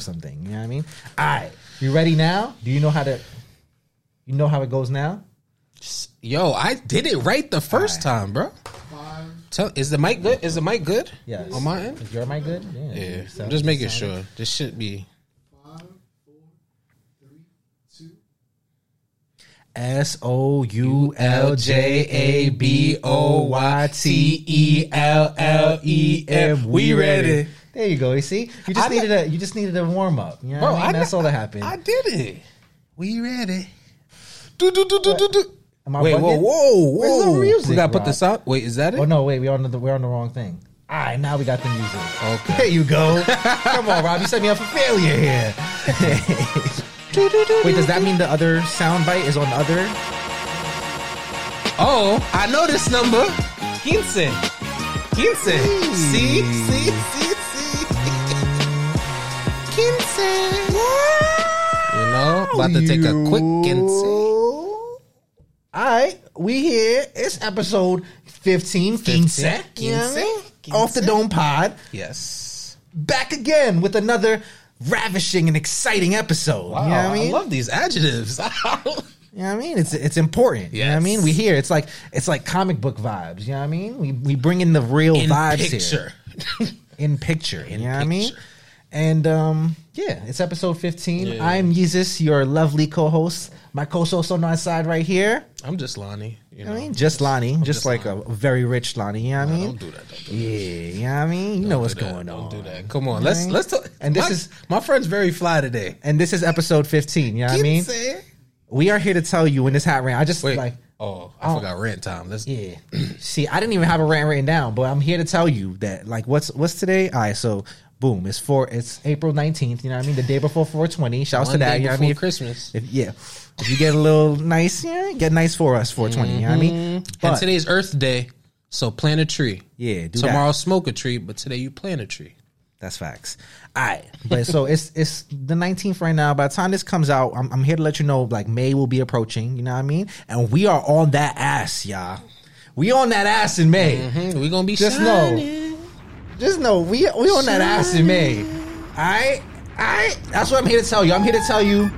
something. You know what I mean? All right, you ready now? Do you know how to? You know how it goes now? Yo, I did it right the first time, bro. Tell, is the mic good? Is the mic good? Yes. On my end? Is your mic good? Yeah. So- I'm just making sure. This should be. S O U L J A B O Y T E L L E M. We ready. There you go. You see, you just I needed a you just needed a warm up. You know what I mean? That's all that happened. I did it. We ready. Do, do, do, do, do, do. Am I Wait, whoa, bugging? whoa, Where's the whoa. music, we gotta put Rob? this out. Wait, is that it? Oh no, wait, we're on the we're on the wrong thing. All right, now we got the music. Okay. There you go. Come on, Rob. You set me up for failure here. Wait, does that mean the other sound bite is on the other? Oh, I know this number. Quince. Quince. See? See? See? See? You know, about to take a quick quince. All right, we here. It's episode 15, 15, you know what I mean? Quince. Off the Dome Pod. Yes. Back again with another ravishing and exciting episode. Wow, you know what I mean? love these adjectives. You know what I mean? It's it's important. You know what I Yes. mean? We here. It's like it's like comic book vibes. You know what I mean? We we bring in the real In vibes picture. here. In picture. you know what I mean? picture. And um, yeah, it's episode 15. Yeah. I'm Yeezus, your lovely co-host. My co-host on my side right here. I'm just Lonnie. You know, I mean, just Lonnie, just, just like Lonnie. a very rich Lonnie. You know what I mean? don't do that. Don't do Yeah, you know what I mean? You know what's that. going Don't on. do that. Come on, let's Right? let's talk. And this my, is- my friend's very fly today. And this is episode 15. You know what I mean? We are here to tell you when this hat ran. I just Wait. like oh, I Oh. forgot rant time. Let's. Yeah. See, I didn't even have a rant written down, but I'm here to tell you that like what's what's today? All right, so boom, it's for it's April 19th, you know what I mean? The day before 420. Shouts to that, you know what I mean? Christmas. If, yeah. If you get a little nice, yeah, get nice for us 420, you know what I mean? and today's Earth Day, so plant a tree. yeah, do Tomorrow that. smoke a tree, but today you plant a tree. That's facts. All right, but so it's it's the 19th right now. By the time this comes out, I'm, I'm here to let you know like May will be approaching. You know what I mean? And we are on that ass, y'all. We on that ass in May. Mm-hmm. We're gonna be Just shining. know, just know we we on that ass in I? Alright? That's what I'm here to tell you. I'm here to tell you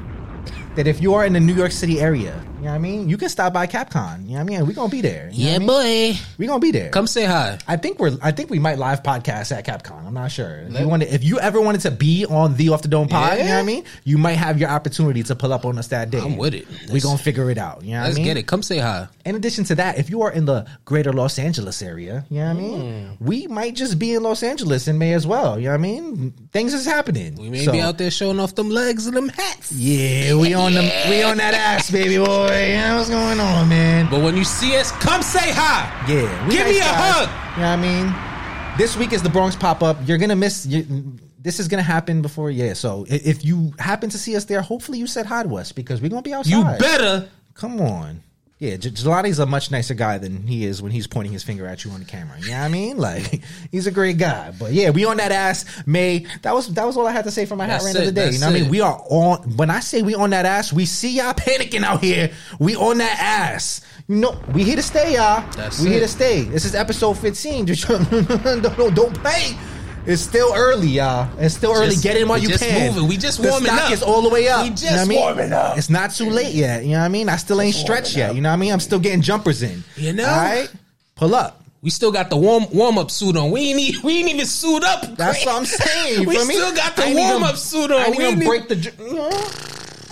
that if you are in the New York City area, you know what I mean? You can stop by Capcom. You know what I mean? We're gonna be there. You know Yeah, what I mean? boy. We're gonna be there. Come say hi. I think we're I think we might live podcast at Capcom. I'm not sure. If you wanted if you ever wanted to be on the Off the Dome pod, you know what I mean? You might have your opportunity to pull up on us that day. I'm with it. We're gonna figure it out. You know what I Let's mean? get it. Come say hi. In addition to that, if you are in the greater Los Angeles area, you know what I mean? Mm. We might just be in Los Angeles in May as well. You know what I mean? Things is happening. We may So, be out there showing off them legs and them hats. Yeah, we on them we on that ass, baby boy. You know what's going on, man? But when you see us, come say hi. Yeah. Give me a guys. hug. You know what I mean? This week is the Bronx pop up. You're gonna miss you, this is gonna happen before yeah. So if you happen to see us there, hopefully you said hi to us because we're gonna be outside. You better. Come on. Yeah, Jelani's a much nicer guy than he is when he's pointing his finger at you on the camera. You know what I mean? Like he's a great guy. But yeah, we on that ass. May that was that was all I had to say for my hat That's rant of the day. You know what I mean? We are on when I say we on that ass, we see y'all panicking out here. We on that ass. You know, we here to stay, y'all. That's we here to stay. This is episode 15. Just don't, don't, don't play. It's still early, y'all. It's still early. Just- Get in while we you just can. moving. We just the warming stock up. is all the way up. We You know just what I mean? warming up. It's not too late yet. You know what I mean? I still ain't stretched yet. You know what I mean? I'm still getting jumpers in. You know? All right? Pull up. We still got the warm warm up suit on. We ain't e- we ain't even suit up. That's what I'm saying. We still got the warm up suit on. I ain't We even break the. you know?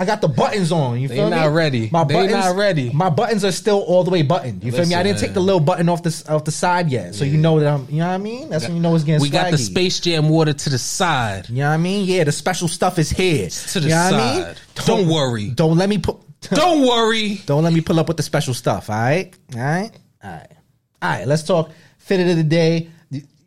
I got the buttons on. You They feel me? not ready. They not ready. My buttons are still all the way buttoned. You feel me? I didn't Listen, take the little button off the off the side yet, so you know that I'm. You know what I mean? That's when you know it's getting. We got the. Space Jam water to the side. You know what I mean? Yeah, the special stuff is here. To the you know what I mean? side. Don't worry. Don't let me put. Don't worry. Don't let me pull up with the special stuff. All right, all right, all right, all right. Let's talk fit of the day.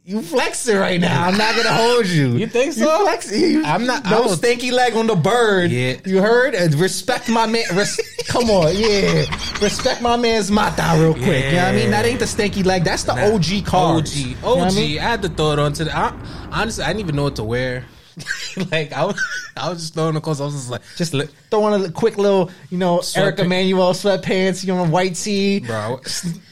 You flexing right now. I'm not gonna hold you. You think so? flexing. You- I'm not- No stinky leg on the bird. Yeah. You heard? And respect my man. Res- come on, yeah. Respect my man's mata real quick. You know what I mean? That ain't the stinky leg. That's the OG card. OG. You OG. know what I mean? I had to throw it onto the. I, honestly, I didn't even know what to wear. like I was, I was just throwing the clothes. I was just like, Just throwing a quick little, you know, Eric Sweatpants. Emanuel sweatpants, you know, white tee, bro.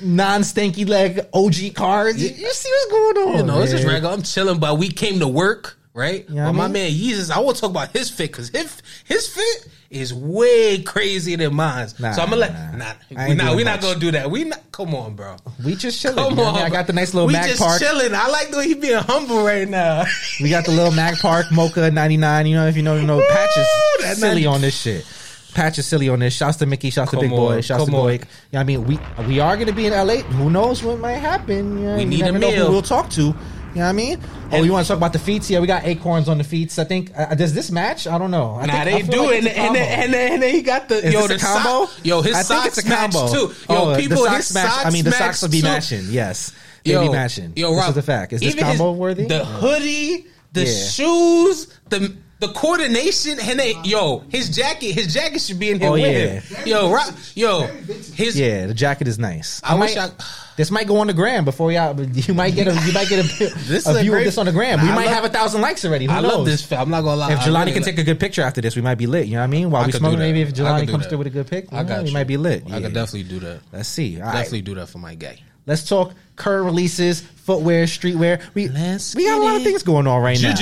non stinky leg OG cards. You, you see what's going on? You know, it's just regular. I'm chilling, but we came to work. right? Yeah, but I my mean- man Jesus, I will talk about his fit because his his fit is way crazier than mine. Nah, so I'm gonna let nah. nah, we ain't nah, doing we not gonna do that. We not. Come on, bro. We just chilling. Come on, I, got the nice little we Mac just Park. chilling. I like the way he being humble right now. We got the little Mac Park Mocha 99. You know, if you know, you know, patches silly 90 on this shit. Patch is silly on this. Shouts to Mickey. Shouts to Come Big Boy. Shouts to on. Boy. Yeah, I mean, we we are to be in LA. Who knows what might happen? Know, We need a meal. Who we'll talk to. You know what I mean? Oh, And- you want to talk about the feats? Yeah, we got acorns on the feats. I think. Uh, does this match? I don't know. I Nah, think, I they do like and, and, then, and, and then he got the Is yo the combo? sock- yo his I think socks match too. Yo, oh, people, the his socks match. I mean, the socks will be too. matching. Yes, they Yo, be matching. Yo, this is a fact. Is this even his- combo worthy? The hoodie, the Yeah. shoes, the the coordination, and they, yo, his jacket, his jacket should be in here Oh, with yeah. him. Yo, Rob, yo, his Yeah, the jacket is nice. I wish might, I- this might go on the gram before y'all. You might get a you might get a, This a is a view of this on the gram. We I might love- have a thousand likes already. Who I knows? love this. Film. I'm not gonna lie. If Jelani really can like- take a good picture after this, we might be lit. You know what I mean? While I we smoking, maybe if Jelani comes that. through with a good pic, I know, got we might be lit. I Yeah. could definitely do that. Let's see. All right. Definitely do that for my guy. Let's talk current releases, footwear, streetwear. We Let's we got a lot of things going on right now.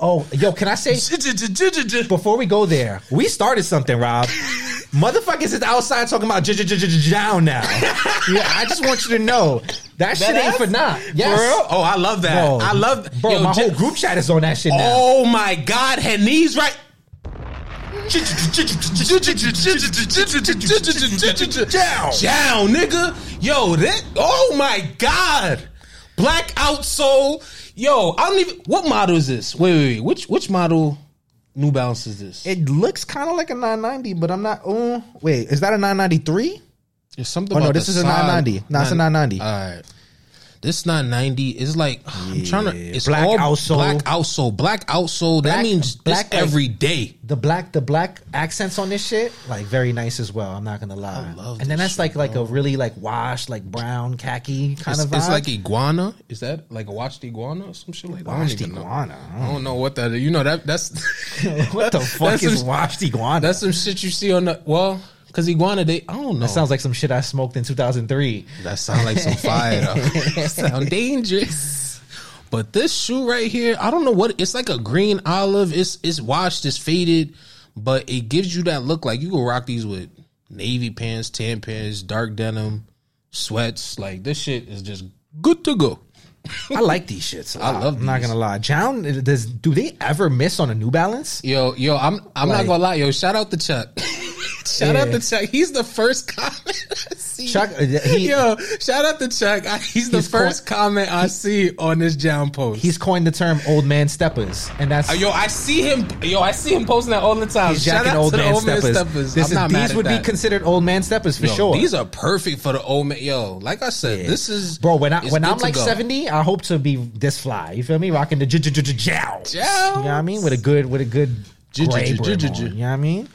Oh, yo, can I say before we go there, we started something, Rob. Motherfuckers is outside talking about down now. Yeah, I just want you to know that shit ain't for not. Yes. Real? Oh, I love that. Bro, I love bro. yo, my J- whole group chat is on that shit now. Oh my god, knees right. Down, nigga. Yo, that. Oh my god. Black outsole. Yo, I don't even. What model is this? Wait, wait, wait. Which which model? New Balance is this? It looks kind of like a 990, but I'm not. Oh, wait, is that a 993? There's something. Oh, no, this is a 990. No, it's a 990. All right. This 990 is like I'm trying to. It's Black all outsole. Black outsole. Black outsole. Black- that means black, every day. The black, the black accents on this shit, like very nice as well. I'm not gonna lie. love and then that's like like a really like washed, like brown khaki kind It's, of vibe. it's like iguana. Is that like a watched iguana or some shit like that? I don't washed know. iguana. I don't know what that is. You know that that's what the fuck is some- washed iguana? that's some shit you see on the well because iguana they I don't know. that sounds like some shit I smoked in 2003. that sound like some fire. sound dangerous. But this shoe right here, I don't know what it's like a green olive. It's it's washed, it's faded, but it gives you that look like you can rock these with navy pants, tan pants, dark denim, sweats. Like this shit is just good to go. I like these shits. I love I'm not gonna lie. John, does do they ever miss on a New Balance? Yo, yo, I'm I'm Like- not gonna lie, yo. Shout out to Chuck. shout out to Chuck. He's the first comment I see. Chuck, uh, he- yo, shout out to Chuck. I- He's the He's first comment I see on this John post. He's coined the term "old man steppers," and that's Uh, yo, I see him. Yo, I see him posting that all the time. he's Shout out old to the man old man steppers. steppers. This is, these would that. be considered old man steppers for Yo, sure. These are perfect for the old man. Yo, like I said, Yeah. this is bro. When I when I'm like go. 70, I hope to be this fly. You feel me? Rocking the jow. You know what I mean? With a good with a good J- j- gray j- brim j- on, j- You know what I mean?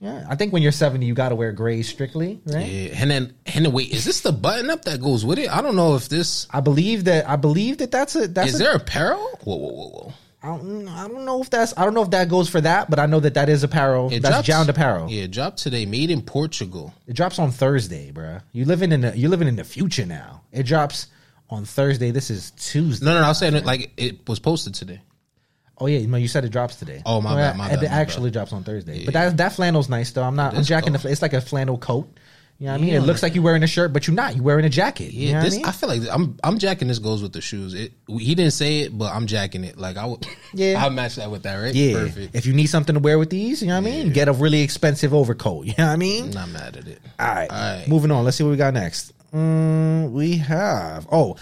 Yeah, I think when you're 70, you got to wear gray strictly, right? Yeah, and then and then wait, is this the button up that goes with it? I don't know if this I believe that I believe that that's a that's is a, there apparel. Whoa, whoa, whoa, whoa! I don't, I don't know if that's I don't know if that goes for that, but I know that that is apparel. It that's drops- JJJound apparel. Yeah, it dropped today. Made in Portugal. It drops on Thursday, bruh. You living in the you living in the future now. It drops on Thursday. This is Tuesday. No, no, no. I was saying it like it was posted today. Oh yeah, no, you said it drops today. Oh, my Well, bad, my It bad, my actually drops on Thursday. But that that flannel's nice though. I'm not. I'm jacking cool. the. It's like a flannel coat. You know what I mean? Yeah. It looks like you're wearing a shirt, but you're not. You're wearing a jacket. Yeah, you know this I I, feel like I'm I'm jacking this goes with the shoes. It he didn't say it, but I'm jacking it. Like I would. Yeah. I'll match that with that, right? yeah. perfect. If you need something to wear with these, you know what I mean? Get a really expensive overcoat. You know what I mean? I'm not mad at it. All right. All right. Moving on. Let's see what we got next. Mm, we have oh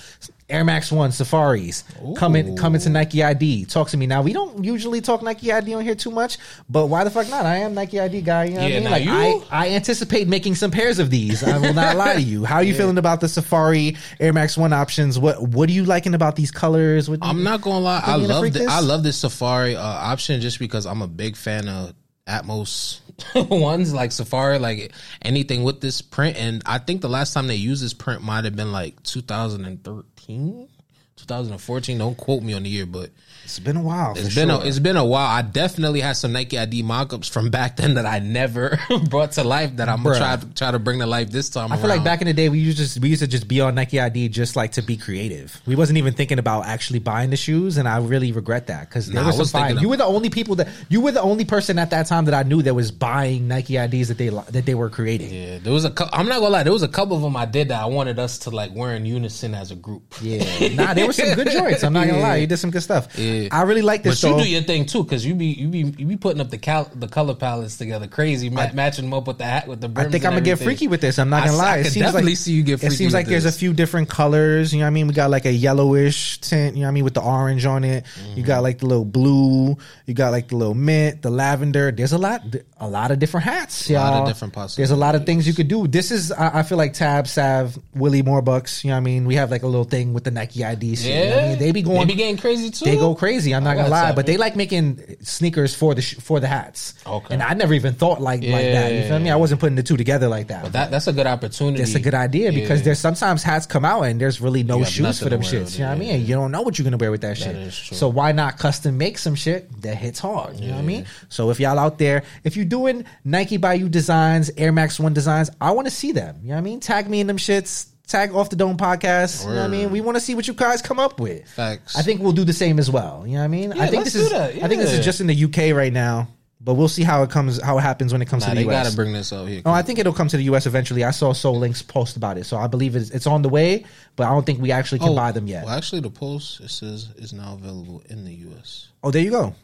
Air Max One Safaris coming coming to Nike ID. Talk to me now. We don't usually talk Nike ID on here too much, but why the fuck not? I am Nike ID guy. You know what Yeah, I mean? Like you- I, I anticipate making some pairs of these. I will not lie to you. How are you feeling about the Safari Air Max One options? What what are you liking about these colors? What, I'm not gonna lie. I Think you gonna love the, this? I love this Safari uh, option just because I'm a big fan of Atmos ones like Safari, like anything with this print. And I think the last time they used this print might have been like 2013, 2014. Don't quote me on the year, but It's been a while. it's been sure. a, it's been a while. I definitely had some Nike ID mock-ups from back then that I never brought to life. That I'm gonna try try to bring to life this time. I feel like back in the day we used to just we used to just be on Nike ID just like to be creative. We wasn't even thinking about actually buying the shoes, and I really regret that because there Nah, was some was thinking You were the only people that you were the only person at that time that I knew that was buying Nike IDs that they that they were creating. Yeah, Yeah, there was a. I'm not gonna lie. There was a couple of them I did that I wanted us to like wear in unison as a group. Yeah, nah, there were some good joints. I'm not gonna lie, you did some good stuff. Yeah. I really like But this. you do your thing too, because you be you be you be putting up the cal- the color palettes together, crazy, ma- matching them up with the hat with the. I think I'm gonna get freaky with this. I'm not gonna s- lie. I it seems definitely like see you get It seems like there's a few different colors. You know what I mean? We got like a yellowish tint. You know what I mean? With the orange on it. You got mm-hmm. like the little blue. You got like the little mint, the lavender. There's a lot, a lot of different hats. A lot of y'all. different There's a lot of things you could do. This is, I, I feel like Tab, Sav, Willie Morebucks. You know what I mean? We have like a little thing with the Nike ID shit. you know I Yeah, mean? They be going. They be getting crazy too. They go crazy. I'm not gonna lie, but they like making sneakers for the sh- for the hats. Okay. And I never even thought like like that. You feel me? I wasn't putting the two together like that. But That that's a good opportunity. It's a good idea because there's sometimes hats come out and there's really no shoes for them shits. You know what I mean? And you don't know what you're gonna wear with that shit. So why not custom make some shit that hits hard? You know what I mean? So if y'all out there, if you're doing Nike by you designs, Air Max One designs, I want to see them. You know what I mean? Tag me in them shits. Tag off the dome podcast. You know what I mean? We want to see what you guys come up with. Facts. I think we'll do the same as well. You know what I mean? I think let's this is do that. I think this is just in the UK right now, but we'll see how it comes how it happens when it comes Nah, to the they US. gotta bring this out here. Oh, I think it'll come to the U.S. eventually. I saw Sole Links post about it, so I believe it's, it's on the way. But I don't think we actually can Oh, buy them yet. Well, actually, the post it says is now available in the U.S. Oh, there you go.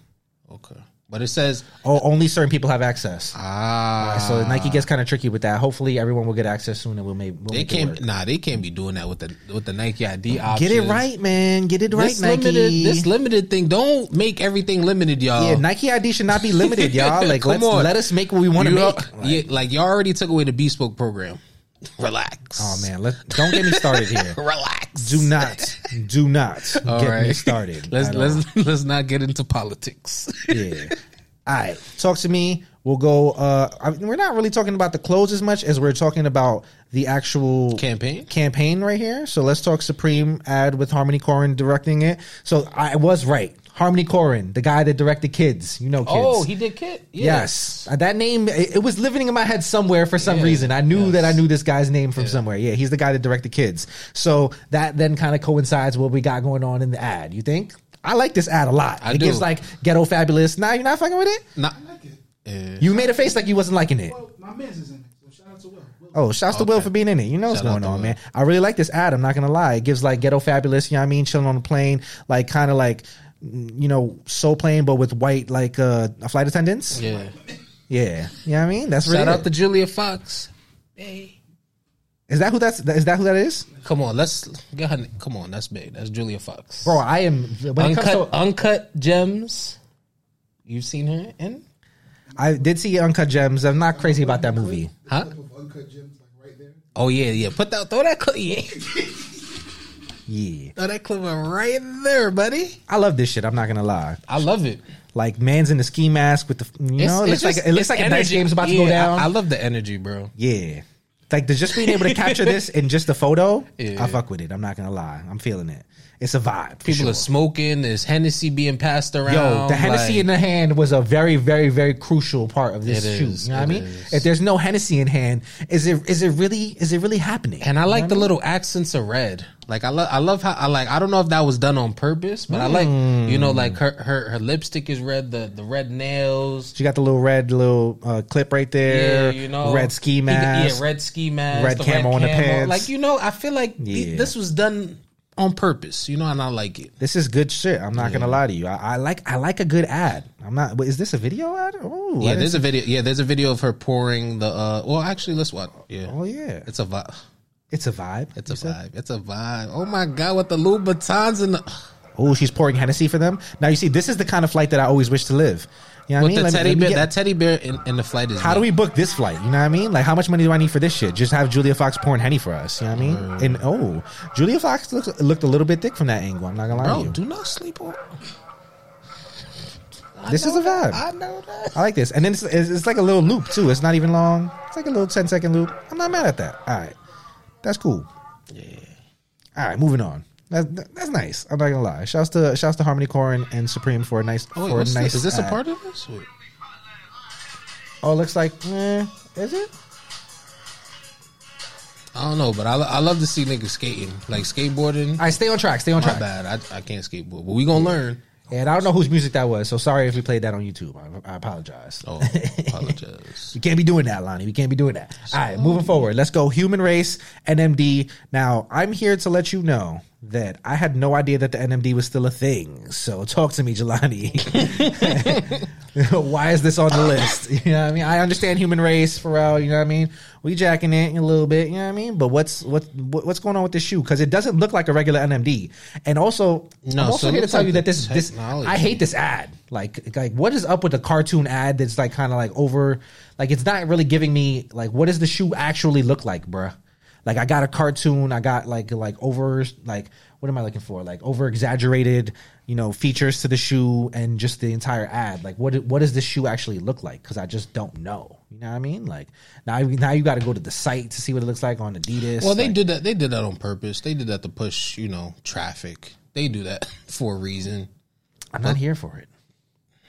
Okay, but it says Oh, only certain people have access. ah. so Nike gets kind of tricky with that. Hopefully, everyone will get access soon, and we'll make. We'll They make can't. Nah, they can't be doing that with the with the Nike ID option. Get it right, man. Get it right, This Nike. limited, this limited thing. Don't make everything limited, y'all. yeah, Nike ID should not be limited, y'all. Like, let's on. let us make what we want to make. al- yeah, like y'all already took away the bespoke program. Relax. Oh man, let don't get me started here. Relax. Do not, do not All get me started. Let's let's let's not get into politics. Yeah. All right. Talk to me. We'll go. Uh, I, we're not really talking about the clothes as much as we're talking about the actual Campaign? Campaign right here. So let's talk Supreme ad with Harmony Korine directing it. So I was right. Harmony Korine, the guy that directed Kids. You know Kids. Oh, he did Kit. Yes, Uh, that name it, it was living in my head somewhere for some Yeah. reason. I knew Yes. that I knew this guy's name from somewhere. Yeah, he's the guy that directed Kids. So that then kind of coincides with what we got going on in the ad. You think? I like this ad a lot. I it do. gives like ghetto fabulous. Nah, you're not fucking with it. Not, I like it. yeah. You made a face like you wasn't liking it. Well, my man's is in it, so shout out to Will. Will. Oh, shouts to Will for being in it. You know what's Shout out going on, man. I really like this ad. I'm not gonna lie. It gives like ghetto fabulous. You know what I mean? Chilling on the plane, like kind of like you know soul plane, but with white like uh flight attendants. yeah. Yeah, you know what I mean? That's really Shout out it. to Julia Fox. Hey. Is that who that's is that who that is? Come on, let's get her. Come on, that's big. That's Julia Fox. Bro, I am when uncut, to uncut gems. You've seen her in? I did see Uncut Gems. I'm not crazy about that movie. Huh? Clip of uncut gems, like right there. Oh yeah, yeah. Put that. Throw that clip. Yeah. Yeah. Throw that clip right there, buddy. I love this shit. I'm not gonna lie. I love it. Like man's in the ski mask with the you know, it looks like just- it looks it's like a nice energy. game's about to go down. I, I love the energy, bro. Yeah. Like just being able to capture this in just a photo, Yeah. I fuck with it. I'm not gonna lie. I'm feeling it. It's a vibe. People sure. are smoking. There's Hennessy being passed around. Yo, the Hennessy like- in the hand was a very, very, very crucial part of this shoot. is, You know what I mean? is. If there's no Hennessy in hand, is it is it really is it really happening? And I You like know the what little accents of red. Like I love, I love how I like. I don't know if that was done on purpose, but I like, you know, like her her her lipstick is red. The the red nails. She got the little red little uh, clip right there. Yeah, you know, red ski He mask. yeah, red ski mask, red the camo on the pants. Like you know, I feel like th- Yeah. this was done on purpose. You know, and I like it. This is good shit. I'm not gonna lie to you. I, I like I like a good ad. I'm not. But is this a video ad? Oh, Yeah, there's a video. Yeah, there's a video of her pouring the. uh Well, actually, let's watch. Yeah, Oh yeah, it's a vibe. It's a vibe. It's a vibe. It's a vibe. Oh my god, with the Louboutins and the Oh, she's pouring Hennessy for them. Now you see, this is the kind of flight that I always wish to live. You know what I mean? the teddy me bear. get- that teddy bear in, in the flight is. how do we book this flight? You know what I mean? Like, how much money do I need for this shit? Just have Julia Fox pouring Henny for us. You know what I mean? Mm. And oh, Julia Fox looks, looked a little bit thick from that angle. I'm not gonna lie to Bro, you. do not sleep on. I This is a that. vibe. I know that. I like this, and then it's, it's, it's like a little loop too. It's not even long. It's like a little 10 second loop. I'm not mad at that. All right, that's cool. Yeah. All right, moving on. That's, that's nice. I'm not gonna lie. Shouts to shouts to Harmony Korine, Supreme for a nice Oh, wait, for a nice. this? Is this a part of this? Wait. Oh, it looks like. Eh, is it? I don't know, but I, I love to see niggas skating, like skateboarding. Right, stay on track. Stay on My track. bad, I, I can't skateboard, but we gonna learn. And I don't know whose music that was, so sorry if we played that on YouTube. I, I apologize. Oh, apologize. We can't be doing that, Lonnie. We can't be doing that. All right, moving forward. Let's go. Human race, NMD. Now, I'm here to let you know that I had no idea that the NMD was still a thing. So talk to me, Jelani. Why is this on the list? You know what I mean? I understand human race, Pharrell, you know what I mean? We jacking it a little bit, you know what I mean? But what's what, what what's going on with this shoe? Because it doesn't look like a regular NMD. And also, No, I'm also it here to tell like you that this this. I hate this ad. Like like what is up with the cartoon ad that's like kind of like over like it's not really giving me like what does the shoe actually look like, bruh? Like I got a cartoon, I got like like over like what am I looking for? Like over exaggerated, you know, features to the shoe and just the entire ad. Like what what does this shoe actually look like? Because I just don't know. You know what I mean? Like now now you got to go to the site to see what it looks like on Adidas. Well, they Like, did that. They did that on purpose. They did that to push, you know, traffic. They do that for a reason. I'm not here for it.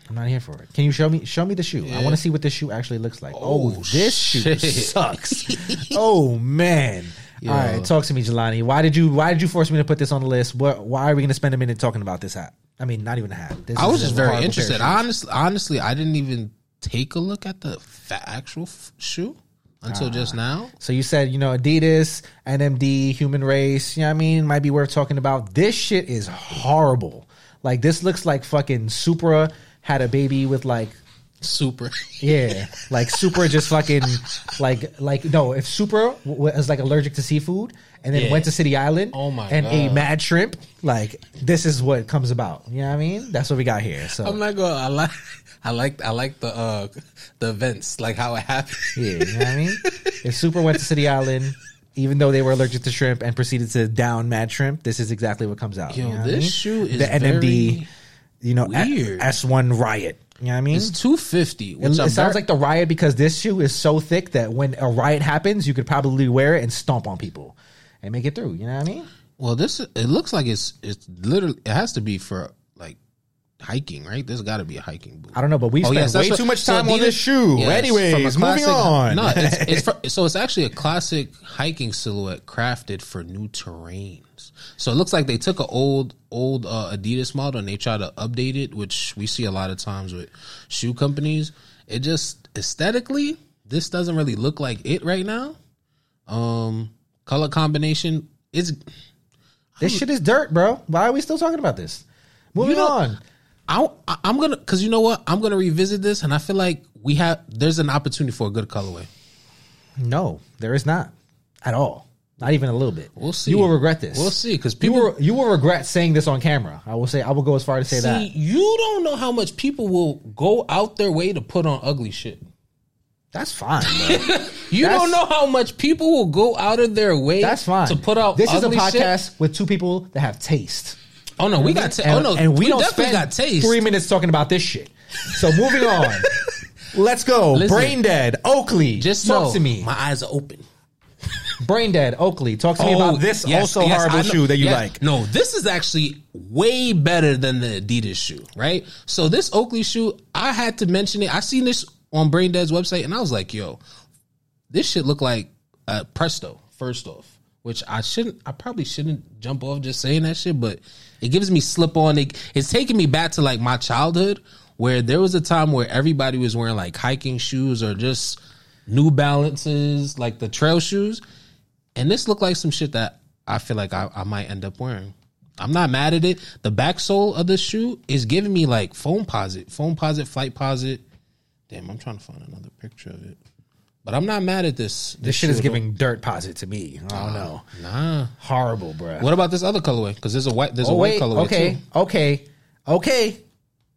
I'm not here for it. Can you show me show me the shoe? I want to see what this shoe actually looks like. Oh, Oh, this shoe sucks. oh man. All right, talk to me, Jelani. Why did you Why did you force me to put this on the list? What, why are we going to spend a minute talking about this hat? I mean, not even a hat. This I was just very horrible pair of interested. Honestly, honestly, I didn't even take a look at the actual f- shoe until just Ah. now. So you said, you know, Adidas, NMD, Human Race, you know what I mean? Might be worth talking about. This shit is horrible. Like this looks like fucking Supra had a baby with like Super. Yeah, like Super just fucking like like no. If Super w- was like allergic to seafood and then Yeah. went to City Island Oh my and ate God. mad shrimp, like this is what comes about. You know what I mean? That's what we got here. So I'm not gonna. I like. I like. I like the uh the events, like how it happened. yeah, you know what I mean? If Super went to City Island. Even though they were allergic to shrimp and proceeded to down mad shrimp, this is exactly what comes out. Yo, you know what I this mean? shoe is the NMD, very you know, weird. S one Riot. You know what I mean? It's two fifty. It, Which it sounds like the riot because this shoe is so thick that when a riot happens, you could probably wear it and stomp on people and make it through. You know what I mean? Well, this it looks like it's it's literally it has to be for hiking, right? There's got to be a hiking boot. I don't know, but we Oh, spent yes, way what- too much so time on Adidas- this shoe. Yes, Anyways, a moving on. No, it's, it's for, so it's actually a classic hiking silhouette crafted for new terrains. So it looks like they took an old old uh, Adidas model and they try to update it, which we see a lot of times with shoe companies. It just aesthetically, this doesn't really look like it right now. Um, color combination is this shit is dirt, bro. Why are we still talking about this? Moving on. I, I'm gonna because you know what I'm gonna revisit this and I feel like we have there's an opportunity for a good colorway. No, there is not at all. Not even a little bit. We'll see. You will regret this. We'll see because people- will, you will regret saying this on camera. I will say. I will go as far to say See, that. you don't know how much people will go out their way to put on ugly shit. That's fine. Bro. You That's- don't know how much people will go out of their way. That's fine. to put out. This is a ugly shit. podcast with two people that have taste. Oh no, we got. ta- and, oh no, and we, don't definitely got taste. three minutes talking about this shit. So moving on. Let's go. Listen. Braindead. Oakley. Just talk know, to me. My eyes are open. Braindead. Oakley. Talk to me about this Oh, yes, also yes, horrible shoe that you yes. like. No, this is actually way better than the Adidas shoe, right? So this Oakley shoe, I had to mention it. I seen this on Braindead's website, and I was like, "Yo, this shit look like uh, Presto." First off, which I shouldn't, I probably shouldn't jump off just saying that shit, but it gives me slip on. It, it's taking me back to like my childhood, where there was a time where everybody was wearing like hiking shoes or just New Balances, like the trail shoes. And this looked like some shit that I feel like I, I might end up wearing. I'm not mad at it. The back sole of this shoe is giving me like Foamposite, foam posit, Flightposite. Damn, I'm trying to find another picture of it. But I'm not mad at this. This shit is giving dirt posit to me. I don't know. Nah. Horrible, bro. What about this other colorway? Because there's a white. There's a oh, white colorway Okay. too. Okay. Okay.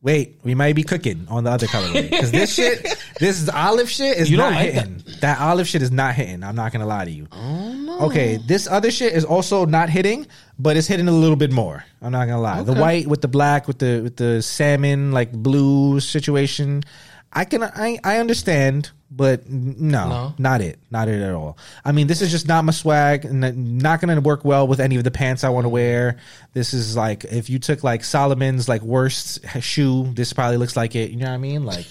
Wait, we might be cooking on the other colorway because this shit, this olive shit is You not like hitting. That. olive shit is not hitting. I'm not gonna lie to you. Oh, no. Okay, this other shit is also not hitting, but it's hitting a little bit more. I'm not gonna lie. The white with the black with the with the salmon like blue situation. I can I I understand, but no, No? not it, not it at all. I mean, this is just not my swag, and not going to work well with any of the pants I want to wear. This is like if you took like Salomon's like worst shoe, this probably looks like it. You know what I mean? Like.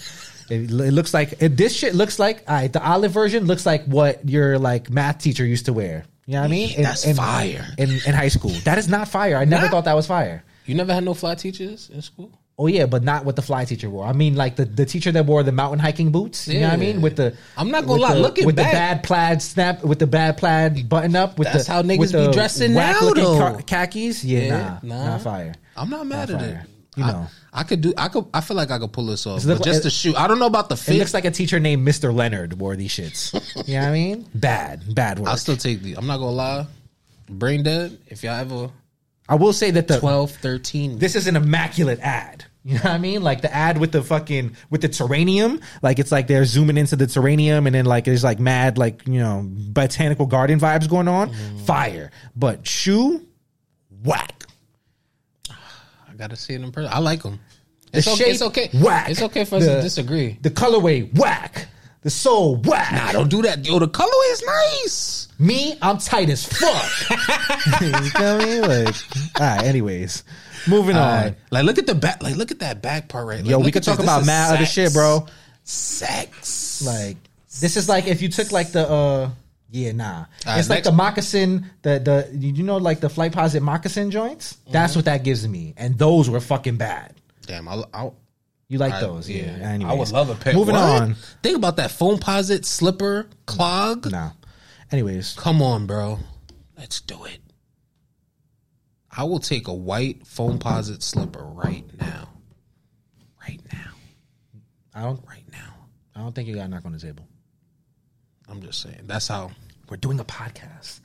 It, it looks like it, this shit looks like all right, the olive version looks like what your like math teacher used to wear. You know what I mean? Yeah, that's fire. In, in high school, that is not fire. I never Nah. thought that was fire. You never had no fly teachers in school? Oh yeah, but not what the fly teacher wore. I mean, like the, the teacher that wore the mountain hiking boots. You know what I mean? With the I'm not gonna lie, the- looking with back- the bad plaid snap, with the bad plaid button up. With That's the, how niggas with be dressing now, though. ca- khakis. Yeah, Yeah, nah, nah. not fire. I'm not mad Not at it. You know. I, could do. I could. I feel like I could pull this off. look But like- just the shoe. I don't know about the It looks like a teacher named Mr. Leonard wore these shits. you know what I mean? Bad, bad work. I'll still take the. I'm not gonna lie. Braindead. If y'all ever I will say that the 12, 13. this is an immaculate ad. You know what I mean? Like the ad with the fucking with the terrarium, like it's like they're zooming into the terrarium, and then like there's like mad like you know botanical garden vibes going on. Mm-hmm. Fire, but shoe whack. I gotta see it in person. I like them. The It's okay. shape, It's okay. Whack. It's okay for us The- to disagree. The colorway whack. The soul whack. Nah, don't do that. Yo, the color is nice. Me, I'm tight as fuck. you know what I? Like, all right. Anyways, moving on. Alright. Like, look at the back. Like, look at that back part right. Like, Yo, we could talk this. about This is mad other shit, bro. Sex. Like this is like if you took like the uh yeah nah Alright, it's like the moccasin the the you know like the Flightposite moccasin joints that's Mm-hmm. what that gives me and those were fucking bad Damn, I, I, you like I- those yeah, Anyways. I would love a pair. moving What? on Think about that Foamposite slipper clog. nah anyways Come on, bro. Let's do it. I will take a white Foamposite slipper right now. Right now. I don't Right now. I don't think you got a knock on the table I'm just saying. That's how. we're doing a podcast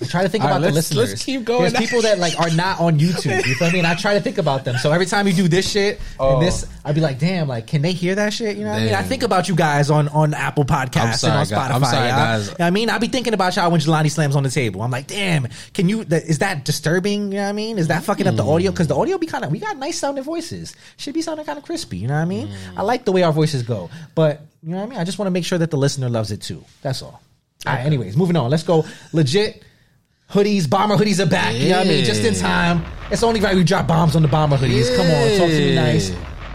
I try to think All right, about the listeners. let's keep going. There's people that like are not on YouTube. You feel me? And I try to think about them. So every time you do this shit Oh. and this, I'd be like, damn, like, can they hear that shit? You know what I mean? I think about you guys on on Apple Podcasts sorry, and on. Spotify. I'm sorry, guys. You know I mean, I be thinking about y'all when Jelani slams on the table. I'm like, damn, can you? Is that disturbing? You know what I mean? Is that fucking up the audio? Mm. Because the audio be kind of we got nice sounding voices. Should be sounding kind of crispy. You know what I mean? Mm. I like the way our voices go, but you know what I mean. I just want to make sure that the listener loves it too. That's all. All right. Anyways, moving on. Let's go. Legit hoodies, bomber hoodies are back. You know what I mean? Just in time. It's only right we drop bombs on the bomber hoodies. Come on, talk to me nice.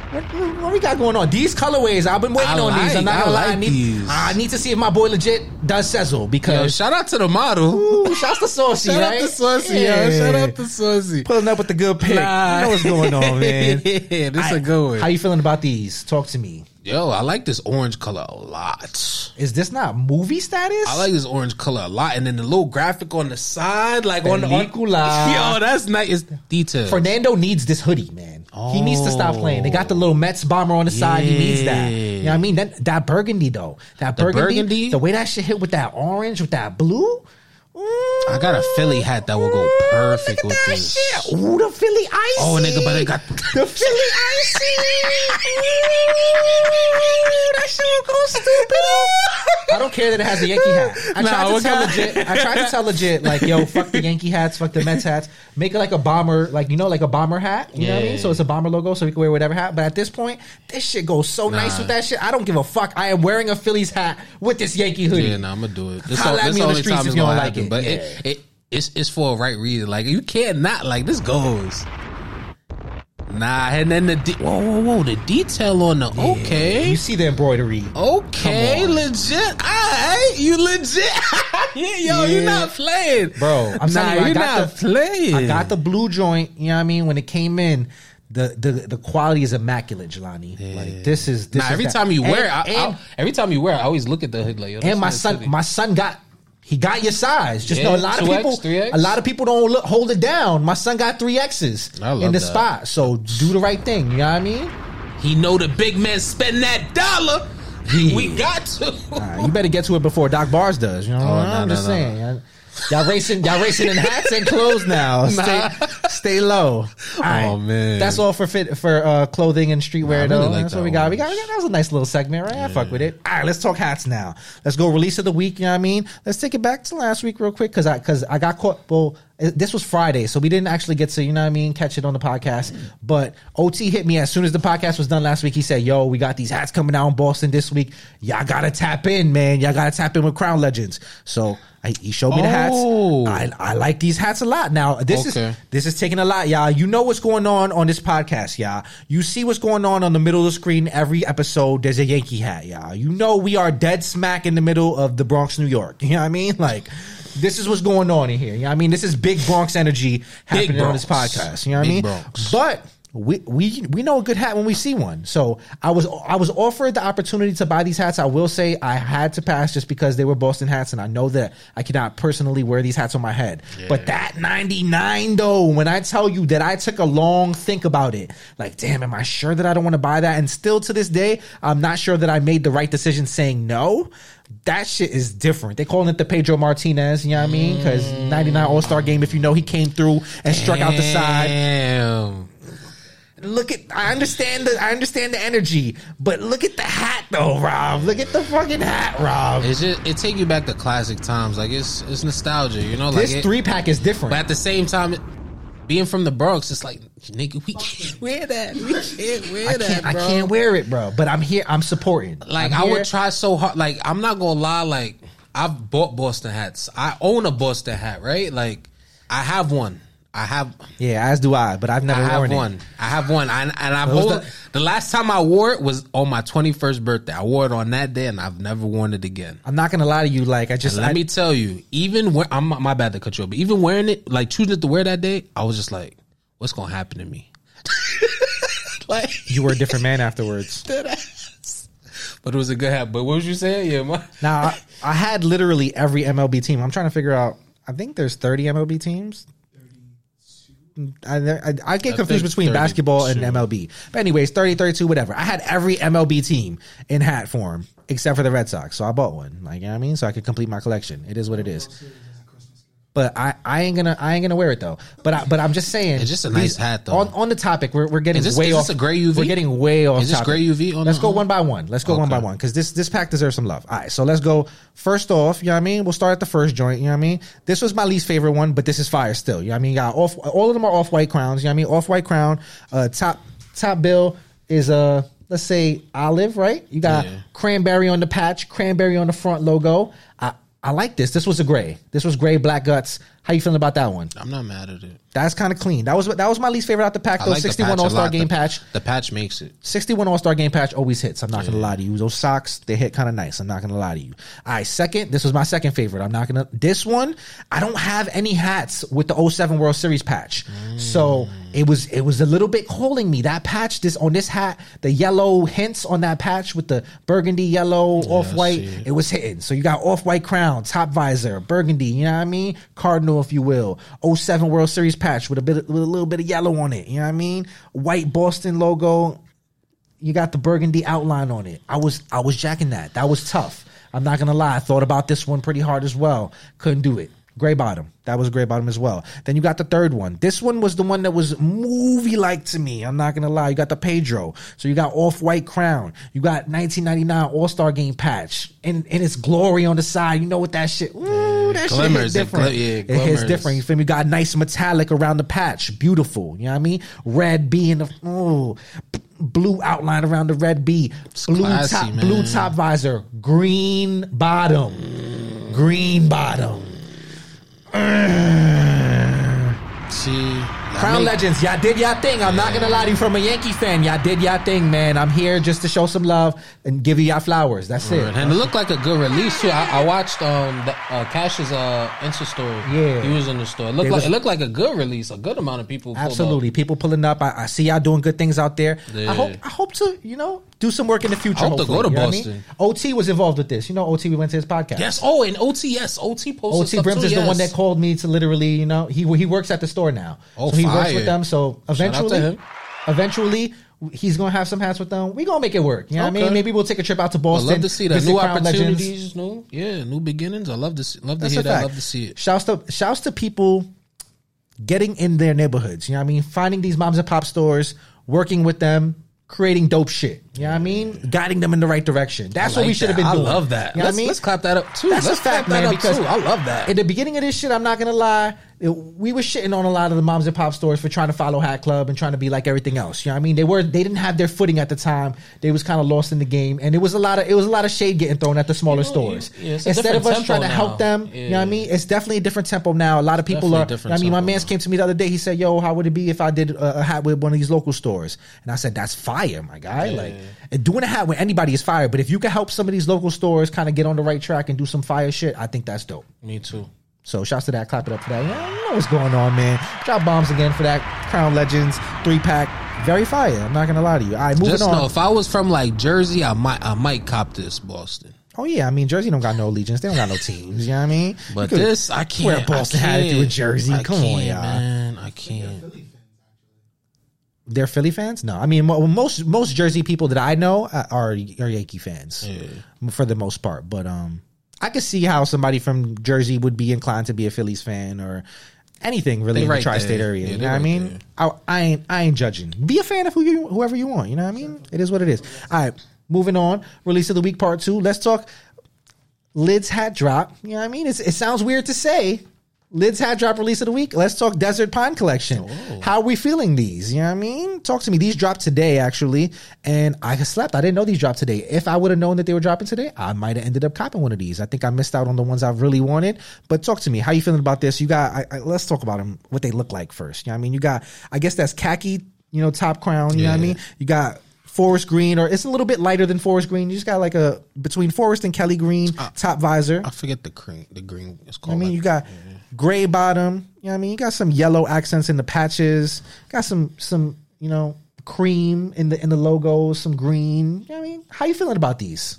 What, what we got going on? These colorways, I've been waiting I on these. I'm like- not I gonna lie. I need, these. I need to see if my boy legit does sizzle Yo, because shout out to the model. Ooh, shouts to Saucy, shout right? out to Saucy, Yeah. yo. Shout out to Saucy. pulling up with the good pick. Nah. You know what's going on, man. yeah, this I- a good one. How you feeling about these? Talk to me. Yo, I like this orange color a lot. Is this not movie status? I like this orange color a lot, and then the little graphic on the side, like on the on, Película. yo, that's nice. It's detailed. Fernando needs this hoodie, man. He needs to stop playing. They got the little Mets bomber on the side. He needs that. You know what I mean? That that burgundy though. That The burgundy, burgundy? The way that shit hit with that orange, with that blue. I got a Philly hat that will go perfect Look with that this. shit. Ooh, the Philly icy. Oh, nigga, but they got the Philly icy. Ooh, that shit will go stupid. I don't care that it has a Yankee hat. I tried to tell legit. I tried to tell legit, like yo, fuck the Yankee hats, fuck the Mets hats. Make it like a bomber, like you know, like a bomber hat. You know what I mean? So it's a bomber logo, so we can wear whatever hat. But at this point, this shit goes so nice with that shit. I don't give a fuck. I am wearing a Phillies hat with this Yankee hoodie. Yeah, no, I'm gonna do it. This, all, this the only streets time it's don't gonna like happen, but Yeah. it, it it's it's for a right reason. Like you can't not like this goes. Nah, and then the de- whoa whoa whoa the detail on the okay You see the embroidery. okay legit. Alright, you legit. yeah, yo, Yeah. you're not playing, Bro, I'm nah, you, I you're got not the- playing. I got the blue joint. You know what I mean? When it came in, the the the quality is immaculate, Jelani. Like this is this Nah, is every that. time you wear, it, I, and, I, every time you wear, I always look at the hood like. Yo, and my son, my son got. He got your size. Just Yeah, know a lot of 2X, people. 3X? A lot of people don't look, hold it down. My son got three X's in the that. spot. So do the right thing. You know what I mean? he know the big man spend that dollar. Yeah. We got to. Right, you better get to it before Doc Bars does. You know, Oh, I'm no, just no. saying. Y'all- Y'all racing, y'all racing in hats and clothes now. Stay, stay low. All right. Oh, man. that's all for fit for uh, clothing and streetwear. I really though. like that's that what we got. We got. We got. That was a nice little segment, right? I fuck with it. All right, let's talk hats now. Let's go release of the week. You know what I mean? Let's take it back to last week real quick because I because I got caught. Well, this was Friday, so we didn't actually get to, you know what I mean, catch it on the podcast. But OT hit me as soon as the podcast was done last week. He said, Yo, we got these hats coming out in Boston this week. Y'all gotta tap in, man. Y'all gotta tap in with Crown Legends. So I, he showed me the hats. Oh. I, I like these hats a lot. Now this Okay. is this is taking a lot, y'all. You know what's going on on this podcast, y'all. You see what's going on on the middle of the screen every episode. There's a Yankee hat, y'all. You know we are dead smack in the middle of the Bronx, New York. You know what I mean? Like this is what's going on in here. You know what I mean? This is big Bronx energy happening on this podcast. You know what I mean? Bronx. But we we we know a good hat when we see one. So I was I was offered the opportunity to buy these hats. I will say I had to pass just because they were Boston hats, and I know that I cannot personally wear these hats on my head. But that ninety nine though, when I tell you that I took a long think about it, like damn, am I sure that I don't want to buy that? And still to this day, I'm not sure that I made the right decision saying no. That shit is different. They calling it the Pedro Martinez, you know what I mean? Because 99 All Star game, if you know, he came through and struck out the side. Damn. Look at I understand the I understand the energy, but look at the hat though, Rob. Look at the fucking hat, Rob. It's just it take you back to classic times. Like it's it's nostalgia, you know. Like This it- three pack is different. but at the same time, it- being from the Bronx, it's like nigga, we can't wear that. We can't wear I that, can't, I bro. can't wear it, bro. But I'm here. I'm supporting. Like I'm I here. would try so hard. Like I'm not gonna lie. Like I've bought Boston hats. I own a Boston hat, right? Like I have one. I have. Yeah, as do I. But I've never I have worn one. it. I have one, and, and I've What was hold, that? the last time I wore it was on my 21st birthday. I wore it on that day, and I've never worn it again. I'm not gonna lie to you. Like I just Let I, me tell you, even when I'm my bad to cut you off, but even wearing it, like choosing to wear that day, I was just like, what's gonna happen to me? like you were a different man afterwards. But it was a good hat. But what was you saying? Yeah, my, Now I, I had literally every MLB team. I'm trying to figure out. I think there's 30 MLB teams. I, I, I get I confused between basketball and MLB. But anyways, 30, 32, whatever. I had every MLB team in hat form except for the Red Sox. So I bought one. Like, you know what I mean? So I could complete my collection. It is what it is. But I, I ain't gonna I ain't gonna wear it though. But I, but I'm just saying It's just a nice hat, though. On on the topic, we're, we're getting Is this- way is off. this a gray UV? We're getting way off. Is this topic. gray UV on Let's the- go one by one. Let's go one by one because this this pack deserves some love. All right, so let's go first off. You know what I mean? We'll start at the first joint. You know what I mean? This was my least favorite one, but this is fire still. You know what I mean? You got off all of them are off white crowns. You know what I mean? Off white crown. Uh, top top bill is uh let's say olive, right? You got Yeah. cranberry on the patch, cranberry on the front logo. I I like this. This was a gray. This was gray black guts. How you feeling about that one? I'm not mad at it. That's kind of clean. That was that was my least favorite out the pack I though. like the 61 patch a All Star lot. game The- patch. The patch makes it. 61 All Star Game patch always hits. I'm not gonna lie to you. Those socks, they hit kind of nice. I'm not gonna lie to you. All right, second, this was my second favorite. I'm not gonna. This one, I don't have any hats with the 07 World Series patch, so it was it was a little bit calling me. That patch, this on this hat, the yellow hints on that patch with the burgundy yellow off white, see. it was hitting. So you got off white crown, top visor, burgundy. You know what I mean? Cardinal, if you will. 07 World Series patch with a bit with a little bit of yellow on it. You know what I mean? White Boston logo you got the burgundy outline on it. I was I was jacking that. That was tough. I'm not gonna lie. I thought about this one pretty hard as well. Couldn't do it. Gray bottom. That was gray bottom as well. Then you got the third one. This one was the one that was movie like to me. I'm not gonna lie. You got the Pedro. So you got off white crown. You got 1999 All Star Game patch in in its glory on the side. You know what that shit? Ooh, that glimmers. shit It hit different. gl- yeah, it hits different. You feel me? Got nice metallic around the patch. Beautiful. You know what I mean? Red B in the oh, blue outline around the red B. Blue classy, top, man. blue top visor. Green bottom. Green bottom. See, Crown Legends, y'all did y'all thing. I'm not gonna lie to you from a Yankee fan. Y'all did y'all thing, man. I'm here just to show some love and give you y'all flowers. That's it. And it looked like a good release too. I, I watched um the, uh, Cash's uh Insta story. Yeah. he was in the store. It looked They like was- it looked like a good release. A good amount of people. pulled up. Absolutely, people pulling up. I, I see y'all doing good things out there. I Yeah. hope I hope to you know do some work in the future. I hope to go to what I mean? Boston. OT was involved with this. You know, OT. We went to his podcast. Yes. Oh, and OT. Yes, OT posted OT Brims is the one that called me to literally, you know, he he works at the store now. Oh, so he works with them. So Shout out to eventually, eventually, he's gonna have some hats with them. We gonna make it work. You know what I mean? Maybe we'll take a trip out to I Boston. love to see that new opportunities. New, yeah, new beginnings. I love to see, love to That's hear that. fact. Love to see it. Shouts to shouts to people getting in their neighborhoods. You know what I mean? Finding these moms and pop stores, working with them, creating dope shit. You know what I mean? Guiding them in the right direction. That's I what we should have been I doing. love that. You know let's, I mean? let's clap that up too. That's let's a fact, clap that man. up Because too. I love that. In the beginning of this shit, I'm not gonna lie. It- we were shitting on a lot of the moms and pop stores for trying to follow Hat Club and trying to be like everything else. You know what I mean? They were they didn't have their footing at the time. They was kind of lost in the game, and it was a lot of it was a lot of shade getting thrown at the smaller You know, stores. yeah, Instead of us trying to tempo help now. them, you know what I mean? It's definitely a different tempo now. A lot of people are. a different I mean, my man's came to me the other day. He said, "Yo, how would it be if I did a, a hat with one of these local stores?" And I said, "That's fire, my guy. Like and doing a hat with anybody is fire. But if you can help some of these local stores kind of get on the right track and do some fire shit, I think that's dope." Me too. So shouts to that. Clap it up for that. Yeah, you know what's going on, man. Drop bombs again for that Crown Legends three pack. Very fire. I'm not gonna lie to you. All right, moving Just on. know if I was from like Jersey, I might I might cop this Boston. oh yeah, I mean Jersey don't got no allegiance. They don't got no teams. You know what I mean? But could this I can't. wear a Boston I hat if you Jersey. I Come on, can't, y'all. man. I can't. They're Philly fans. No, I mean most most Jersey people that I know uh, are are Yankee fans for the most part. But um, I could see how somebody from Jersey would be inclined to be a Phillies fan or anything really in the tri-state there. area. Yeah, you know what I mean? I, I ain't I ain't judging. Be a fan of who you whoever you want. You know what I mean? It is what it is. All right, moving on. Release of the week part two. Let's talk Lids hat drop. You know what I mean? It's, it sounds weird to say. Lids hat drop release of the week. Let's talk Desert Pine collection. Oh. How are we feeling these? You know what I mean? Talk to me. These dropped today actually, and I slept. I didn't know these dropped today. If I would have known that they were dropping today, I might have ended up copping one of these. I think I missed out on the ones I really wanted. But talk to me. How you feeling about this? You got. I, I, let's talk about them. What they look like first. You know what I mean? You got. I guess that's khaki. You know, top crown. You know what I mean? You got forest green, or it's a little bit lighter than forest green. You just got like a between forest and Kelly green top visor. I forget the green. The green is called. I mean, like- you got gray bottom. You know what I mean? You got some yellow accents in the patches. Got some some you know cream in the in the logos. Some green. You know what I mean? How you feeling about these?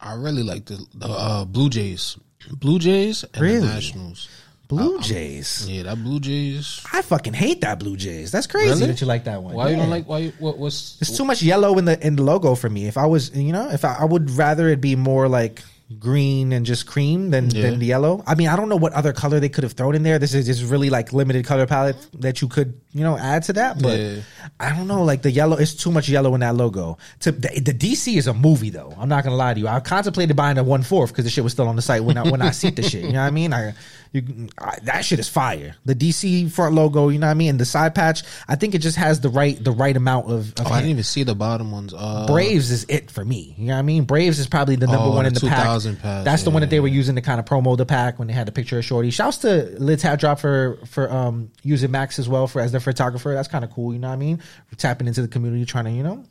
I really like the, the uh, Blue Jays. Blue Jays and Really? the Nationals. Blue Jays. Yeah, that Blue Jays. I fucking hate that Blue Jays. That's crazy Really? that you like that one. Why you don't like? Why? You, what? What's? It's too much yellow in the in the logo for me. If I was, you know, if I, I would rather it be more like green and just cream than Yeah. than the yellow. I mean, I don't know what other color they could have thrown in there. This is just really like limited color palette that you could, you know, add to that. But Yeah. I don't know, like the yellow. It's too much yellow in that logo. To the, the DC is a movie though. I'm not gonna lie to you. I contemplated buying a one fourth because the shit was still on the site when I when I see the shit. You know what I mean? I, you, I that shit is fire. The DC front logo, you know what I mean? And the side patch, I think it just has the right the right amount of. of Oh, I didn't even see the bottom ones. Uh, Braves is it for me. You know what I mean? Braves is probably the number Oh, one in the the pack. 2000 pack, That's the one that they were using to kind of promo the pack when they had the picture of Shorty. Shouts to Lids Hat Drop for for um using Max as well for as their photographer. That's kind of cool. You know what I mean? Tapping into the community, trying to you know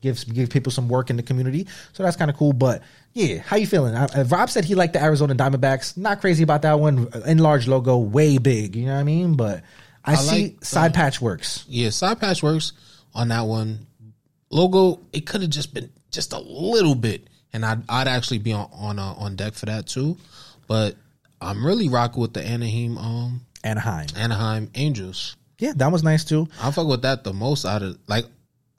give give people some work in the community. So that's kind of cool. But yeah, how you feeling? Uh, uh, Rob said he liked the Arizona Diamondbacks. Not crazy about that one. Enlarged logo, way big. You know what I mean? But I, I see like, side patch works. Yeah, side patch works on that one. Logo, it could have just been just a little bit, and I'd I'd actually be on on uh, on deck for that too. But I'm really rocking with the Anaheim um Anaheim. Anaheim Angels. Yeah, that was nice too. I fuck with that the most out of like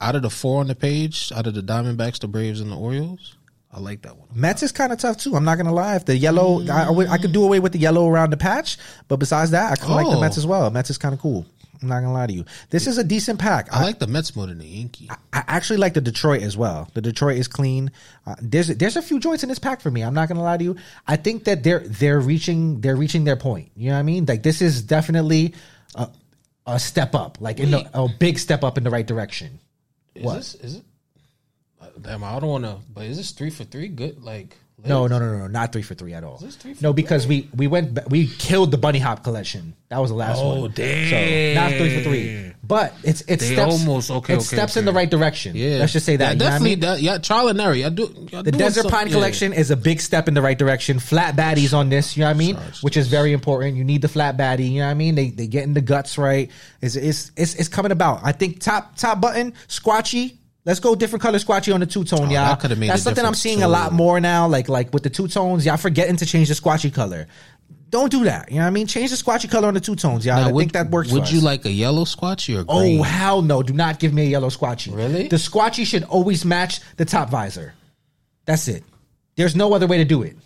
out of the four on the page, out of the Diamondbacks, the Braves, and the Orioles. I like that one. Mets is kind of tough too. I'm not gonna lie. If the yellow, I, I I could do away with the yellow around the patch, but besides that, I of like the Oh. Mets as well. Mets is kind of cool. I'm not gonna lie to you. This is a decent pack. I I, like the Mets more than the Yankee. I actually like the Detroit as well. The Detroit is clean. Uh, there's there's a few joints in this pack for me. I'm not gonna lie to you. I think that they're they're reaching they're reaching their point. You know what I mean? Like this is definitely a, a step up, like in the, a big step up in the right direction. Is What? this is it? Uh, Damn, I don't want to. But is this three for three? Good, like No, no, no, no, not three for three at all. this three for no, because we we went ba- we killed the bunny hop collection. That was the last Oh, one. damn. So not three for three, but it's it's They steps almost- okay, It okay, steps in okay. the right direction. Yeah, let's just say that. Yeah, you know what I definitely. mean? That, yeah, trial and error. I do. y'all The doing Desert some- Pine yeah. collection is a big step in the right direction. Flat baddies on this, you know what I mean? Which is very important. You need the flat baddie, you know what I mean? They they getting the guts right. It's it's it's, it's coming about. I think top top button squatchee. Let's go different color squatchee on the two tone, Oh, y'all. that That's something I'm seeing a lot more now. Like like with the two tones, y'all forgetting to change the squatchee color. Don't do that. You know what I mean? Change the squatchee color on the two tones, y'all. Now, I would, think that works. Would you us. like a yellow squatchee or Oh green? hell no! Do not give me a yellow squatchee. Really? The squatchee should always match the top visor. That's it. There's no other way to do it.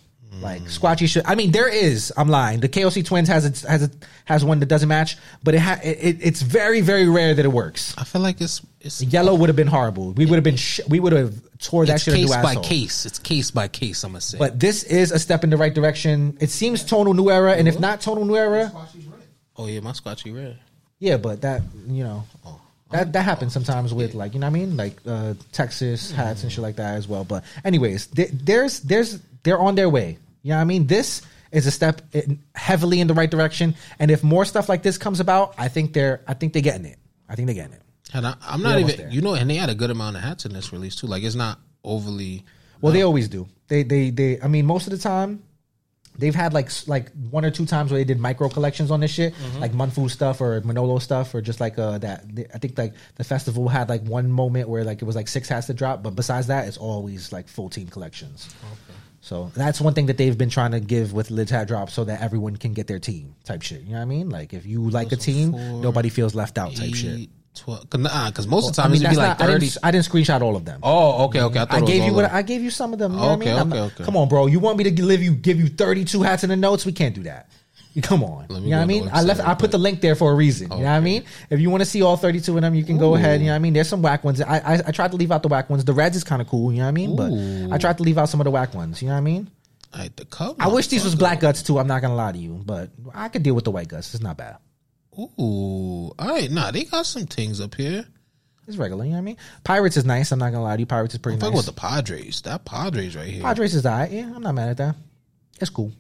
Like squatchee should. I mean, there is. I'm lying. The KOC Twins has a, has a, has one that doesn't match, but it, ha, it it- it's very very rare that it works. I feel like it's it's Yellow would have been horrible. We would have been sh- we would have tore that it's shit new case by asshole. case. It's case by case. I'm gonna say. But this is a step in the right direction. It seems tonal new era, and if not tonal new era. Oh yeah, my Squatchee red. Yeah, but that you know that that happens sometimes with like you know what I mean like uh, Texas hats and shit like that as well. But anyways, th- there's there's they're on their way. You know what I mean? This is a step in, heavily in the right direction. And if more stuff like this comes about, I think they're I think they're getting it. I think they're getting it. And I, I'm not even, there. you know, and they had a good amount of hats in this release too. Like it's not overly. Well, they always do. They they they. I mean, most of the time, they've had like like one or two times where they did micro collections on this shit, Mm-hmm. like Munfu stuff or Manolo stuff, or just like uh that. I think like the festival had like one moment where like it was like six hats to drop, but besides that, it's always like full team collections. So that's one thing that they've been trying to give with Lids Hat Drop, so that everyone can get their team type shit. You know what I mean? Like if you like a team, four, nobody feels left out type shit. Eight, 12, cause, nah, cause most of the I time mean, it'd be like not, I, 30. didn't, I didn't screenshot all of them. Oh, okay, okay. I, I gave you what I gave you some of them. You know what I Okay, mean? Okay, not- okay. Come on, bro. You want me to give you give you 32 hats in the notes? We can't do that. Come on. You know what I mean? I left. I put the link there for a reason. You know what I mean? If you want to see all 32 of them, you can go ahead. You know what I mean? There's some whack ones. I I, I tried to leave out the whack ones. The reds is kind of cool. You know what I mean? Ooh. But I tried to leave out some of the whack ones. You know what I mean? Like the cover. I wish these was black guts too. I'm not gonna lie to you, but I could deal with the white guts. It's not bad. Ooh, all right. Nah, they got some things up here. It's regular. You know what I mean? Pirates is nice. I'm not gonna lie to you. Pirates is pretty Fuck nice. with the Padres. That Padres right here. Padres is alright. Yeah, I'm not mad at that. It's cool.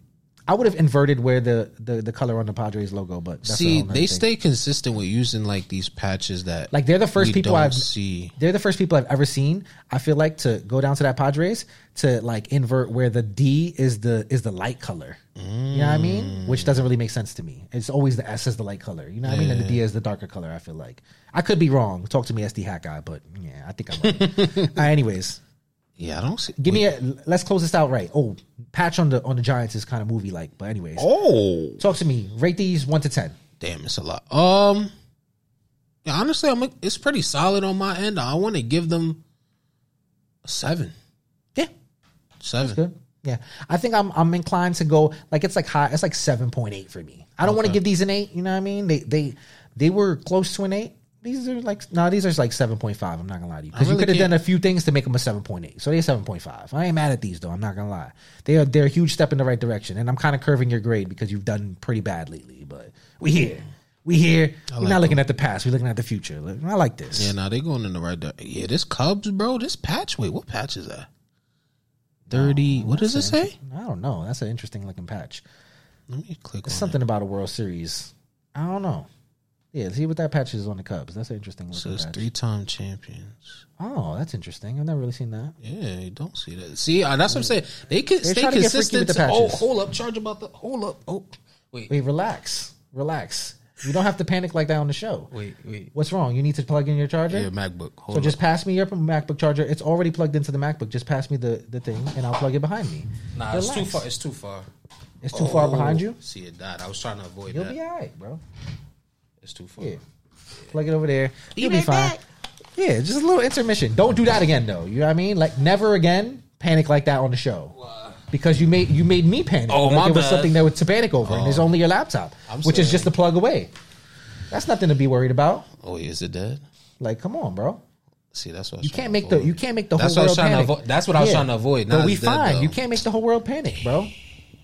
I would have inverted where the, the, the color on the Padres logo, but that's See, they thing. stay consistent with using like these patches that like they're the first people I've see. they're the first people I've ever seen. I feel like to go down to that Padres to like invert where the D is the is the light color. You know what I mean? Which doesn't really make sense to me. It's always the S is the light color. You know what I mean? And the D is the darker color. I feel like I could be wrong. Talk to me, SD Hat Guy, but yeah, I think I'm right. uh, anyways, Yeah, I don't see. give me a. Let's close this out right. Oh, patch on the on the Giants is kind of movie like, but anyways, Oh, talk to me. Rate these one to ten. damn, it's a lot. Um, yeah, honestly, I'm. It's pretty solid on my end. I want to give them a seven. Yeah, Seven. good. Yeah, I think I'm I'm inclined to go like it's like high. It's like seven point eight for me. I don't want to give these an eight. You know what I mean? They they they were close to an eight. These are like no, these are like seven point five. I'm not gonna lie to you because really you could have done a few things to make them a seven point eight. So they're seven point five. I ain't mad at these though. I'm not gonna lie. They are they're a huge step in the right direction, and I'm kind of curving your grade because you've done pretty bad lately. But we here, we here. We're like not looking at the past. We're looking at the future. Look, I like this. Yeah, now they're going in the right direction. Yeah, this Cubs, bro. This patch. Wait, what patch is that? Thirty. what does it say? I don't know. That's an interesting looking patch. Let me click on It's something about a World Series. I don't know. Yeah, see what that patch is on the Cubs. That's an interesting. So it's three time champions. Oh, that's interesting. I've never really seen that. Yeah, you don't see that. See, uh, that's what I'm saying. They can They're stay trying to get freaky consistent. with the to- oh, patches. hold up, charge about the. Hold up. Oh, wait, Wait, relax, relax. You don't have to panic like that on the show. wait, wait. What's wrong? You need to plug in your charger. Yeah, MacBook. Hold so just up. pass me your MacBook charger. It's already plugged into the MacBook. Just pass me the, the thing, and I'll plug it behind me. Nah, it's too Relax. far. It's too far. It's too far Oh, behind you. See it died. I was trying to avoid You'll that. be all right, bro. It's too far. Yeah, plug it over there. You'll be fine. back. Yeah, just a little intermission. Don't do that again, though. You know what I mean? Like never again panic like that on the show. Because you made you made me panic. Oh, like my it was bad. something that was to panic over, and it's oh. only your laptop, I'm which is saying- just a plug away. That's nothing to be worried about. Oh, wait, is it dead? Like, come on, bro. See, that's what I was You trying can't to make the avoid. you can't make the That's whole what I was world trying to panic. avoid. That's what I was trying to avoid. Now But we it's dead, fine. though. You can't make the whole world panic, bro.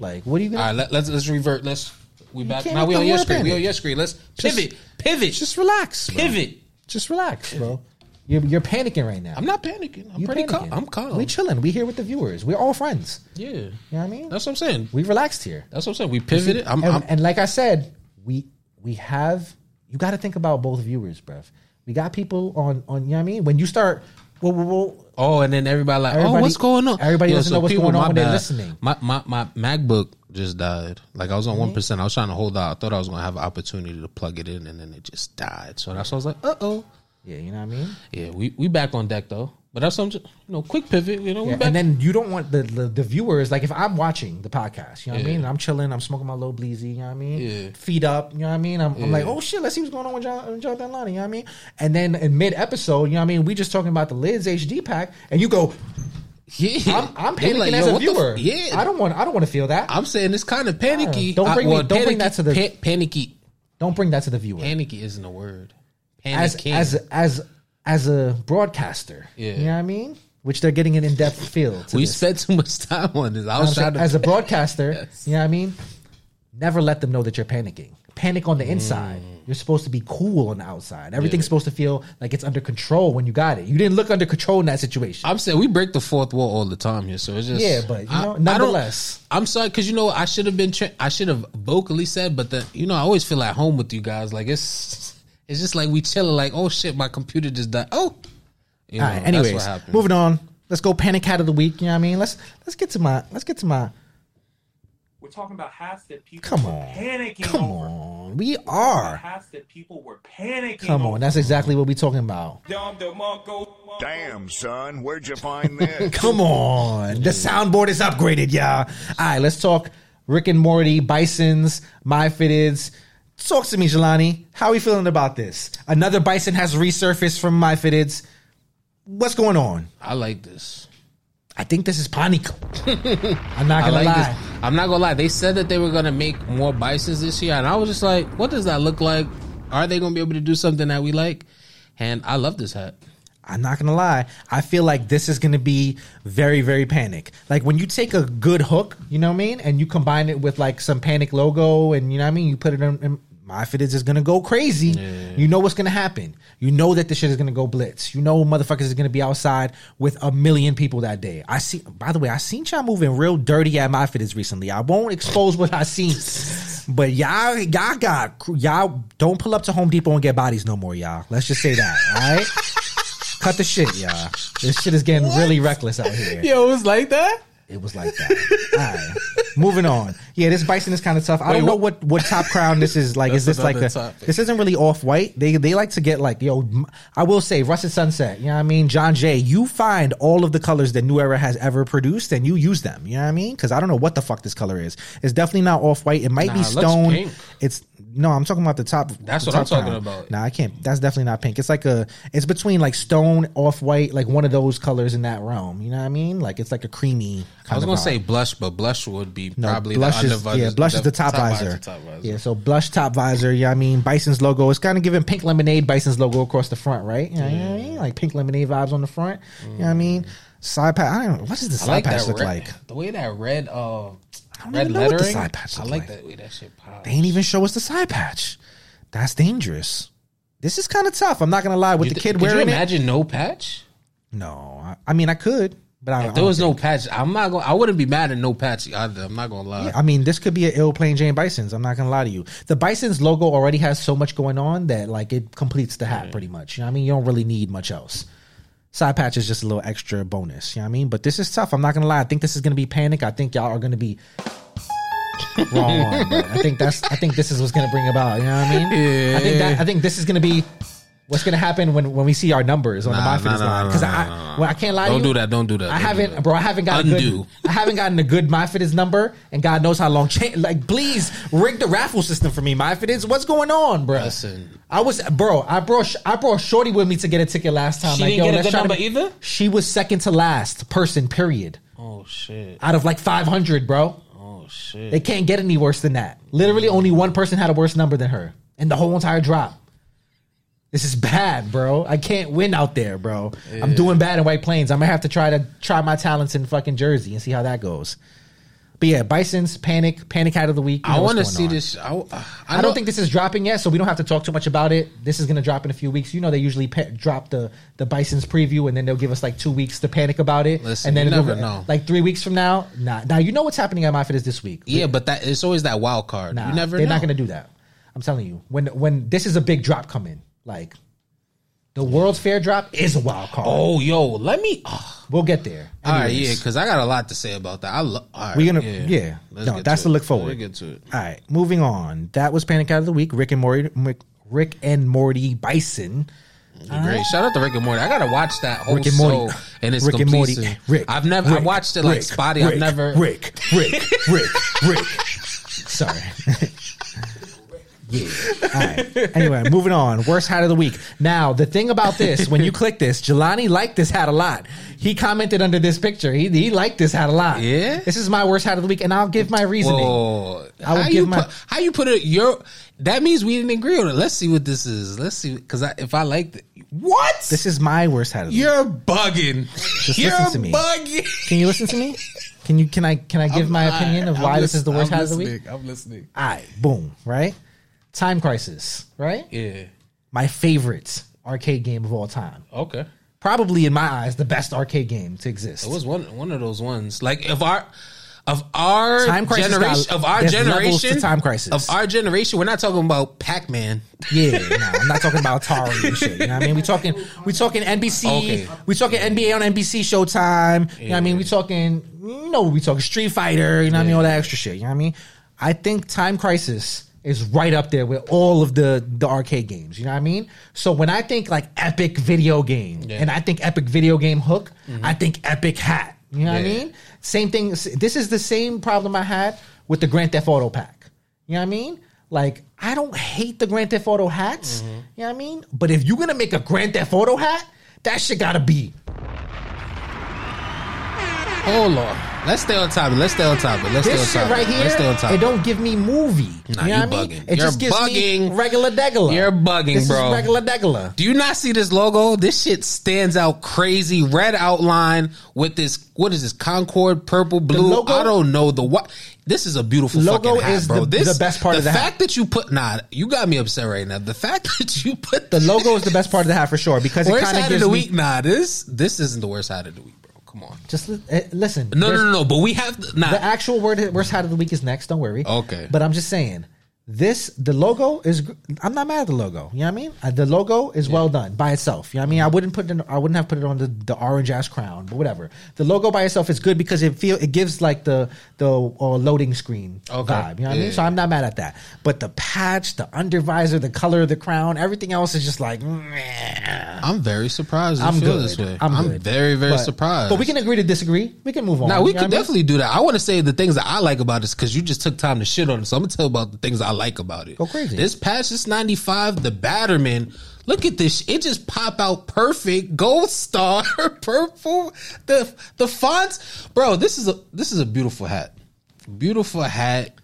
Like, what are you gonna? All right, let, let's let's revert. Let's we back now. We on your screen. We on your screen. Let's Just- pivot. Pivot. just relax. Bro. pivot. Just relax, bro. You're, you're panicking right now. I'm not panicking. I'm You pretty calm. I'm calm. We chilling. We here with the viewers. We're all friends. yeah, You know what I mean? that's what I'm saying. we relaxed here. That's what I'm saying. We pivoted. I'm, and, I'm and like I said, we we have you got to think about both viewers, bruv. We got people on on you know what I mean. When you start, whoa, whoa, whoa, Oh, and then everybody like, oh, Everybody- oh, what's going on? everybody doesn't know what's people, going on when they're listening. My my my MacBook just died. Like I was on one I was trying to hold out. I thought I was gonna have an opportunity to plug it in, and then it just died. So that's why I was like, uh oh. yeah, you know what I mean. Yeah, we we back on deck though. But that's some, you know, quick pivot. You know, we Yeah, back. and then you don't want the, the the viewers like if I'm watching the podcast, you know what I mean. I'm chilling, I'm smoking my little bleezy, you know what I mean. Yeah. Feet up, you know what I mean. I'm, I'm like, oh shit, let's see what's going on with John, Jonathan Lonnie, you know what I mean. And then in mid episode, you know what I mean, we just talking about the Lids HD pack, and you go, yeah, I'm, I'm panicking like, as a the f- viewer. yeah, I don't want I don't want to feel that. I'm saying it's kind of panicky. Don't bring I- me- don't bring that to the- pan- panicky. don't bring that to the viewer. Panicky isn't a word. as Panicking. as as as a broadcaster, Yeah. you know what I mean. Which they're getting an in depth feel. To we this. spent too much time on this. I I'm was saying, trying to as a broadcaster, Yes. you know what I mean? Never let them know that you're panicking. Panic on the inside. Mm. You're supposed to be cool on the outside. Everything's supposed to feel like it's under control when you got it. You didn't look under control in that situation. I'm saying we break the fourth wall all the time here, so it's just Yeah, but, you I- know, I nonetheless. I'm sorry because you know I should have been tra- I should have vocally said, but the you know I always feel at home with you guys. Like it's it's just like we chilling. Like oh shit, my computer just died. Oh, you know, All right. that's Anyways, moving on. Let's go panic cat of the week. You know what I mean? Let's let's get to my let's get to my We're talking about hats that people Come were on. panicking Come over. on. We are. hats that people were panicking Come over. on. That's exactly what we're talking about. Damn, son, where'd you find this? Come on. The soundboard is upgraded, y'all. All right, let's talk Rick and Morty, Bisons, My Fitteds. Talk to me, Jelani. How are we feeling about this? Another Bison has resurfaced from My Fitteds. What's going on? I like this. I think this is panic. I'm not gonna like lie. this. I'm not gonna lie. They said that they were gonna make more bisons this year, and I was just like, "What does that look like? Are they gonna be able to do something that we like?" And I love this hat. I'm not gonna lie. I feel like this is gonna be very, very panic. Like when you take a good hook, you know what I mean, and you combine it with like some panic logo, and you know what I mean, you put it in. in my fitteds is gonna go crazy. You know what's gonna happen. You know that the shit is gonna go blitz. You know motherfuckers is gonna be outside with a million people that day. I see. By the way, I seen y'all moving real dirty at my fitteds recently. I won't expose what I seen, but y'all, y'all got y'all don't pull up to Home Depot and get bodies no more, y'all. Let's just say that. All right. Cut the shit, y'all. This shit is getting really reckless out here. Yo, it was like that. It was like that. All right. Moving on. Yeah, this bison is kind of tough. I don't Wait, know what- what top crown this is like. is this like a topic. this isn't really off white. They they like to get like yo. I will say russet sunset. You know what I mean? John Jay. You find all of the colors that New Era has ever produced and you use them. You know what I mean? Because I don't know what the fuck this color is. It's definitely not off white. It might Nah, be it stone. pink. It's no. I'm talking about the top. That's the what I'm talking crown. about. Nah, I can't. That's definitely not pink. It's like a. It's between like stone, off white, like one of those colors in that realm. You know what I mean? Like it's like a creamy. I was gonna say blush, but blush would be No, probably blush is under yeah, blush is the top, visor. top visor. Yeah, so blush top visor. Yeah, I mean Bison's logo. It's kind of giving pink lemonade Bison's logo across the front, right? Yeah, you know what I mean? like pink lemonade vibes on the front. You know what I mean? Side patch. I don't know. What does the side like patch look red, like? The way that red, uh, don't red even know what the lettering. side patch I like like. that way that shit pops. They ain't even show us the side patch. That's dangerous. This is kind of tough. I'm not gonna lie. With You the kid could wearing you it, imagine no patch? no. I, I mean, I could, but I, If there was don't no patch, I'm not going. I wouldn't be mad at no patch either. I'm not gonna lie. Yeah, I mean, this could be an ill plain Jane Bison's. I'm not gonna lie to you. The Bison's logo already has so much going on that like it completes the hat pretty much. You know what I mean? You don't really need much else. Side patch is just a little extra bonus. You know what I mean? But this is tough. I'm not gonna lie. I think this is gonna be panic. I think y'all are gonna be wrong I think that's. I think this is what's gonna bring about. You know what I mean? Yeah. I think that. I think this is gonna be. What's gonna happen when, when we see our numbers on Nah, the My nah, nah, line? Because nah, I, nah, well, I can't lie. to Don't you. do that. Don't do that. I Don't haven't, that. bro. I haven't gotten a Undo. good. I haven't gotten a good MyFitteds number, and God knows how long. Cha- like, please rig the raffle system for me, MyFitteds. What's going on, bro? Listen. I was, bro. I brought, I brought Shorty with me to get a ticket last time. She like, didn't yo, get a good try to- number either? She was second to last person. Period. Oh shit. Out of like five hundred, bro. Oh shit. They can't get any worse than that. Literally, only one person had a worse number than her, and the whole entire drop. This is bad, bro. I can't win out there, bro. I'm doing bad in White Plains. I'm gonna have to try to try my talents in fucking Jersey and see how that goes. But yeah, Bison's panic, panic out of the week. You I know what's want to see on. this. I, I, I, don't think this is dropping yet, so we don't have to talk too much about it. This is gonna drop in a few weeks. You know, they usually pa- drop the the Bison's preview, and then they'll give us like two weeks to panic about it, Listen, and then you never know. Like three weeks from now, nah. Now you know what's happening at my fit is this week. Yeah, but that it's always that wild card. Nah, you never. they're know. not going to do that. I'm telling you. When when this is a big drop coming, like the World's Fair drop is a wild card. Oh, yo, let me. oh, we'll get there. all right, yeah, because I got a lot to say about that. I love. We're gonna yeah. Let's No, that's to look forward. Let's get to it. All right, moving on. That was Panic Out of the Week. Rick and Morty Rick, Rick and Morty Bison. Great. Shout out to Rick and Morty. I gotta watch that whole Rick and show Morty. and its Rick and Morty. Rick. I've never. I watched it like Rick, spotty. Rick, I've never. Rick, Rick, Rick, Rick. Sorry. Yeah. All right. Anyway, moving on. Worst hat of the week. Now, the thing about this, when you click this, Jelani liked this hat a lot. He commented under this picture. He, he liked this hat a lot. Yeah? This is my worst hat of the week, and I'll give my reasoning. Whoa. I would how give you my- put, how you put it? Your that means we didn't agree on it. Let's see what this is. Let's see because if I like it, what This is my worst hat of the week. you're bugging. Just you're listen to me. bugging. Can you listen to me? Can you can I can I give my opinion of why this is the worst hat of the week? I'm listening. All right, boom, right? Time Crisis, right? Yeah. My favorite arcade game of all time. Okay. Probably in my eyes, the best arcade game to exist. It was one one of those ones. Like of our of our Time Crisis generation got- of our generation Time Crisis. of our generation. We're not talking about Pac Man. Yeah, no, I'm not talking about Atari and shit. You know what I mean? We talking we talking NBC. Okay. We talking NBA on NBC Showtime. You know what I mean? We talking you know we talking Street Fighter. You know what I mean? All that extra shit. You know what I mean? I think Time Crisis is right up there with all of the the arcade games. You know what I mean? So when I think like epic video game, Yeah. and I think epic video game hook, mm-hmm. I think epic hat. You know what I mean? Same thing. This is the same problem I had with the Grand Theft Auto pack. You know what I mean? Like, I don't hate the Grand Theft Auto hats. Mm-hmm. You know what I mean? But if you're gonna make a Grand Theft Auto hat, that shit gotta be. Hold on. Let's stay on topic. Let's stay on topic. Let's This stay on topic. right here, Let's stay on it topic. don't give me movie. Nah, you know you what I mean? bugging. It You're just gives me bugging. regular degular. You're bugging, this bro. Is regular degular. Do you not see this logo? This shit stands out crazy. Red outline with this. What is this? Concord purple blue. logo- I don't know the what. This is a beautiful Logo fucking hat, is bro. the- this the best part the of the hat. fact that you put nah, you got me upset right now. The fact that you put The logo is the best part of the hat for sure because it kind of gives the me. week. Nah, this this isn't the worst hat of the week. Come on. Just li- eh, listen. No, no, no, no. But we have to, nah. The actual word worst hat of the week is next. Don't worry. Okay. But I'm just saying, this the logo is. I'm not mad at the logo. You know what I mean? Uh, the logo is well done by itself. You know what I mean? I wouldn't put it. In, I wouldn't have put it on the, the orange ass crown, but whatever. The logo by itself is good because it feel it gives like the the uh, loading screen Okay. vibe. You know what I mean? Yeah. So I'm not mad at that. But the patch, the undervisor, the color of the crown, everything else is just like. meh. I'm very surprised. You I'm feel good. this way. I'm, good. very, very But- surprised. But we can agree to disagree. We can move on. Now we You know what I mean? definitely do that. I want to say the things that I like about this because you just took time to shit on it. So I'm gonna tell you about the things I like about it. Go crazy. This patch is 95. The Batterman. Look at this. It just pop out perfect. Gold star, purple. The the fonts, bro. This is a this is a beautiful hat. Beautiful hat.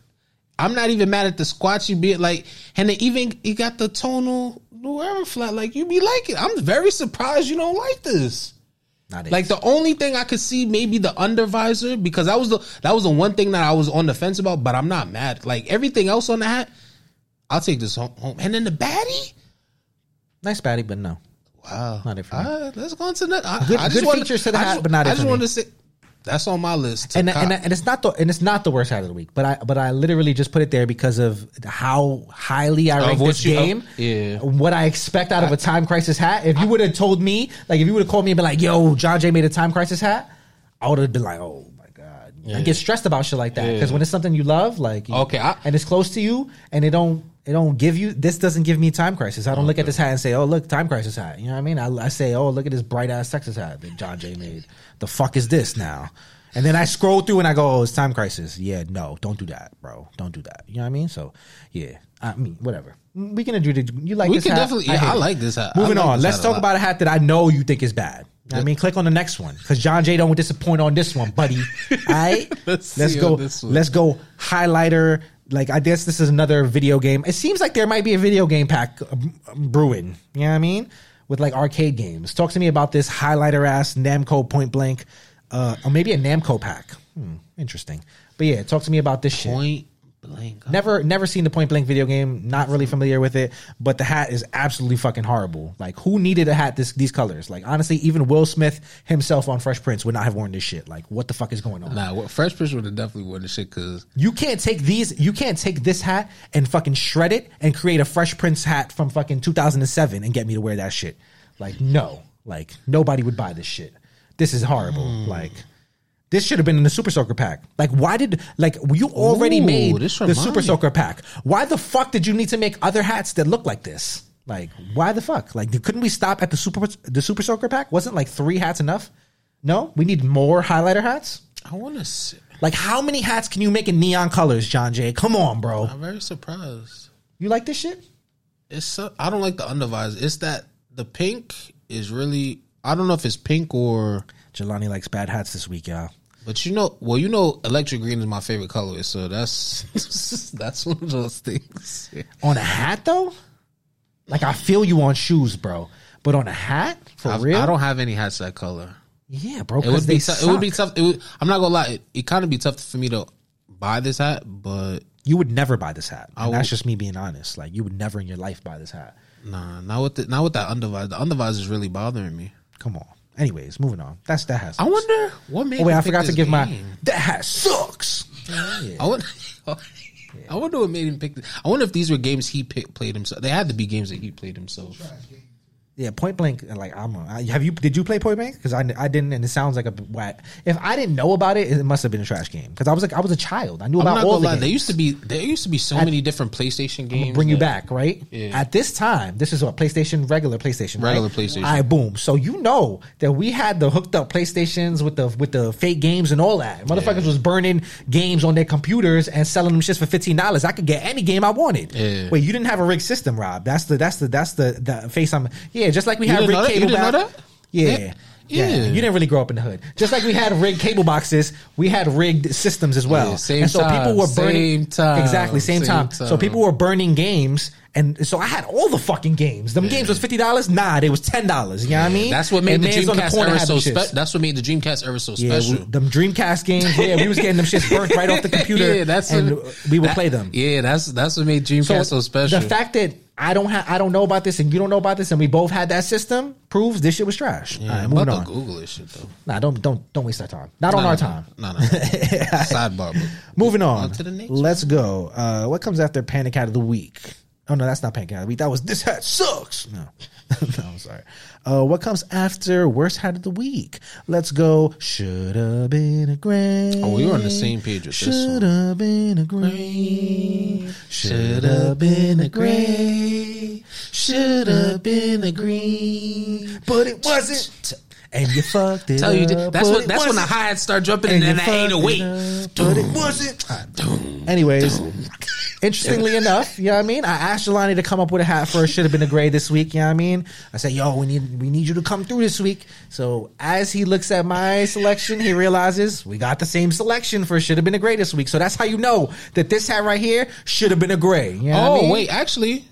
I'm not even mad at the squatchee bit. Like, and then even you got the tonal whoever flat. Like you be like it. I'm very surprised you don't like this. Not. Like the only thing I could see maybe the undervisor because that was the that was the one thing that I was on the fence about, but I'm not mad. Like everything else on the hat, I'll take this home. home. And then the baddie, nice baddie, but no. wow, Not it for me. All right, let's go into that. I, Good- I just good wanted- features to the I hat, just- but not it I just wanted to say that's on my list. and and and it's not the and it's not the worst hat of the week, but I but I literally just put it there because of how highly I rank this you- game. of- yeah. what I expect out of a time crisis hat. If you would have told me, like, if you would have called me and been like, "Yo, John Jay made a time crisis hat," I would have been like, "Oh god!" I get stressed about shit like that because Yeah. when it's something you love, like, you- Okay, I- and it's close to you, and it don't. It don't give you this. Doesn't give me time crisis. I don't look at this hat and say, "Oh, look, time crisis hat." You know what I mean? I, I say, "Oh, look at this bright ass Texas hat that John Jay made." The fuck is this now? And then I scroll through and I go, "Oh, it's time crisis." Yeah, no, don't do that, bro. Don't do that. You know what I mean? So, yeah, I mean, whatever. We can agree to you like We this can hat. definitely- yeah, hate I like this hat. Moving like on. Let's talk about a hat that I know you think is bad. I mean, click on the next one because John Jay don't disappoint on this one, buddy. All right, Let's let's go. on. Let's go. Highlighter. Like I guess this is another video game. It seems like there might be a video game pack um, brewing. You know what I mean? With like arcade games. Talk to me about this highlighter ass Namco Point Blank, uh, or maybe a Namco pack. Hmm, interesting. But yeah, talk to me about this shit. Blank. Never, never seen the Point Blank video game. Not really familiar with it, but the hat is absolutely fucking horrible. Like, who needed a hat this these colors? Like, honestly, even Will Smith himself on Fresh Prince would not have worn this shit. Like, what the fuck is going on? Nah, what Fresh Prince would have definitely worn this shit because You can't take these. You can't take this hat and fucking shred it and create a Fresh Prince hat from fucking 2007 and get me to wear that shit. Like, no. Like, nobody would buy this shit. This is horrible. Hmm. Like. This should have been in the Super Soaker pack. Like, why did like you already Ooh, made this the Super. Soaker pack? Why the fuck did you need to make other hats that look like this? Like, why the fuck? Like, couldn't we stop at the Super the Super Soaker pack? Wasn't like three hats enough? No, we need more highlighter hats. I want to. Like, how many hats can you make in neon colors, John Jay? Come on, bro. I'm very surprised. You like this shit? It's so, I don't like the undervisor. It's that the pink is really. I don't know if it's pink or, Jelani likes bad hats this week, y'all. but you know, well, you know, electric green is my favorite color, so that's that's one of those things. On a hat though, like I feel you on shoes, bro. But on a hat, for I, real? I don't have any hats that color. Yeah, bro. It would be tough. It would be tough. It would, I'm not gonna lie. It, it kind of be tough for me to buy this hat, but You would never buy this hat. And that's just me being honest. Like you would never in your life buy this hat. Nah, not with the, not with that undervisor. The undervisor is really bothering me. Come on. Anyways, moving on. That's that has. I wonder what made. Oh wait, him I forgot to this give my that has sucks. I wonder. I wonder what made him pick. This. I wonder if these were games he pick, played himself. They had to be games that he played himself. Yeah, Point Blank. Uh, like I'm. A, I, have you? Did you play Point Blank? Because I, I didn't, and it sounds like a. What if I didn't know about it? It must have been a trash game. Because I was like, I was a child. I knew about all the lie. games. There used to be there used to be so many different PlayStation games. bring you back, right? Yeah. At this time, this is what PlayStation, regular PlayStation, right? Regular PlayStation. All right, boom. So you know that we had the hooked up PlayStations with the with the fake games and all that. Motherfuckers was burning games on their computers and selling them shits for fifteen dollars. I could get any game I wanted. Yeah. Wait, you didn't have a rig system, Rob? That's the that's the that's the the face I'm. Yeah, just like we You had didn't rig know that? You cable didn't know back- that? Yeah. Yeah. Yeah. Yeah. you didn't really grow up in the hood. Just like we had rigged cable boxes, we had rigged systems as well. Yeah, same and so time, people were burning same time, exactly same, same time. So people were burning games, and so I had all the fucking games. Them games was fifty dollars. Nah, they was ten dollars. You know what I mean? That's what made And the Dreamcast era had so special. That's what made the Dreamcast era so Yeah, special. we, them Dreamcast games. Yeah, we was getting them shits burnt right off the computer. yeah, that's and what, we would that- play them. Yeah, that's that's what made Dreamcast so, special. The fact that I don't have, I don't know about this, and you don't know about this, and we both had that system proves this shit was trash. yeah, All right, moving about on. to Google this shit though. Nah, don't don't don't waste our time. Not on our time. No, no. no. Sidebar. Moving on. to the next. Let's go. Uh, what comes after Panic Hat of the Week? Oh no, that's not Panic Hat of the Week. That was this hat sucks. No, no, I'm sorry. Uh, what comes after Worst Hat of the Week? Let's go. Should have been a gray. Oh, we were on the same page with this Should have been a gray. Should have been a gray. Should have been a green. But it wasn't. And you fucked it Tell you up, that's what that's when the hi hat start jumping And and, you then the fucked 808. it but it wasn't. Ah, Anyways, interestingly enough, you know what I mean? I asked Jelani to come up with a hat for Should Have Been a Gray this week, you know what I mean? I said, yo, we need we need you to come through this week. So as he looks at my selection, he realizes we got the same selection for Should Have Been a Gray this week. So that's how you know that this hat right here should have been a gray. You know what I Oh mean? wait, actually,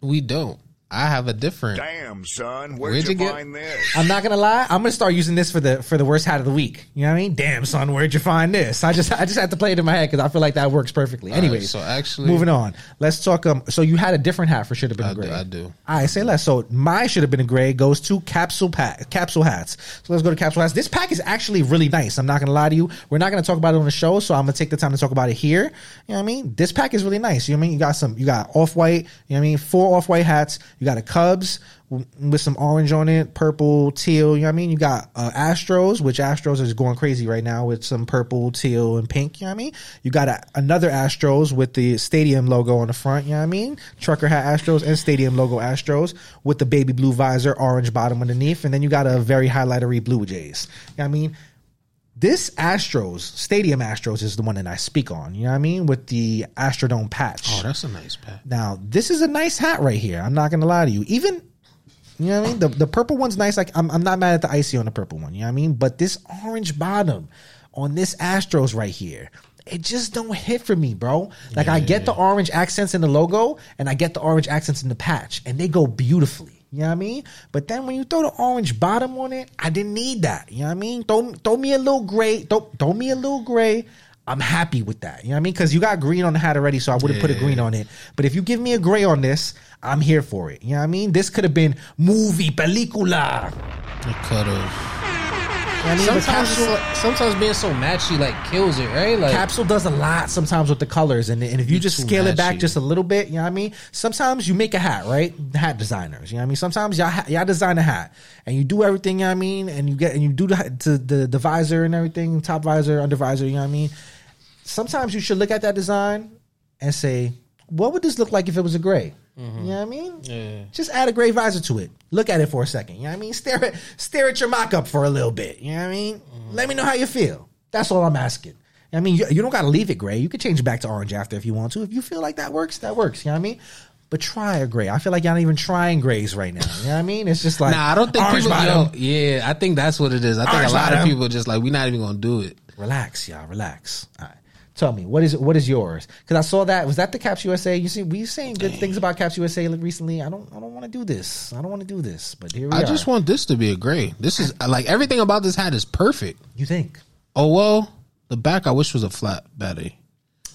we don't. I have a different. Damn, son, where'd, Where'd you, you get- find this? I'm not gonna lie. I'm gonna start using this for the for the worst hat of the week. You know what I mean? Damn, son, where'd you find this? I just I just had to play it in my head because I feel like that works perfectly. All right, Anyways, so actually- moving on. Let's talk. Um, so you had a different hat for should have been I a do- gray. I do. All right, say less. So my should have been a gray goes to capsule pack capsule hats. So let's go to capsule hats. This pack is actually really nice. I'm not gonna lie to you. We're not gonna talk about it on the show, so I'm gonna take the time to talk about it here. You know what I mean? This pack is really nice. You know what I mean? You got some. You got off white. You know what I mean? Four off white hats. You got a Cubs with some orange on it, purple, teal. You know what I mean? You got uh, Astros, which Astros is going crazy right now with some purple, teal, and pink. You know what I mean? You got a, another Astros with the stadium logo on the front. You know what I mean? Trucker hat Astros and stadium logo Astros with the baby blue visor, orange bottom underneath, and then you got a very highlightery Blue Jays. You know what I mean? This Astros, Stadium Astros, is the one that I speak on. You know what I mean? With the Astrodome patch. Oh, that's a nice pack. Now, this is a nice hat right here. I'm not gonna lie to you. Even you know what I mean? The the purple one's nice. Like I'm I'm not mad at the icy on the purple one, you know what I mean? But this orange bottom on this Astros right here, it just don't hit for me, bro. Like I get the orange accents in the logo and I get the orange accents in the patch, and they go beautifully. You know what I mean? But then when you throw the orange bottom on it, I didn't need that. You know what I mean? Throw throw me a little gray. Throw, throw me a little gray. I'm happy with that. You know what I mean? Because you got green on the hat already, so I would have put a green on it. But if you give me a gray on this, I'm here for it. You know what I mean? This could have been movie, película. It could have. You know what I mean? Sometimes, like, sometimes being so matchy like kills it, right? Like Capsule does a lot sometimes with the colors, and, and if you just scale it back just a little bit, you know what I mean. Sometimes you make a hat, right? Hat designers, you know what I mean. Sometimes y'all y'all design a hat, and you do everything, you know what I mean, and you get and you do the to the, the visor and everything, top visor, under visor, you know what I mean. Sometimes you should look at that design and say, what would this look like if it was a gray? Mm-hmm. You know what I mean? Yeah. Just add a gray visor to it. Look at it for a second. You know what I mean? Stare at stare at your mock up for a little bit. You know what I mean? Mm-hmm. Let me know how you feel. That's all I'm asking. I mean, you, you don't got to leave it gray. You can change it back to orange after if you want to. If you feel like that works, that works. You know what I mean? But try a gray. I feel like y'all not even trying grays right now. You know what I mean? It's just like Nah, I don't think people. Yo, yeah, I think that's what it is. I think Orange a lot bottom. of people just like we're not even gonna do it. Relax, y'all. Relax. All right. Tell me what is what is yours? Because I saw that was that the Caps USA. You see, we saying good things about Caps USA recently. I don't I don't want to do this. I don't want to do this. But here we I are. just want this to be a gray. This is like everything about this hat is perfect. you think? Oh well, the back I wish was a flat battery.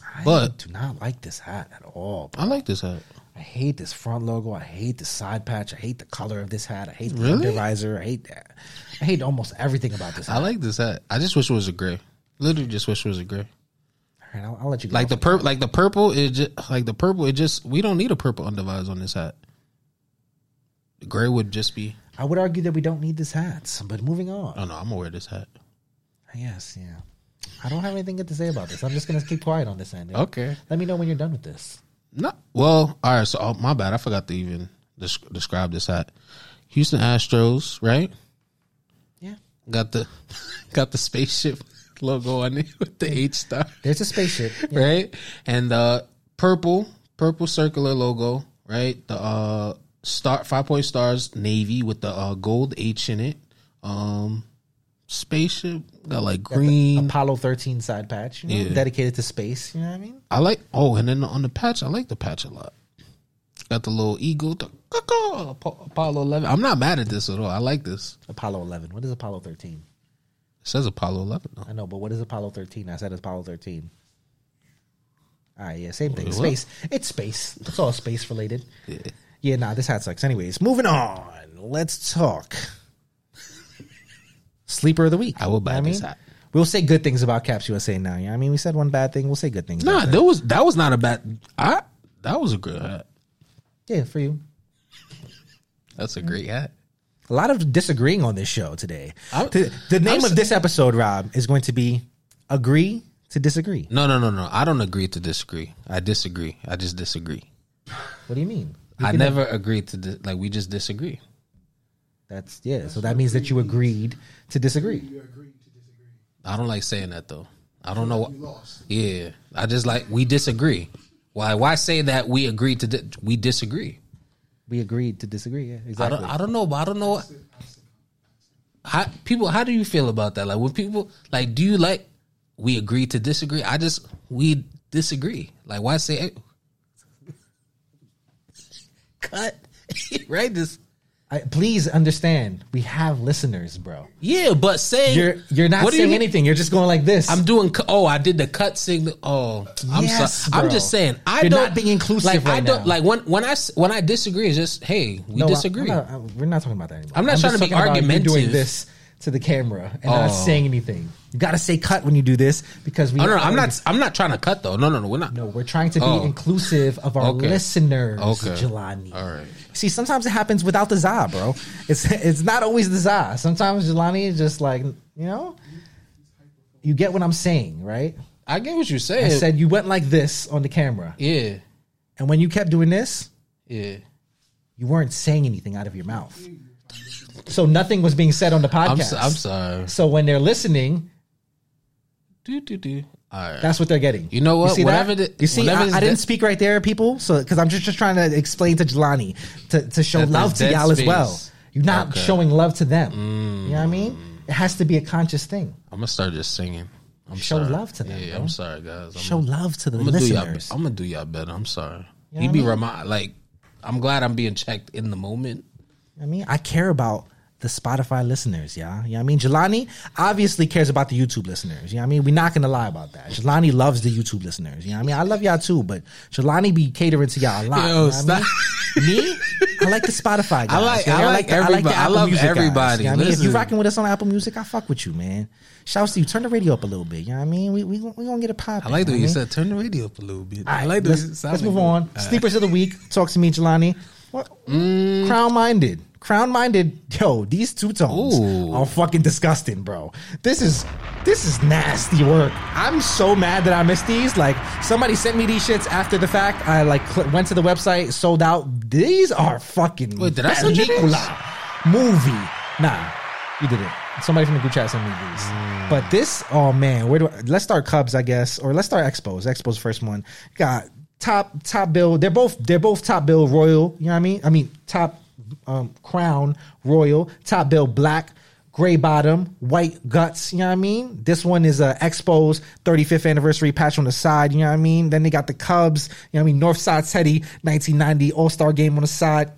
I But- do not like this hat at all. bro. I like this hat. I hate this front logo. I hate the side patch. I hate the color of this hat. I hate the Really? under visor. I hate that. I hate almost everything about this hat. I like this hat. I just wish it was a gray. Literally, just wish it was a gray. Right, I'll, I'll let you go. Like the on pur- that. like the purple. It just like the purple. It just we don't need a purple undervisor on this hat. The gray would just be. I would argue that we don't need this hat. But moving on. Oh no, I'm gonna wear this hat. Yes, yeah. I don't have anything good to say about this. I'm just gonna keep quiet on this end. Okay. Let me know when you're done with this. No. Well, all right. So oh, my bad. I forgot to even des- describe this hat. Houston Astros, right? Yeah. Got the got the spaceship logo on it with the H star, There's a spaceship. Yeah. right? And the purple purple circular logo, right? The uh star five point stars navy with the uh gold H in it. Um spaceship got like green. Apollo 13 side patch, you know, Yeah. dedicated to space. You know what I mean? I like oh, and then on the patch, I like the patch a lot. Got the little eagle, the Apollo eleven. I'm not mad at this at all. I like this. Apollo 11. What is Apollo 13? It says Apollo eleven though. I know, but what is Apollo 13? I said Apollo 13. All right, yeah, same thing. Wait. Space. It's space. It's all space related. Yeah, nah, this hat sucks. Anyways, moving on. Let's talk. Sleeper of the week. I will buy You know this mean? hat. We'll say good things about Caps USA now. Yeah, I mean, we said one bad thing. We'll say good things. Nah, that was that was not a bad. I that was a good hat. yeah, for you. That's a great hat. A lot of disagreeing on this show today. I'm- the, the name I'm of this episode, Rob, is going to be "Agree to Disagree." No, no, no, no. I don't agree to disagree. I disagree. I just disagree. What do you mean? You I can- never agreed to di- like we just disagree. That's yeah. So that means that you agreed to disagree. You agreed to disagree. I don't like saying that though. I don't know. You lost. Yeah, I just like we disagree. Why? Why say that we agreed to? Di- we disagree. We agreed to disagree. Yeah, I exactly. don't. I don't know. But I don't know. How people? How do you feel about that? Like when people like, do you like? We agree to disagree. I just we disagree. Like why say? Cut. right. This. I, please understand, we have listeners, bro. Yeah, but saying You're you're not do you saying anything. You're just going like this. I'm doing. cu- Oh, I did the cut signal. Oh, I'm Yes. I'm just saying. I You're don't not being inclusive Like I don't now. like when when I when I disagree. It's just hey, we No, disagree. I'm not- I- we're not talking about that anymore. I'm not just trying to be talking about you argumentative. Doing this to the camera and not Oh. saying anything. You got to say cut when you do this because we. Oh, no, no, I'm not. I'm not trying to cut though. No, no, no. We're not. No, we're trying to be Oh. inclusive of our Okay. listeners, Okay. Jelani. All right. See, sometimes it happens without the za, bro. It's it's not always the za. Sometimes Jelani is just like you know. You get what I'm saying, right? I get what you're saying. I said you went like this on the camera, yeah, and when you kept doing this, yeah. you weren't saying anything out of your mouth. So nothing was being said on the I'm. podcast. So, I'm sorry. So when they're listening, Do do do. Right. that's what they're getting. You know what? see Whatever that? the- you see, I, I didn't speak right there, people. So because I'm just, just trying to explain to Jelani to, to show love to y'all as well. You're not Okay. Mm. showing love to them. You know what I mean? It has to be a conscious thing. I'm gonna start just singing. I'm Show sorry. love to them, Yeah, bro. I'm sorry, guys. I'm Show love to the I'm gonna do y'all. listeners. I'm gonna do y'all better. I'm sorry. know he what be remind like. I'm glad I'm being checked in the moment. I mean, I care about the Spotify listeners, yeah. You know what I mean? Jelani obviously cares about the YouTube listeners. You know what I mean? We're not gonna lie about that. Jelani loves the YouTube listeners. You know what I mean? I love y'all too, but Jelani be catering to y'all a lot. Yo, you know I mean? Me? I like the Spotify guys. like- yeah? I like the, everybody- the I love Music guys. everybody. You know I mean? If you rocking with us on Apple Music, I fuck with you, man. Shouts to you. Turn the radio up a little bit. You know what I mean? We we we gonna get it popping. I like the way know you said turn the radio up a little bit. All I like the. let's, let's move on. All right. Sleepers of the week. Talk to me, Jelani. What? Mm. Crown minded. Crown minded. Yo, these two tones Ooh. are fucking disgusting, bro. This is this is nasty work. I'm so mad that I missed these. Like somebody sent me these shits after the fact. I like cl- went to the website, sold out. These are fucking Wait, did I send you these? movie. Nah, you did it. Somebody from the group chat sent me these. Mm. But this, oh man, where do I, let's start Cubs, I guess, or let's start Expos. Expos first one got top top bill. They're both they're both top bill royal. You know what I mean? I mean top um, crown royal, top bill black. Gray bottom, white guts, you know what I mean? This one is a Expos 35th anniversary patch on the side, you know what I mean? Then they got the Cubs, you know what I mean? North Side Teddy 1990 All Star game on the side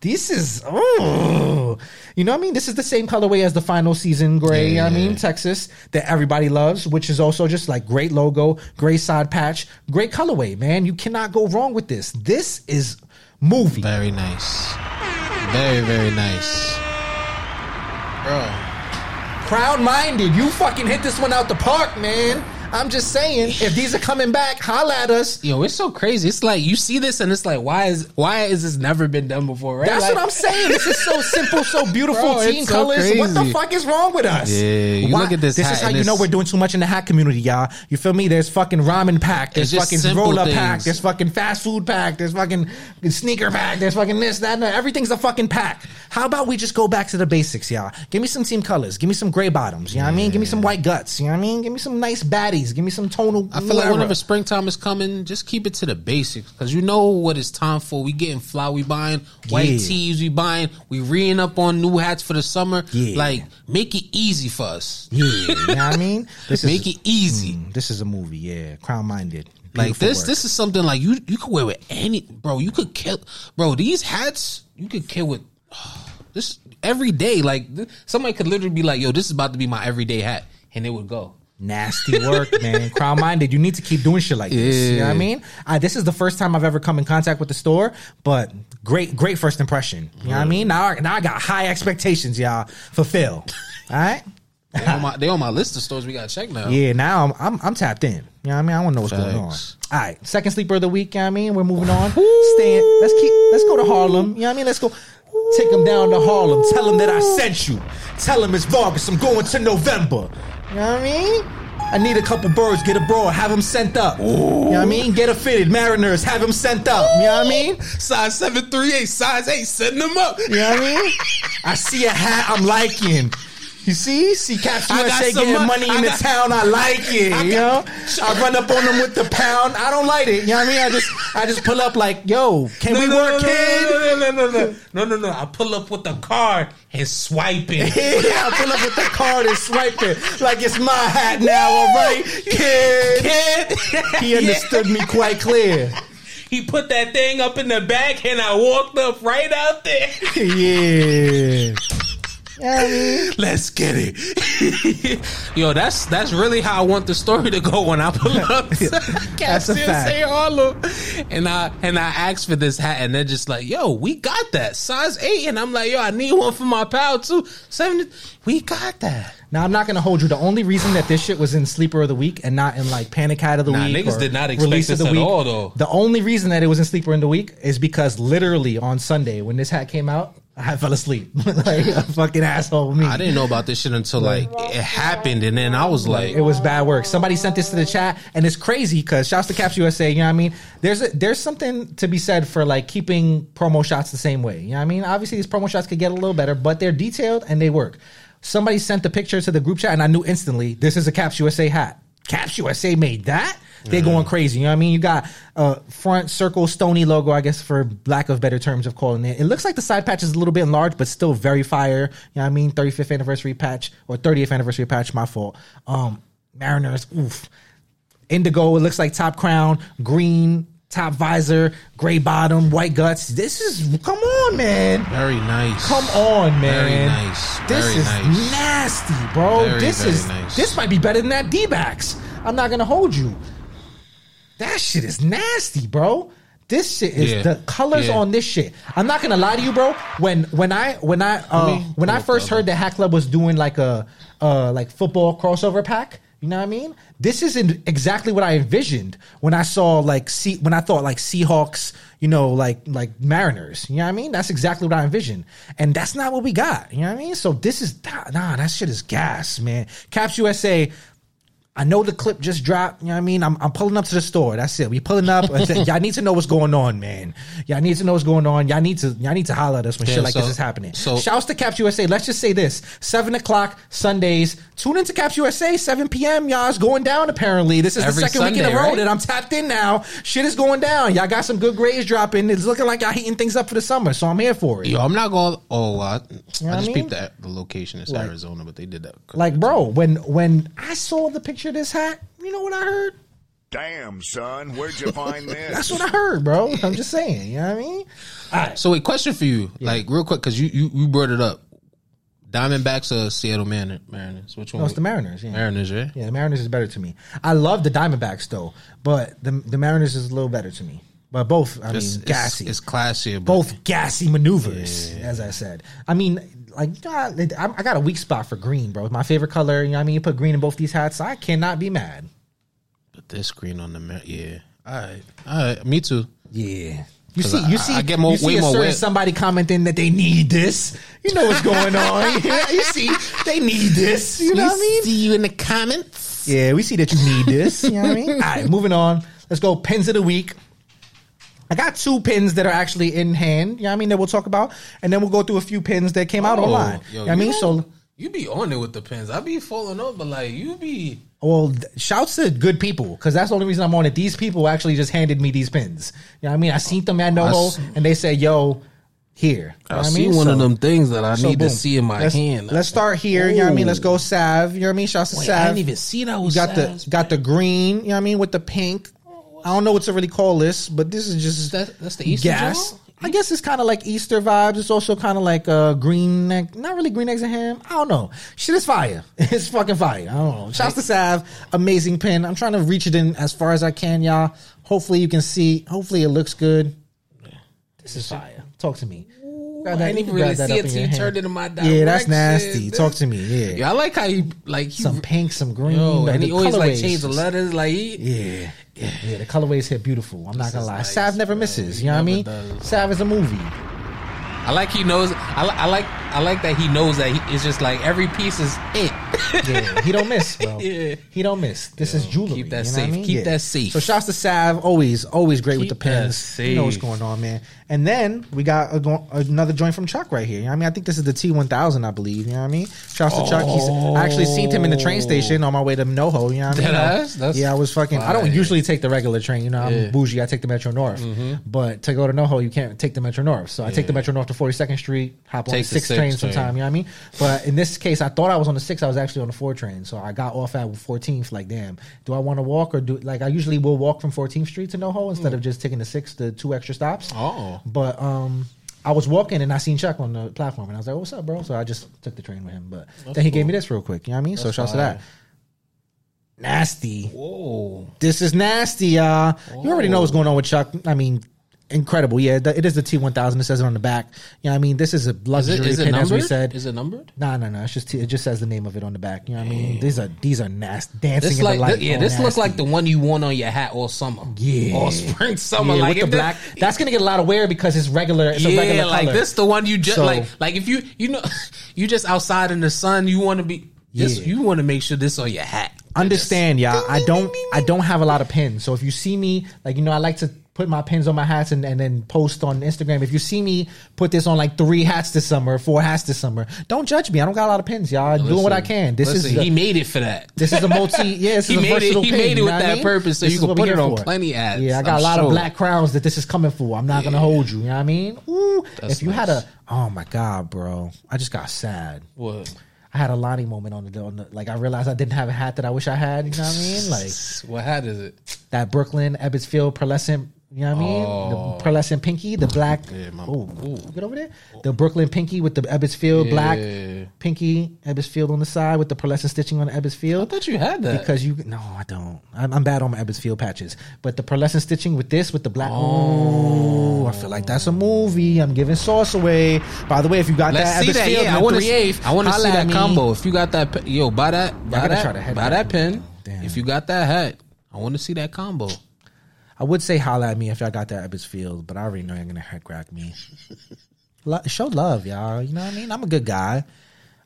this is oh, you know what I mean. This is the same colorway as the final season gray. you know what I mean Texas that everybody loves, which is also just like great logo, great side patch, great colorway. Man, you cannot go wrong with this. This is movie. Very nice. Very, very nice. Bro. Crown minded. You fucking hit this one out the park, man. I'm just saying, if these are coming back, holla at us. Yo, it's so crazy. It's like you see this and it's like, why is why is this never been done before? Right? That's Like- what I'm saying. This is so simple, so beautiful. Bro, team so colors. What the fuck is wrong with us? Yeah, you look at this This is how you know we're doing too much in the hat community, y'all. You feel me? There's fucking ramen pack. There's fucking simple roll up things. pack. There's fucking fast food pack. There's fucking sneaker pack. There's fucking this, that, and that. Everything's a fucking pack. How about we just go back to the basics, y'all? Give me some team colors. Give me some gray bottoms. You know what I mean? Give me some white guts. You know what I mean? Give me some nice baddies. Give me some tonal. I feel like whenever springtime is coming, just keep it to the basics because you know what it's time for. We getting fly, we buying white Yeah. tees, we buying, we reing up on new hats for the summer. Yeah. Like make it easy for us. Yeah, you know what I mean? This Make it easy. Mm, this is a movie, yeah. Crown minded. Like this, this is something like you you could wear with any bro. You could kill, bro. These hats you could kill with this every day. Like th- somebody could literally be like, "Yo, this is about to be my everyday hat," and it would go. Nasty work, man. Crown minded. You need to keep doing shit like this. You know what I mean? I, this is the first time I've ever come in contact with the store, but great, great first impression. You know what I mean? Now, I- now I got high expectations, y'all. Fulfill. All right. They on my, they on my list of stores we gotta check now. Yeah, now I'm, I'm I'm tapped in. You know what I mean? I want to know what's going on. All right, second sleeper of the week. You know what I mean? We're moving on. Staying. Let's keep. Let's go to Harlem. You know what I mean? Let's go. Take them down to Harlem. Tell them that I sent you. Tell them it's Vargas. I'm going to November. You know what I mean? I need a couple birds. Get a abroad. Have them sent up. You know what I mean? Get a fitted. Mariners. Have them sent up. You know what I mean? Size seven three eight, size eight, setting them up. You know what I mean? I see a hat I'm liking. You see? See Caps USA getting mon- money in I the town. I like it. I you got- know? I run up on them with the pound. I don't like it. You know what I mean? I just I just pull up like, yo, can we work, kid? no, no, no, no, no, no, no. I pull up with the card and swipe it. Yeah, I pull up with the card and swipe it like it's my hat now, all right, kid. Kid. He understood me quite clear. He put that thing up in the back, and I walked up right out there. Yeah. Mean, Let's get it. Yo, that's that's really how I want the story to go when I pull up to That's a fact. Harlem. And I and I asked for this hat, and they're just like, "Yo, we got that size eight. And I'm like, "Yo, I need one for my pal too. Seven, we got that." Now I'm not gonna hold you. The only reason that this shit was in sleeper of the week and not in like panic hat of the Nah, week, niggas did not expect release of this the at week, all, though. The only reason that it was in sleeper in the week is because literally on Sunday when this hat came out, I fell asleep like a fucking asshole. Me, I didn't know about this shit until like it happened, and then I was like, It was bad work. Somebody sent this to the chat, and it's crazy because shouts to Caps USA. You know what I mean? There's a, there's something to be said for like keeping promo shots the same way. You know what I mean? Obviously, these promo shots could get a little better, but they're detailed and they work. Somebody sent the picture to the group chat, and I knew instantly this is a Caps USA hat. Caps USA made that. They're going crazy. You know what I mean? You got a front circle stony logo, I guess, for lack of better terms of calling it. It looks like the side patch is a little bit enlarged, but still very fire. You know what I mean? 35th anniversary patch or 30th anniversary patch, my fault. Um, Mariners, oof. Indigo, it looks like top crown, green, top visor, gray bottom, white guts. This is, come on, man. very nice. Come on, man. Very nice. This is nice. nasty, bro. Very, this very is nice. this might be better than that D backs. I'm not gonna hold you. That shit is nasty, bro. This shit is Yeah. the colors Yeah. on this shit. I'm not gonna lie to you, bro. When when I when I uh, me when I first heard that Hat Club was doing like a uh like football crossover pack, you know what I mean? This isn't exactly what I envisioned when I saw like see when I thought like Seahawks, you know, like like Mariners. You know what I mean? That's exactly what I envisioned, and that's not what we got. You know what I mean? So this is nah, that shit is gas, man. Caps USA. I know the clip just dropped. You know what I mean? I'm, I'm pulling up to the store. That's it. We pulling up. y'all need to know what's going on, man. Y'all need to know what's going on. Y'all need to y'all need to holler at us when Yeah, shit like so- this is happening. so- Shouts to Caps USA. Let's just say this: seven o'clock Sundays. Tune into Caps USA, seven p.m. Y'all it's going down. Apparently, this is the second week in a row right? that I'm tapped in now. Shit is going down. Y'all got some good grades dropping. It's looking like y'all heating things up for the summer. So I'm here for it. Yo, I'm not going. Oh, uh, I, know I just I mean? peeped that the location is Like- Arizona, but they did that. Like, bro, when when I saw the picture of this hat, you know what I heard? Damn, son, where'd you find this? That's what I heard, bro. I'm just saying. You know what I mean? All right. So wait, question for you, like real quick, because you, you you brought it up. Diamondbacks or Seattle Mar- Mariners? Which one? No, it's the Mariners. Yeah. Mariners, right? Yeah, the Mariners is better to me. I love the Diamondbacks though, but the the Mariners is a little better to me. But both, I It's, mean, gassy. it's classier. But both gassy maneuvers, as I said. I mean, like I I got a weak spot for green, bro. It's my favorite color. You know what I mean? You put green in both these hats, I cannot be mad. But this green on the yeah. All right, all right. Me too. Yeah. you see, I- you see, I get more- you see way a more certain wet. somebody commenting that they need this. You know what's going on. Yeah, you see, they need this. You know what I mean? See you in the comments. Yeah, we see that you need this. You know what I mean? All right, moving on. Let's go pins of the week. I got two pins that are actually in hand. You know what I mean? That we'll talk about, and then we'll go through a few pins that came out oh, online. Oh, yo, you know what I mean? you So, you be on it with the pins. I be falling up, but like you be. well, th- shouts to good people because that's the only reason I'm on it. These people actually just handed me these pins. You know what I mean? I seen them at I NoHo, s- and they said, "Yo, here." You know I what see mean? one of them things that I so need boom. to see in my let's, hand. Let's start here. You know what I mean? Let's go Sav. You know what I mean? Shouts to Wait, Sav. I didn't even see that was got the got the green. You know what I mean? With the pink. I don't know what to really call this, but this is just That- that's the Easter gas. I guess it's kind of like Easter vibes. It's also kind of like uh, green, egg, not really green eggs and ham. I don't know. Shit is fire. It's fucking fire. I don't know. Shouts to Sav, amazing pin. I'm trying to reach it in as far as I can, y'all. Hopefully you can see. Hopefully it looks good. This is fire. Talk to me. I didn't even really see it till you hand. turned it in my Yeah, that's nasty. Talk to me. Yeah. Yeah, I like how he like he, Some pink, some green. yo, like and he always like change the letters. Like he, Yeah. Yeah, the colorways here beautiful. I'm not gonna lie. nice, Sav never misses. You know what I mean? does. Sav is a movie. I like he knows. I, li- I like I like that he knows that he, it's just like every piece is it. Yeah, he don't miss, bro. Yeah. He don't miss. This is jewelry. keep that you know safe. I mean? Keep that safe. So shouts to Sav, always, always great with the Keep that pins. You know what's going on, man. And then we got a, go- another joint from Chuck right here. You know what I mean, I think this is the T1000, I believe. You know what I mean? Shouts to Chuck. He's, I actually seen him in the train station on my way to NoHo. You know what I mean? Deadass? That's yeah, I was fucking. I don't usually take the regular train. You know, I'm Yeah. Mm-hmm. bougie. I take the Metro North. But to go to NoHo, you can't take the Metro North. So I take the Metro North to 42nd Street, hop on the Take the sixth sixth train sometime. You know what I mean? But in this case, I thought I was on the six. I was actually on the four train. So I got off at 14th. Like, damn, do I want to walk or do like I usually will walk from 14th Street to NoHo instead of just taking the six to two extra stops. Oh. But um, I was walking and I seen Chuck on the platform and I was like, "What's up, bro?" So I just took the train with him. But then he gave me this real quick. You know what I mean? so shouts to that. Nasty. Whoa. This is nasty, y'all. You already know what's going on with Chuck. I mean, incredible. Yeah, it is the T1000. It says it on the back. you Yeah, I mean, this is a Is luxury it is it pin, as we said. Is it numbered? No, no, no. It's just T- it just says the name of it on the back. You know what I mean? These are these are nasty. Dancing This in like the light. yeah. all This looks like the one you want on your hat all summer. Yeah. all spring summer. Yeah, like with the if this- black. That's gonna get a lot of wear because it's regular. It's a yeah, regular like color. this the one you just So- like like if you you know you just outside in the sun you want to be this Yeah. you want to make sure this on your hat. understand y'all i don't i don't have a lot of pins so if you see me like you know i like to put my pins on my hats and, and then post on instagram if you see me put this on like three hats this summer four hats this summer don't judge me i don't got a lot of pins y'all I'm doing what i can this listen, is he made it for that. this is a multi yeah He is a made it- he pin, made it with know what I that mean? purpose so This you can put it on for. plenty hats, yeah i got I'm a lot sure. of black crowns that this is coming for i'm not gonna hold you you know what i mean Ooh, That's if you had a oh my god bro i just got sad What? I had a Lonnie moment on the, on the like I realized I didn't have a hat that I wish I had. You know what I mean? Like What hat is it? that Brooklyn Ebbets Field pearlescent. You know what I mean? Oh. The pearlescent pinky, the black. Yeah, my- Ooh, ooh. get over there. The Brooklyn pinky with the Ebbets Field black Yeah. pinky Ebbets Field on the side with the pearlescent stitching on the Ebbets I thought you had that. Because you no, I don't. I'm, I'm bad on my Ebbets Field patches, but the pearlescent stitching with this with the black. Oh, I feel like that's a movie. I'm giving sauce away. By the way, if you got Let's that see that. Ebbets Field, Yeah, I want 3/8, to. I want to see that combo. If you got that, pe- yo, buy that. Buy gotta that. try to head buy back. that pen. Damn. If you got that hat, I want to see that combo. I would say holla at me if y'all got that Ebbets Field, but I already know you're gonna head crack me. Lo- show love, y'all. You know what I mean? I'm a good guy.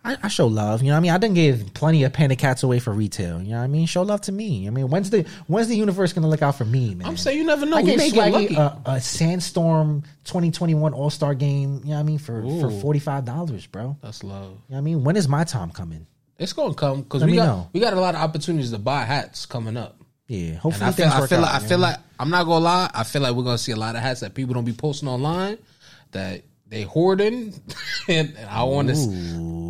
I, I show love. You know what I mean? I done gave plenty of panda cats away for retail. You know what I mean? Show love to me. I mean, when's the when's the universe gonna look out for me, man? I'm saying you never know. I We gave may get Swaggy lucky. a, a Sandstorm 2021 All Star game. You know what I mean? For for forty five dollars, bro. That's love. You know what I mean? When is my time coming? It's gonna come because we got know. we got a lot of opportunities to buy hats coming up. Yeah, And hopefully I feel, I feel out. like I feel like I'm not gonna lie. I feel like we're gonna see a lot of hats that people don't be posting online that they hoarding, and I want to.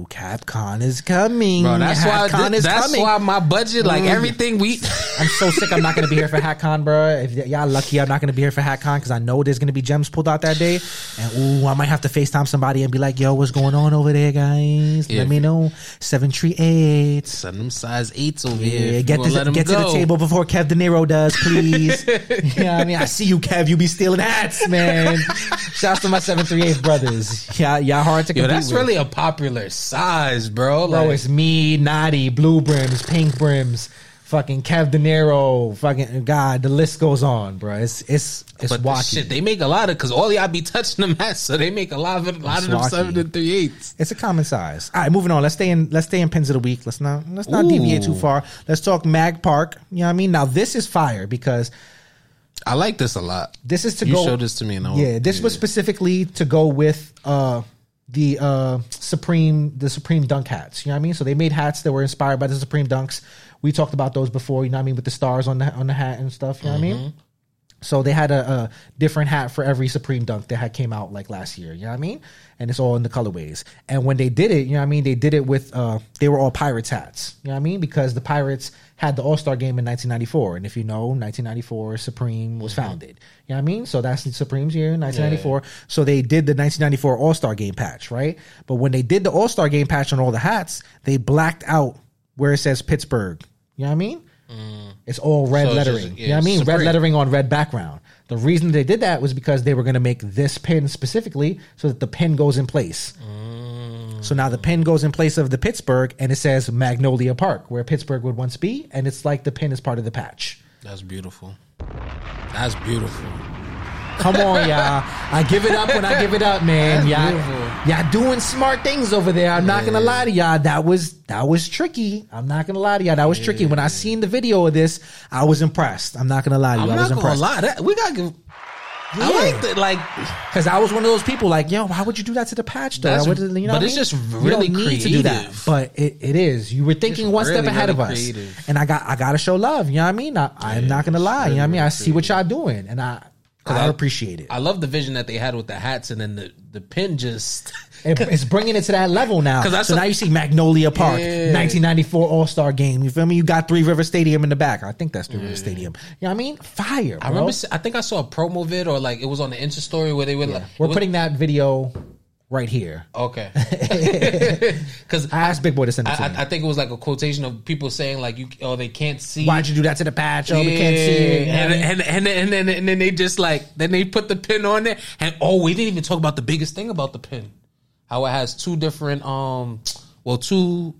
Ooh, CapCon is coming. Bro, that's why that's coming. why my budget, like Mm. everything we I'm so sick. I'm not going to be here for HatCon, bro. If y'all lucky, I'm not going to be here for HatCon because I know there's going to be gems pulled out that day. And ooh, I might have to Facetime somebody and be like, "Yo, what's going on over there, guys? Yeah. Let me know." Seven three eight. send them size eights over here. Yeah, If get gonna get to the table before Kev De Niro does, please. yeah, I mean, I see you, Kev. You be stealing hats, man. Shouts to my seven three eight brothers. Yeah, y'all hard to Yo, that's with. really a popular size, bro. Bro, Like, it's me, Naughty, Blue Brims, Pink Brims, fucking Kev De Niro, fucking God. The list goes on, bro. It's it's it's but wacky. shit, they make a lot of because all y'all be touching them hats, so they make a lot of a lot It's of them wacky. seven and three eights. it's a common size. All right, moving on. Let's stay in. Let's stay in pins of the week. Let's not. Let's not deviate too far. Let's talk Mag Park. You know what I mean? Now this is fire because I like this a lot. this is to You go. showed this to me, and I yeah, this was specifically to go with uh the uh Supreme the Supreme Dunk hats. You know what I mean? So they made hats that were inspired by the Supreme Dunks. We talked about those before. You know what I mean? With the stars on the on the hat and stuff. You know what I mean? So they had a, a different hat for every Supreme Dunk that had came out like last year. You know what I mean? And it's all in the colorways. And when they did it, you know what I mean? They did it with uh they were all Pirates hats. You know what I mean? Because the Pirates had the All Star game in 1994, and if you know, 1994 Supreme was founded. You know what I mean? So that's the Supreme's year, 1994. So they did the 1994 All Star game patch, right? But when they did the All Star game patch on all the hats, they blacked out where it says Pittsburgh. You know what I mean? It's all red So it's just- lettering. yeah, you know what I mean? Red lettering on red background. The reason they did that was because they were going to make this pin specifically so that the pin goes in place. Mm. So now the pin goes in place of the Pittsburgh and it says Magnolia Park, where Pittsburgh would once be, and it's like the pin is part of the patch. That's beautiful. That's beautiful. Come on, y'all. I give it up when I give it up, man. That's Y'all, beautiful. y'all doing smart things over there. I'm not gonna lie to y'all. That was that was tricky. I'm not gonna lie to y'all. That was tricky. When I seen the video of this, I was impressed. I'm not gonna lie to you. I'm I was not gonna impressed. lie. That, we gotta give. Yeah. I like that. Like Because I was one of those people like, yo, why would you do that to the patch though? That's- I would- you know but what I it's mean? just You really don't need to do that. creative. But it, it is. You were thinking one step really, ahead of us. creative. And I got I gotta show love. You know what I mean? I, I'm not gonna lie. You know what I mean? I see what y'all doing and I I, I- appreciate it. I love the vision that they had with the hats, and then the the pin just. It- it's bringing it to that level now. 'Cause so now you see Magnolia Park, Yeah. 1994 All Star Game. You feel me? You got Three River Stadium in the back. I think that's Three River Stadium. You know what I mean? Fire. Bro. I remember. I think I saw a promo vid, or like it was on the Insta story where they were like, We're it was- putting that video right here. Okay. Because I asked Big Boy to send it to I, me. I think it was like a quotation of people saying like you oh they can't see. Why'd you do that to the patch? Oh, we can't see it. You know what I And, mean? and, and, and, then, and then they just like then they put the pin on there and oh we didn't even talk about the biggest thing about the pin how it has two different um well two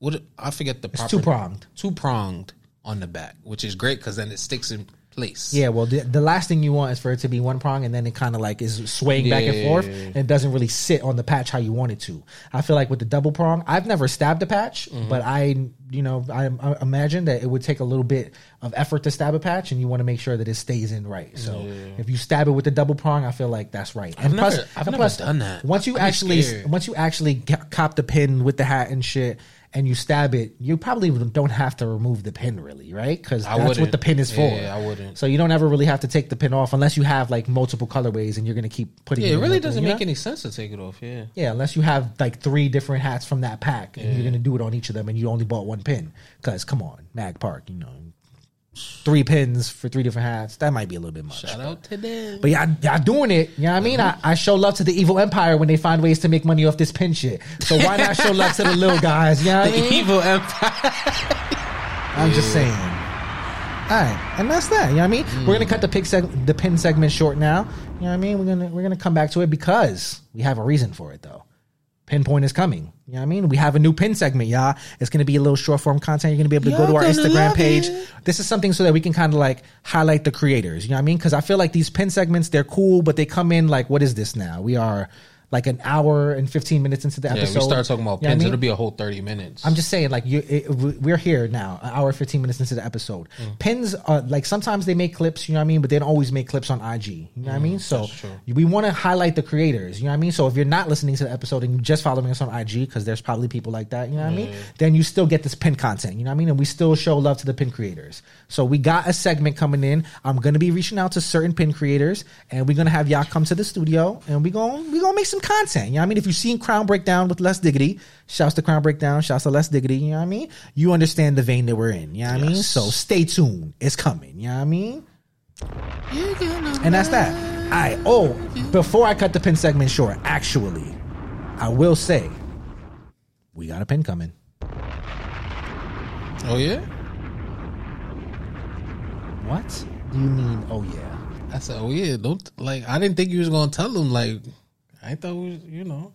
what I forget the It's proper two-pronged. two pronged on the back which is great because then it sticks in place Yeah, well, the, the last thing you want is for it to be one prong, and then it kind of like is swaying back and Yeah. forth, and it doesn't really sit on the patch how you want it to. I feel like with the double prong, I've never stabbed a patch, Mm-hmm. but I, you know, I, I imagine that it would take a little bit of effort to stab a patch, and you want to make sure that it stays in right. So if you stab it with the double prong, I feel like that's right. And never- I've and never done that. Once you be actually, scared. once you actually cop the pin with the hat and shit. And you stab it, you probably don't have to remove the pin, really, right? Because that's what wouldn't. the pin is for. Yeah, I wouldn't. So you don't ever really have to take the pin off unless you have like multiple colorways and you're gonna keep putting. It. Yeah it in really doesn't make know? any sense to take it off yeah Yeah, unless you have like three different hats from that pack and you're gonna do it on each of them and you only bought one pin. Because come on, Mag Park, you know, three pins for three different hats. That might be a little bit much. shout out to them But y'all, y'all doing it. You know what I mean? I, I show love to the evil empire when they find ways to make money off this pin shit. So why not show love to the little guys? You know what I mean? evil empire. I'm just saying. All right, and that's that. You know what I mean? We're gonna cut the pick seg- the pin segment short now. You know what I mean? We're gonna we're gonna come back to it because we have a reason for it though. Pinpoint is coming. You know what I mean? We have a new pin segment, y'all. It's gonna be a little short form content. You're gonna be able to go to our Instagram page. it. This is something so that we can kind of like highlight the creators. You know what I mean? Because I feel like these pin segments they're cool, but they come in like what is this now? We are like an hour and 15 minutes into the yeah episode. we start talking about You what I pins mean? it'll be a whole 30 minutes I'm just saying, like you, it, we're here now, an hour fifteen minutes into the episode. Mm. Pins are like sometimes they make clips, you know what I mean, but they don't always make clips on IG. You know what I mean? So Mm, that's true. we want to highlight the creators. You know what I mean? So if you're not listening to the episode and you just following us on IG, because there's probably people like that, you know what I mean? Then you still get this pin content. You know what I mean? And we still show love to the pin creators. So we got a segment coming in. I'm gonna be reaching out to certain pin creators, and we're gonna have y'all come to the studio, and we gonna we gonna make some content. You know what I mean? If you've seen Crown Breakdown with Less Diggity, shouts to Crown Breakdown, shouts to Less Diggity, you know what I mean? You understand the vein that we're in, you know what I mean? So stay tuned. It's coming, you know what I mean? And that's that. All right. Oh, before I cut the pin segment short, actually, I will say we got a pin coming. Oh yeah. What do you mean? Oh yeah. I said, oh yeah. Don't like. I didn't think you was gonna tell them. Like, I thought we, was, you know.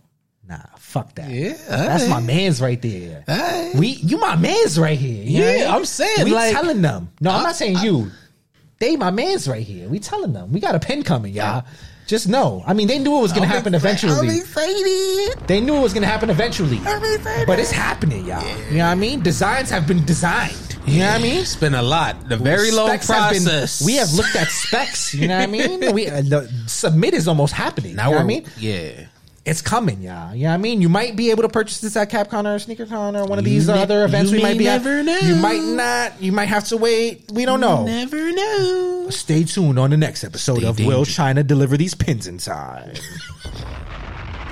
Nah, fuck that. Yeah, that's alright. my man's right there. Alright. We, you my man's right here. you Yeah, what I mean? I'm saying, we like- telling them. No, I'm not saying you. They my man's right here. We telling them. We got a pin coming, y'all. Just know. I mean, they knew it was gonna happen eventually. excited. They knew it was gonna happen eventually. excited. But it's happening, y'all. You know what I mean? Designs have been designed. You know what I mean? It's been a lot. The very long Specs have been- process. we have looked at specs. You know what I mean? We uh, the submit is almost happening. now. you know what I mean? yeah. It's coming, y'all. You know what I mean? You might be able to purchase this at CapCon or SneakerCon or one of these ne- other events you we might may be at. know. You might not. You might have to wait. We don't know. Never know. Stay tuned on the next episode of Will dangerous. China deliver these pins in time.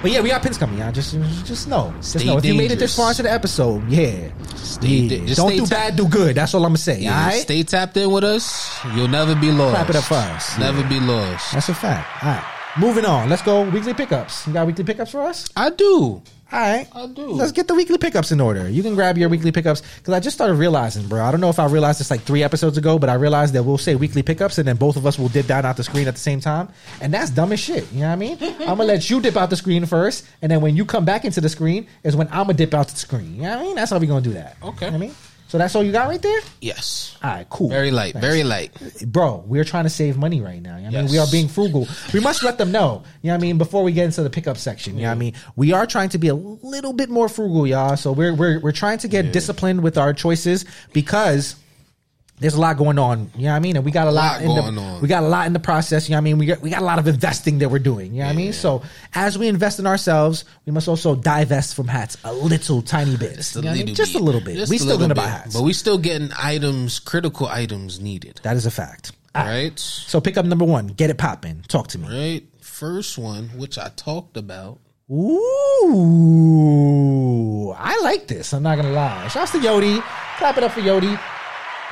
but yeah, we got pins coming, y'all. Just, just know. Just Stay know. If you made it this far into the episode, yeah. Stay yeah. da- just don't stay do ta- bad, do good. That's all I'm gonna say. Yeah, all right. Stay tapped in with us. You'll never be lost. Clap it up for us. Never be lost. That's a fact. All right. Moving on. Let's go. Weekly pickups. You got weekly pickups for us? I do. All right. I do. Let's get the weekly pickups in order. You can grab your weekly pickups because I just started realizing, bro. I don't know if I realized this like three episodes ago, but I realized that we'll say weekly pickups and then both of us will dip down out the screen at the same time, and that's dumb as shit. You know what I mean? I'm gonna let you dip out the screen first, and then when you come back into the screen is when I'm gonna dip out the screen. You know what I mean? That's how we gonna do that. Okay. You know what I mean? So that's all you got right there. Yes. All right, cool. Very light. Thanks Very light. bro, we're trying to save money right now. You know what I mean, we are being frugal. We must let them know. You know what I mean? Before we get into the pickup section, you know what I mean? We are trying to be a little bit more frugal, y'all. So we're we're we're trying to get disciplined with our choices because there's a lot going on. You know what I mean? And we got a lot, lot in going the, on. We got a lot in the process. You know what I mean? We got we got a lot of investing that we're doing. You know what I mean? So as we invest in ourselves, we must also divest from hats a little tiny bit. Just You a know what I mean? little Just a bit. little bit. Just we a still gonna buy hats. But we still getting items, critical items needed. that is a fact. All right. Right? So pick up number one, get it popping. Talk to me. Right? First one, which I talked about. Ooh, I like this. I'm not gonna lie. Shouts to Yodi. Clap it up for Yodi.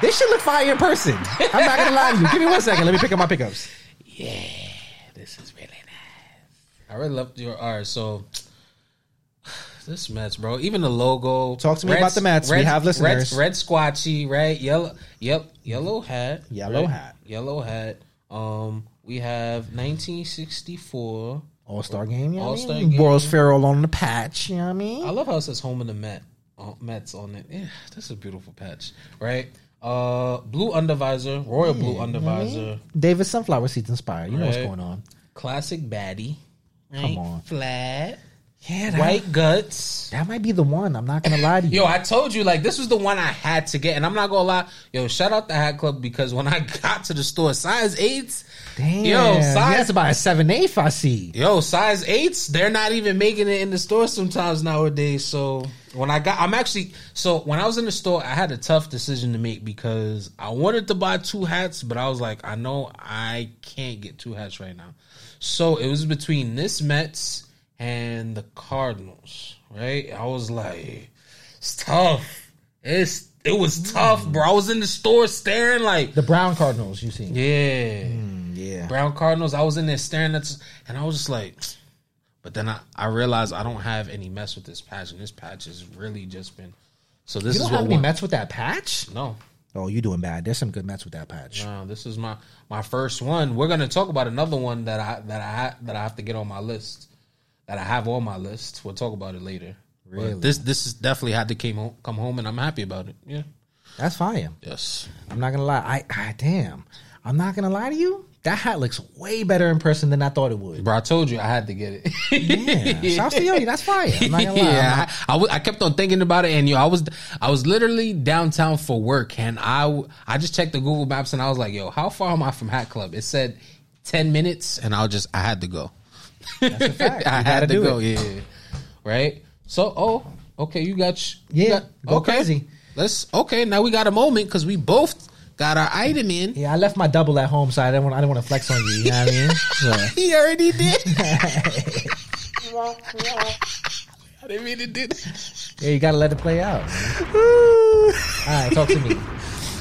This should look fire in person. I'm not gonna lie to you. Give me one second. Let me pick up my pickups. Yeah, this is really nice. I really love your art. So this Mets, bro. Even the logo. Talk to me about the Mets. We have listeners. Red, red squatchee, right? Yellow. Yep. Yellow hat. Yellow right? hat. Yellow hat. Um, we have 1964. All Star game. You know what I All-Star mean? game. Boros Farrell on the patch. You know what I mean? I love how it says home in the Met. uh, Mets on it. Yeah, that's a beautiful patch, right? Uh, blue undervisor, royal blue undervisor, David Sunflower Seeds inspired. You know what's Right. going on. classic baddie. Come on. flat, Yeah, that, white guts. that might be the one. I'm not gonna lie to you. Yo, I told you like this was the one I had to get, and I'm not gonna lie. Yo, shout out the Hat Club because when I got to the store, size eights, Damn. yo, size, to buy a seven eighth. I see. yo, size eights. They're not even making it in the store sometimes nowadays. So when I got, I'm actually so when I was in the store, I had a tough decision to make because I wanted to buy two hats, but I was like, I know I can't get two hats right now. So it was between this Mets and the Cardinals, right? I was like, it's tough. It's it was tough, bro. I was in the store staring like, The Brown Cardinals. You see? yeah. Hmm. Yeah. Brown Cardinals. I was in there staring at, and I was just like, but then I, I realized I don't have any mess with this patch, and this patch has really just been. So this You is don't what have any one- Mets with that patch? No, Oh, you doing bad. There's some good Mets with that patch. no, this is my my first one. We're gonna talk about another one that I that I that I have to get on my list. That I have on my list. We'll talk about it later. Really? But this this is definitely had to came home, come home, and I'm happy about it. Yeah. That's fire. Yes. I'm not gonna lie. I, I damn. I'm not gonna lie to you. That hat looks way better in person than I thought it would. Bro, I told you I had to get it. Yeah, shouts to Yogi. That's fire. I'm not gonna lie. Yeah, not- I, I, w- I kept on thinking about it, and yo, I was I was literally downtown for work, and I w- I just checked the Google Maps, and I was like, yo, how far am I from Hat Club? It said ten minutes, and I just I had to go. That's a fact. I had do go. it. Yeah, right. So, oh, okay, you got you Yeah, got- go crazy. Let's okay. Now we got a moment because we both got our item in. Yeah, I left my double at home, so I didn't want. I didn't want to flex on you. You know what I mean? He already did. I didn't mean to do that. Yeah, you gotta let it play out. All right, talk to me.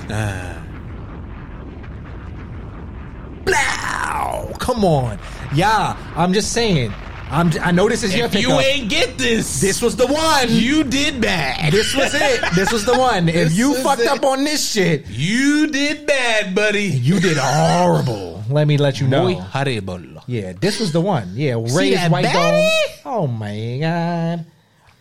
Blow! Come on, yeah. I'm just saying. I'm. I know this is your If you ain't get this, This was the one. you did bad. This was it. This was the one. If you fucked it. up on this shit, You did bad, buddy. you did horrible. Let me let you know. Muy horrible. Yeah, this was the one. Yeah, raised white dome. Oh my god.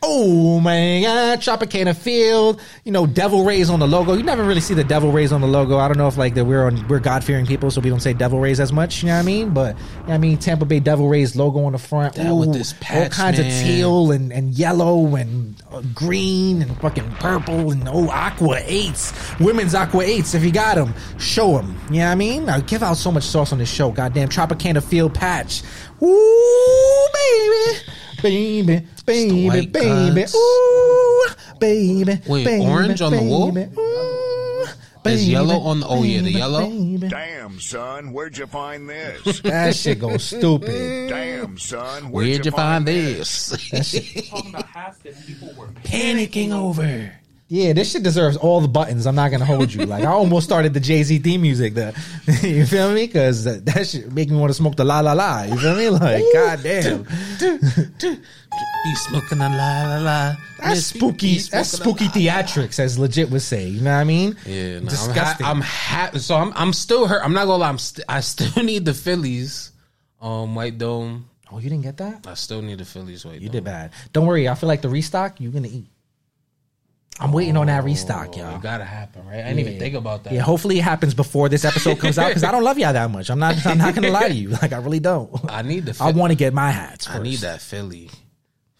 Oh my god, Tropicana Field, you know, devil rays on the logo. You never really see the devil rays on the logo. I don't know if like that we're on we're God fearing people, so we don't say devil rays as much. You know what I mean? But you know what I mean, Tampa Bay Devil Rays logo on the front. That with Ooh, this all patch, kinds of teal and, and yellow and uh, green and fucking purple and oh aqua eights, women's aqua eights. If you got them, show them. You know what I mean? I give out so much sauce on this show. Goddamn Tropicana Field patch. Ooh baby, baby, baby, white baby. guts. Ooh baby, Wait, baby, orange on the wall? baby. Ooh, There's baby, yellow on the- oh, yeah, the baby, yellow? baby. Damn, son, where'd you find this? That shit goes stupid. Damn, son, where'd, Where'd you find this? We're talking about hats that people were Panicking over. Yeah, this shit deserves all the buttons. I'm not gonna hold you. Like I almost started the Jay Z theme music. The you feel me? Because that, that shit make me want to smoke the la la la. You feel me? Like goddamn, Be smoking a la la la. that's Miss B- spooky. That's smoking a spooky la- theatrics, as legit would say. You know what I mean? Yeah, no, disgusting. I'm, ha- I'm ha- so I'm I'm still hurt. I'm not gonna lie. I'm st- I still need the Phillies, um, White Dome. oh, you didn't get that? I still need the Phillies White You Dome. did bad. Don't worry. I feel like the restock. You're gonna eat. I'm waiting on that restock, Oh, y'all. it gotta happen, right? I didn't even think about that. Yeah, hopefully it happens before this episode comes out because I don't love y'all that much. I'm not. I'm not gonna lie to you. Like I really don't. I need the. I want to get my hats. First. I need that Philly.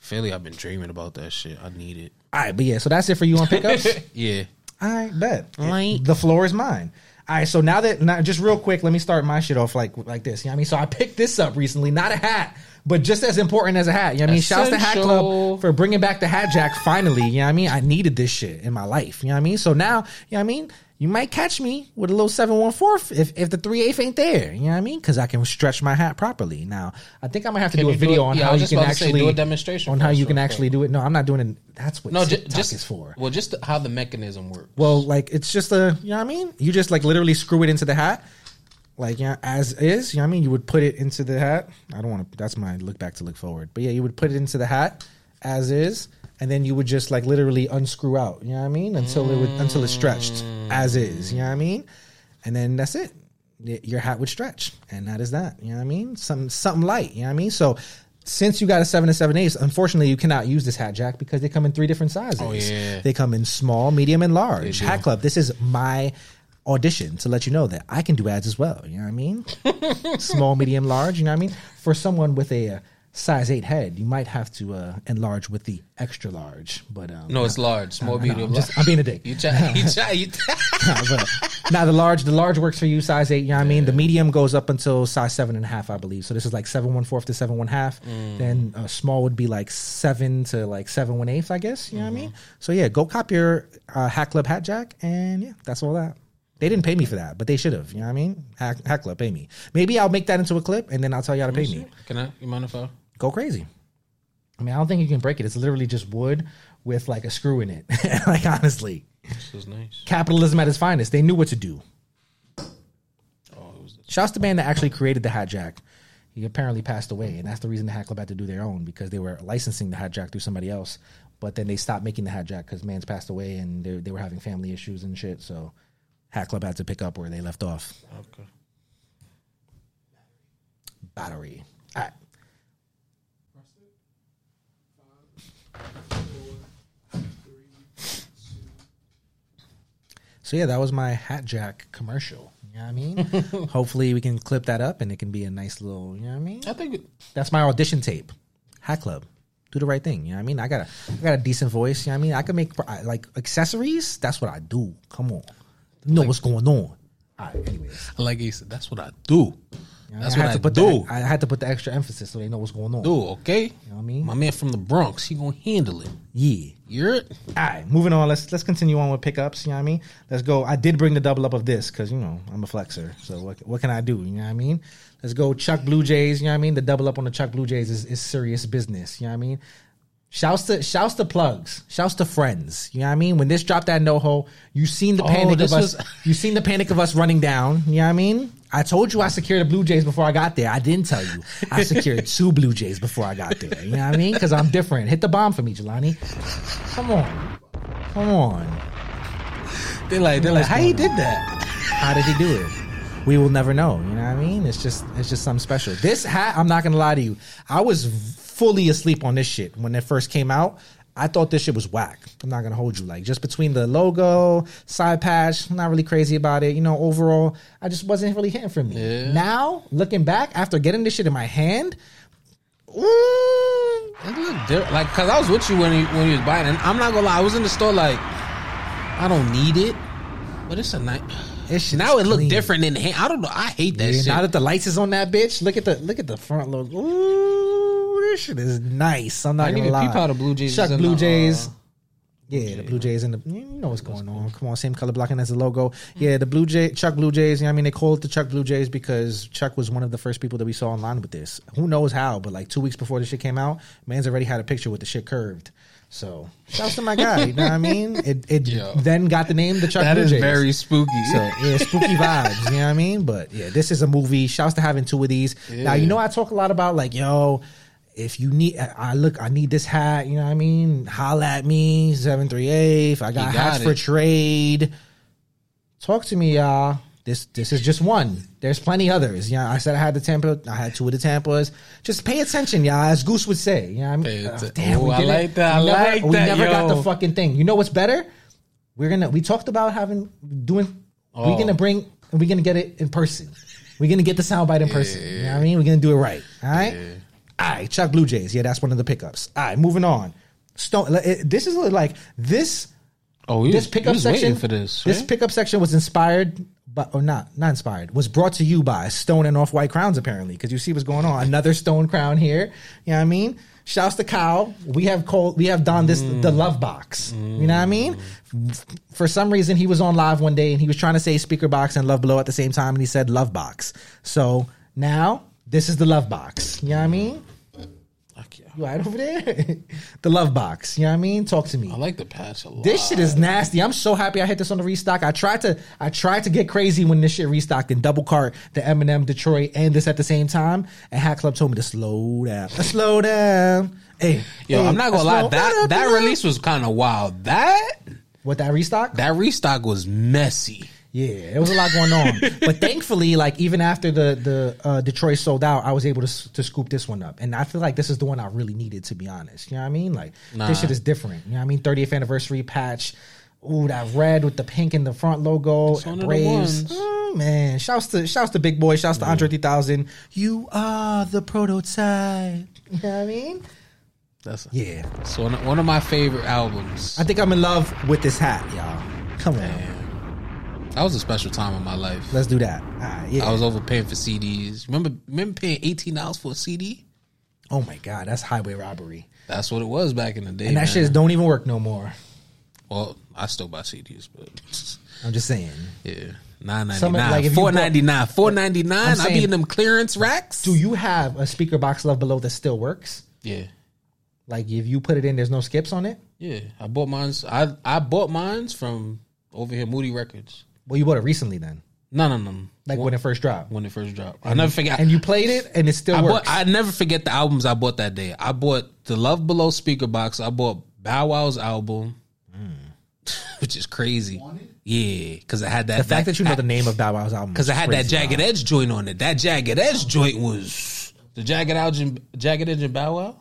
Philly, I've been dreaming about that shit. I need it. All right, but yeah, so that's it for you on pickups. Yeah. All right, bet. Right. The floor is mine. All right, so now that now just real quick, let me start my shit off like like this. You know what I mean? So I picked this up recently, not a hat, but just as important as a hat. You know what I mean? Shouts to Hat Club for bringing back the hat jack finally. You know what I mean? I needed this shit in my life. You know what I mean? So now, you know what I mean? You might catch me with a little seven one fourth if if the three eighth ain't there. You know what I mean? Because I can stretch my hat properly. Now I think I'm gonna have to Can do a do video it? on Yeah, how you can say, actually do a demonstration on how you can actually do it. No, I'm not doing it. That's what No, TikTok just, is for. Well, just the, how the mechanism works. Well, like it's just a, you know what I mean? You just like literally screw it into the hat, like yeah, as is. You know what I mean? You would put it into the hat. I don't want to. That's my look back to look forward. But yeah, you would put it into the hat as is, and then you would just like literally unscrew out. You know what I mean? Until it would until it stretched as is. You know what I mean? And then that's it. Your hat would stretch, and that is that. You know what I mean? Some something light. You know what I mean? So. Since you got a seven and seven eighths, unfortunately, you cannot use this hat jack because they come in three different sizes. Oh, yeah. They come in small, medium, and large. Hat Club, this is my audition to let you know that I can do ads as well. You know what I mean? small, medium, large. You know what I mean? For someone with a size eight head, you might have to uh, enlarge with the extra large. But um, no, it's large, small, medium. I'm, just. I'm being a dick. You try, you try, you but now the large, the large works for you, size eight. You know what I mean? The medium goes up until size seven and a half, I believe. So this is like seven one fourth to seven one half. Then uh, small would be like seven to like seven one eighth, I guess. You know what I mean? So yeah, go cop your uh, Hat Club hat jack, and yeah, that's all that. They didn't pay me for that, but they should have. You know what I mean? Hat, hat Club pay me. Maybe I'll make that into a clip, and then I'll tell you how to pay me. Can I? You mind if I? Go crazy. I mean, I don't think you can break it. It's literally just wood with like a screw in it. like honestly, This is nice. capitalism at its finest. They knew what to do. Oh, it was Shouts to the man that actually created the Hat Jack. He apparently passed away, and that's the reason the Hat Club had to do their own because they were licensing the Hat Jack through somebody else. But then they stopped making the Hat Jack because man's passed away and they, they were having family issues and shit. So Hat Club had to pick up where they left off. okay. Battery. All right. So yeah, that was my Hat Jack commercial. You know what I mean? Hopefully we can clip that up and it can be a nice little, you know what I mean? I think it, That's my audition tape. Hat Club. Do the right thing. You know what I mean? I got a I got a decent voice. You know what I mean? I can make I- like accessories. That's what I do. Come on. You know what's going on. All right, anyways. like he said, that's what I do. Know, That's I what had I to put do. The, I had to put the extra emphasis so they know what's going on. Dude, okay. You know what I mean? My man from the Bronx, he gonna handle it. Yeah. You're it. All right, moving on. Let's let's continue on with pickups. You know what I mean? Let's go. I did bring the double up of this because you know I'm a flexer. So what what can I do? You know what I mean? Let's go. Chuck Blue Jays. You know what I mean? The double up on the Chuck Blue Jays is, is serious business. You know what I mean? Shouts to shouts to plugs. Shouts to friends. You know what I mean? When this dropped that no ho, you seen the Oh, panic of this us. was- you seen the panic of us running down. You know what I mean? I told you I secured the Blue Jays before I got there. I didn't tell you. I secured two Blue Jays before I got there. You know what I mean? Because I'm different. Hit the bomb for me, Jelani. Come on. Come on. They're like they're like how he did that? How did he do it? We will never know. You know what I mean? It's just it's just something special. This hat, I'm not gonna lie to you. I was fully asleep on this shit when it first came out. I thought this shit was whack. I'm not gonna hold you. Like just between the logo, side patch, I'm not really crazy about it. You know, overall, I just wasn't really hitting for me. Yeah. Now, looking back after getting this shit in my hand, ooh, It looked different. Like, cause I was with you when you when you was buying, it. and I'm not gonna lie, I was in the store like, I don't need it, but it's a nice. This Now it looked clean. different in the hand. I don't know. I hate that Yeah, shit. now that the lights is on that bitch, look at the look at the front look. Ooh, this shit is nice. I'm not I gonna even lie. peep how the Blue Jays Chuck in Blue the, Jays. uh, yeah, the Blue Jays and the you know what's going on. Come on, same color blocking as the logo. Yeah, the Blue Jay Chuck Blue Jays. You know what I mean, they call it the Chuck Blue Jays because Chuck was one of the first people that we saw online with this. Who knows how? But like two weeks before the shit came out, man's already had a picture with the shit curved. So shouts to my guy. You know what I mean? It it Yo. then got the name the Chuck that Blue is Jays. very spooky. So yeah, spooky vibes. You know what I mean? But yeah, this is a movie. Shouts to having two of these. Now you know I talk a lot about like yo. If you need, I look, I need this hat. You know what I mean? Holla at me, seven three eight. I got, You got hats it. for trade. Talk to me, y'all. This this is just one. There's plenty others. Yeah, I said I had the Tampa. I had two of the Tampas. Just pay attention, y'all. As Goose would say. You know what I mean? Oh, damn, Oh, we I did it. like that. I We never, like we that, never got the fucking thing. You know what's better? We're gonna. We talked about having doing. We're Oh. gonna bring. We're gonna get it in person. We're gonna get the soundbite in person. You know what I mean? We're gonna do it right. All right. All right. Chuck Blue Jays. Yeah, that's one of the pickups. All right. Moving on. Stone. it- This is like this. oh, This was, pickup section for this. This pickup section was inspired, but or not not inspired. Was brought to you by Stone and Off White Crowns apparently because you see what's going on. Another Stone crown here. You know what I mean? Shouts to Kyle. We have called. We have done this the love box. You know what I mean? For some reason, he was on live one day and he was trying to say Speakerboxxx and love below at the same time, and he said love box. So now this is the love box. You know what I mean? Fuck yeah. You right over there? the love box. You know what I mean? Talk to me. I like the patch a lot. This shit is nasty. I'm so happy I hit this on the restock. I tried to I tried to get crazy when this shit restocked and double cart the Eminem Detroit and this at the same time. And Hat Club told me to slow down. Slow down. Hey, Yo, hey, I'm not gonna lie. That that release was kind of wild. That What that restock? that restock was messy. Yeah, it was a lot going on. but thankfully, like even after the the uh, Detroit sold out, I was able to to scoop this one up, and I feel like this is the one I really needed. To be honest, you know what I mean? Like Nah. this shit is different. You know what I mean? 30th anniversary patch. Ooh, that red with the pink in the front logo. one of the Braves. Mm, man, shouts to shouts to Big Boy. Shouts to Andre 3000. You are the prototype. You know what I mean? That's Yeah. So one of, one of my favorite albums. I think I'm in love with this hat, y'all. Come on, That was a special time in my life. let's do that. Right, yeah. I was overpaying for CDs. Remember, remember paying eighteen dollars for a CD? oh my god, that's highway robbery. That's what it was back in the day. And that man. shit don't even work no more. Well, I still buy CDs, but I'm just saying. yeah, nine ninety like, nine, four ninety nine, four ninety I'm be in them clearance racks. Do you have a Speakerboxxx love below that still works? Yeah, Like if you put it in, there's no skips on it. yeah. I bought mines. I I bought mines from over here, Moody Records. Well, you bought it recently then, No, no, no. like when it first dropped. when it first dropped. I never forget. And you played it, and it still I works. bought. I never forget the albums I bought that day. I bought the Love Below Speakerboxxx. I bought Bow Wow's album, which is crazy. Yeah, because I had that. the fact that you know the name of Bow Wow's album, because I had that Jagged. Edge joint on it. That Jagged Edge joint was the Jagged Edge Jagged Edge and Bow Wow.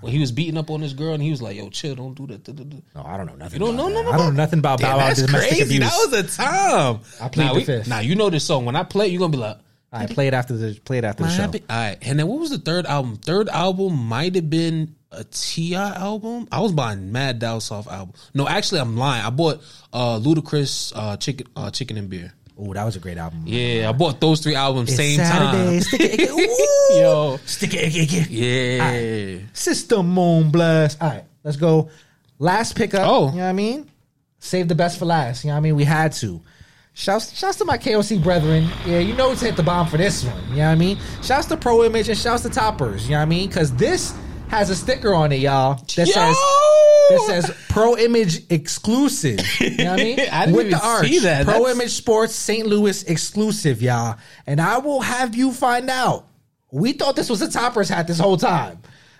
When he was beating up on this girl and he was like, "Yo, chill, don't do that." da, da, da." No, I don't know nothing. You don't about know nothing I don't know nothing about Bow Wow that's domestic crazy. abuse. That was a time. I played now, the we- fifth. Now you know this song. When I play, it, you're gonna be like, I played after the played after the show. All right, and then what was the third album? Third album might have been a Ti album. I was buying Mad Dow Soft album. No, actually, I'm lying. I bought uh Ludacris uh chicken uh chicken and beer. Oh, that was a great album. Yeah, I bought those three albums It's same Saturday. time. Stick it, Ooh. Yo. Stick it, icky, icky. Yeah. System Moon Blast. All right, let's go. Last pickup. Oh. You know what I mean? Save the best for last. You know what I mean? We had to. Shouts, shouts to my KOC brethren. Yeah, you know it's hit the bomb for this one. You know what I mean? Shouts to Pro Image and shouts to Toppers. You know what I mean? Because this has a sticker on it, y'all, that says that says Pro Image exclusive. You know what I mean? I didn't even see that. Pro That's- Image Sports St. Louis exclusive, y'all. And I will have you find out. We thought this was a Toppers hat this whole time.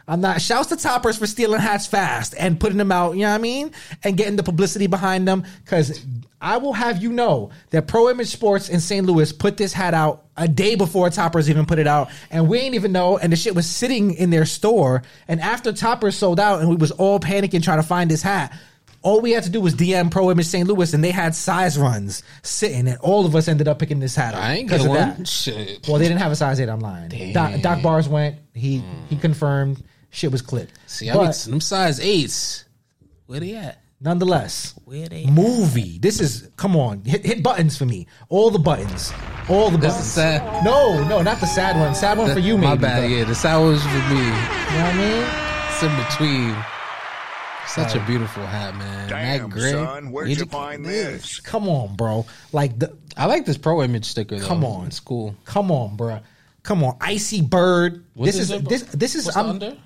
I'm not. Shouts to Toppers for stealing hats fast and putting them out. You know what I mean? And getting the publicity behind them. Because I will have you know that Pro Image Sports in St. Louis put this hat out a day before Toppers even put it out, and we ain't even know. And the shit was sitting in their store. And after Toppers sold out, and we was all panicking trying to find this hat. All we had to do was DM Pro Image St. Louis, and they had size runs sitting, and all of us ended up picking this hat up. I ain't 'cause get of one. that. Shit. Well, they didn't have a size eight online. Doc, Doc Bars went. He he confirmed. Shit was clipped. See, I but need some size eights. Where they at? nonetheless, Where they movie. This is come on. Hit, hit buttons for me. All the buttons. All the This buttons. is sad. No, no, not the sad one. Sad one for you, maybe. My bad. but- Yeah, the sour was for me. You know what I mean? It's in between. Such a beautiful hat, man. Damn, that gray. son, where'd Where'd you find this? this? Come on, bro. Like the I like this pro image sticker. Though. Come on. it's cool. come on, bro. Come on, icy bird. What's this is it- this this is What's the I'm, under?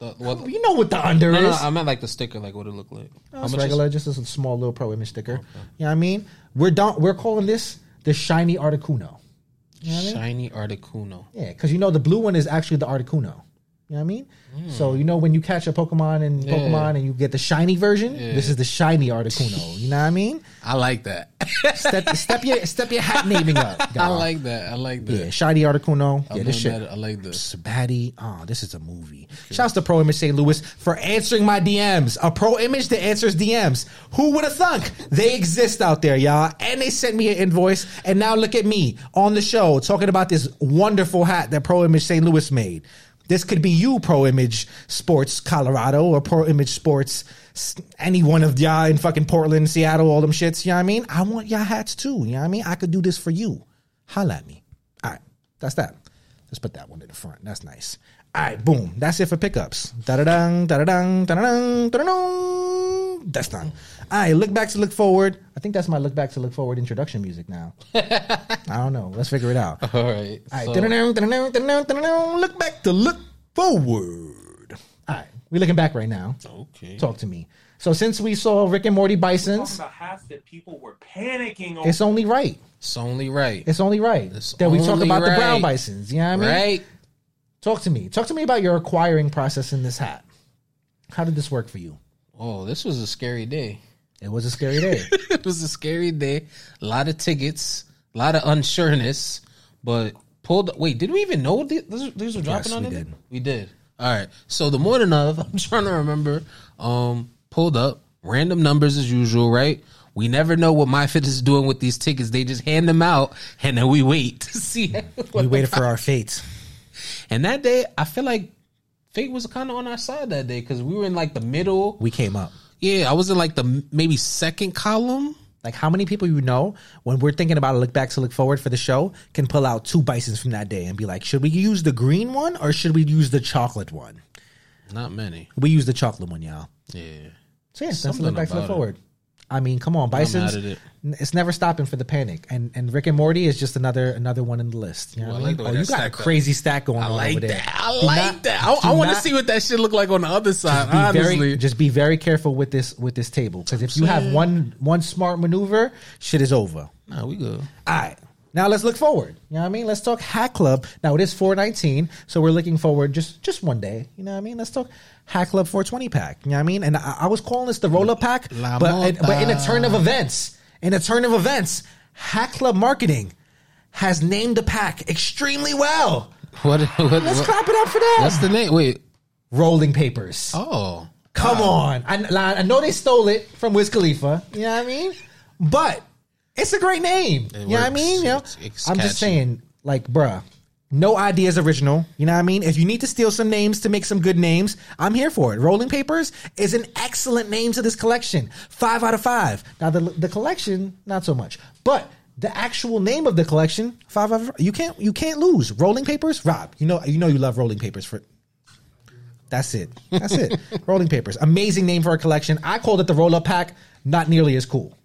The, oh, what, You know what the under no, no, is. I meant like the sticker, like what it looked like. Oh, How It's much is- regular, just a small little pro image sticker. You know what I mean? We're done. We're calling this the shiny Articuno. Shiny Articuno. Yeah, because you know the blue one is actually the Articuno. You know what I mean? So you know when you catch a Pokemon in Yeah. Pokemon and you get the shiny version, this is the shiny Articuno. You know what I mean? I like that. Step step your step your hat naming up. I like that. I like that. yeah, shiny Articuno. I'm Yeah, this shit. that. I like this. Baddie. Oh, ah, this is a movie. Shouts to Pro Image St. Louis for answering my DMs. A Pro Image that answers DMs. Who would have thunk? They exist out there, y'all. And they sent me an invoice. And now look at me on the show talking about this wonderful hat that Pro Image St. Louis made. This could be you, Pro Image Sports Colorado, or Pro Image Sports, any one of y'all in fucking Portland, Seattle, all them shits. You know what I mean? I want y'all hats too. You know what I mean? I could do this for you. Holla at me. All right. That's that. Let's put that one in the front. That's nice. All right, boom. That's it for pickups. Da da dang, da da dang, da da dang, da da dang. That's done. All right, look back to look forward. I think that's my look back to look forward introduction music now. I don't know. Let's figure it out. All All right. right, so- look back to look forward. All right, we're looking back right now. okay. Talk to me. So since we saw Rick and Morty Talking Bisons, about hats that people were panicking over. it's only right. It's only right. It's only right It's that we talk only about the brown right. bisons. You know what I mean? right. Talk to me. Talk to me about your acquiring process in this hat. How did this work for you? Oh, this was a scary day. It was a scary day. it was a scary day. A lot of tickets, a lot of unsureness, but pulled. Wait, did we even know these, these were dropping Yes, on we did. We did. All right. So the morning of, I'm trying to remember. Um, pulled up random numbers as usual. Right. We never know what my fit is doing with these tickets. They just hand them out, and then we wait to see. we waited for our fate. And that day, I feel like fate was kind of on our side that day because we were in like the middle. We came up. Yeah, I was in like the maybe second column. Like how many people you know when we're thinking about a look back to look forward for the show can pull out two bisons from that day and be like, should we use the green one or should we use the chocolate one? Not many. We use the chocolate one, y'all. Yeah. So yeah, that's a look back to look forward. I mean, come on, Bison's. it. It's never stopping for the panic, and and Rick and Morty is just another another one in the list. You know Ooh, I I like the Oh, you got a stacked up. crazy stack going I on like over there. I Do like not- that. I, do I want to see what that shit look like on the other side. be honestly, very just be very careful with this with this table because if you have one one smart maneuver, shit is over. nah, we good. All right. Now let's look forward. You know what I mean? Let's talk Hat Club. Now it is 419, so we're looking forward just just one day. You know what I mean? Let's talk Hat Club 420 pack. You know what I mean? And I, I was calling this the roll up pack, La but but in a turn of events, in a turn of events, Hat Club marketing has named the pack extremely well. What? what, Let's what- clap it up for them. What's the name? Wait. Rolling papers. Oh, Come on. I, I know they stole it from Wiz Khalifa. You know what I mean? But it's a great name. you know what I mean? You know? It's- it's I'm catchy. just saying, like, bruh, no idea is original. You know what I mean? If you need to steal some names to make some good names, I'm here for it. Rolling Papers is an excellent name to this collection. Five out of five. Now, the, the collection, not so much. But the actual name of the collection, five, five you can't you can't lose. Rolling papers, Rob. You know you know you love rolling papers for. That's it. That's it. rolling papers, amazing name for a collection. I called it the roll up pack. Not nearly as cool.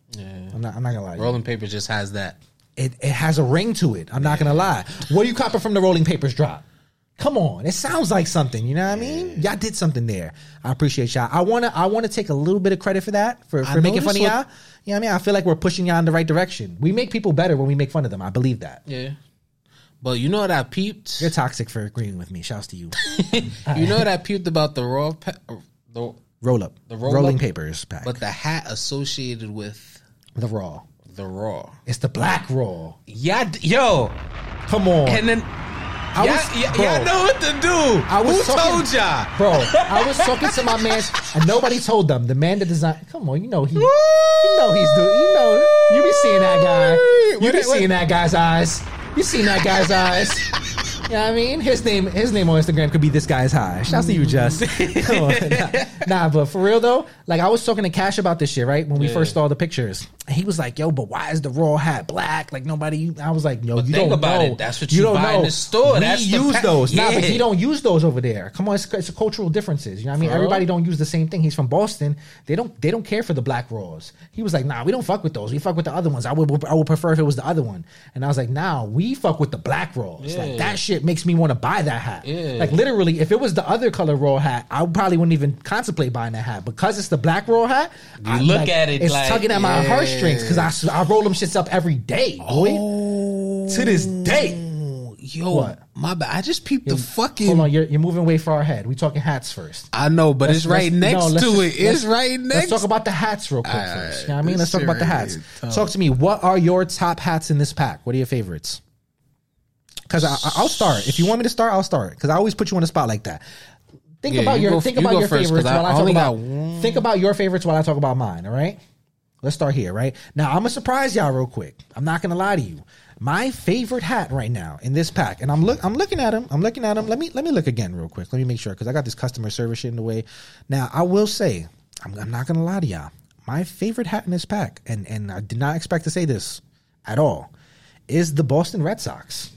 I'm not. I'm not gonna lie. Rolling paper just has that. It it has a ring to it. I'm not gonna lie. What are you copping from the rolling papers drop? Come on, it sounds like something. You know what I mean? Y'all did something there. I appreciate y'all. I wanna I wanna take a little bit of credit for that for, for making fun of noticed y'all. what- You know what I mean? I feel like we're pushing y'all in the right direction. We make people better when we make fun of them. I believe that. Yeah. But you know what I peeped? You're toxic for agreeing with me. Shouts to you. You know what I peeped about the raw pa- the Roll up. The roll rolling up? papers pack. but the hat associated with the raw. the raw. It's the black raw. Yeah, yo, Come on. and then I y'all, was- y'all, bro. y'all know what to do. I was Who talking- told y'all? Bro, I was talking to my man, and nobody told them. The man that designed. Come on, you know he. You know he's doing. You know you be seeing that guy. You be seeing that guy's eyes. You seen that guy's eyes. You know what I mean? His name, his name on Instagram could be this guy's high. Shouts to you, Just. Nah, nah, but for real though, like I was talking to Cash about this shit, right? When we first saw the pictures, and he was like, "Yo, but why is the raw hat black? Like nobody." I was like, "Yo, you think don't about know. it. That's what you buy in the store. We That's the use pa- those. Nah, but Yeah. he don't use those over there. Come on, it's, it's a cultural differences. You know what I mean? For real? Everybody don't use the same thing. He's from Boston. They don't they don't care for the black raws. He was like, nah, we don't fuck with those. We fuck with the other ones. I would I would prefer if it was the other one. And I was like, nah, we fuck with the black raws. Like Yeah. that shit makes me want to buy that hat. Yeah. Like literally, if it was the other color roll hat, I probably wouldn't even contemplate buying that hat because it's the black roll hat. I, look at it it's like, tugging at my yeah. heartstrings because I, I roll them shits up every day, boy. Oh. To this day. Yo, What? my bad. I just peeped the fucking. Hold on, you're, you're moving way far ahead. We talking hats first. I know, but it's right next no, let's to it. It's right next. Let's talk about the hats real quick first. You know what I mean? Let's talk about the hats. tough. Talk to me. What are your top hats in this pack? What are your favorites? Because I'll start. If you want me to start, I'll start. Because I always put you on the spot like that. Think Yeah, about you your go- think you about your first, favorites I while I talk about one. think about your favorites while I talk about mine. All right. Let's start here, right? Now I'm gonna surprise y'all real quick. I'm not gonna lie to you. My favorite hat right now in this pack, and I'm look I'm looking at him. I'm looking at him. Let me let me look again real quick. Let me make sure because I got this customer service shit in the way. Now I will say, I'm, I'm not gonna lie to y'all. My favorite hat in this pack, and and I did not expect to say this at all, is the Boston Red Sox.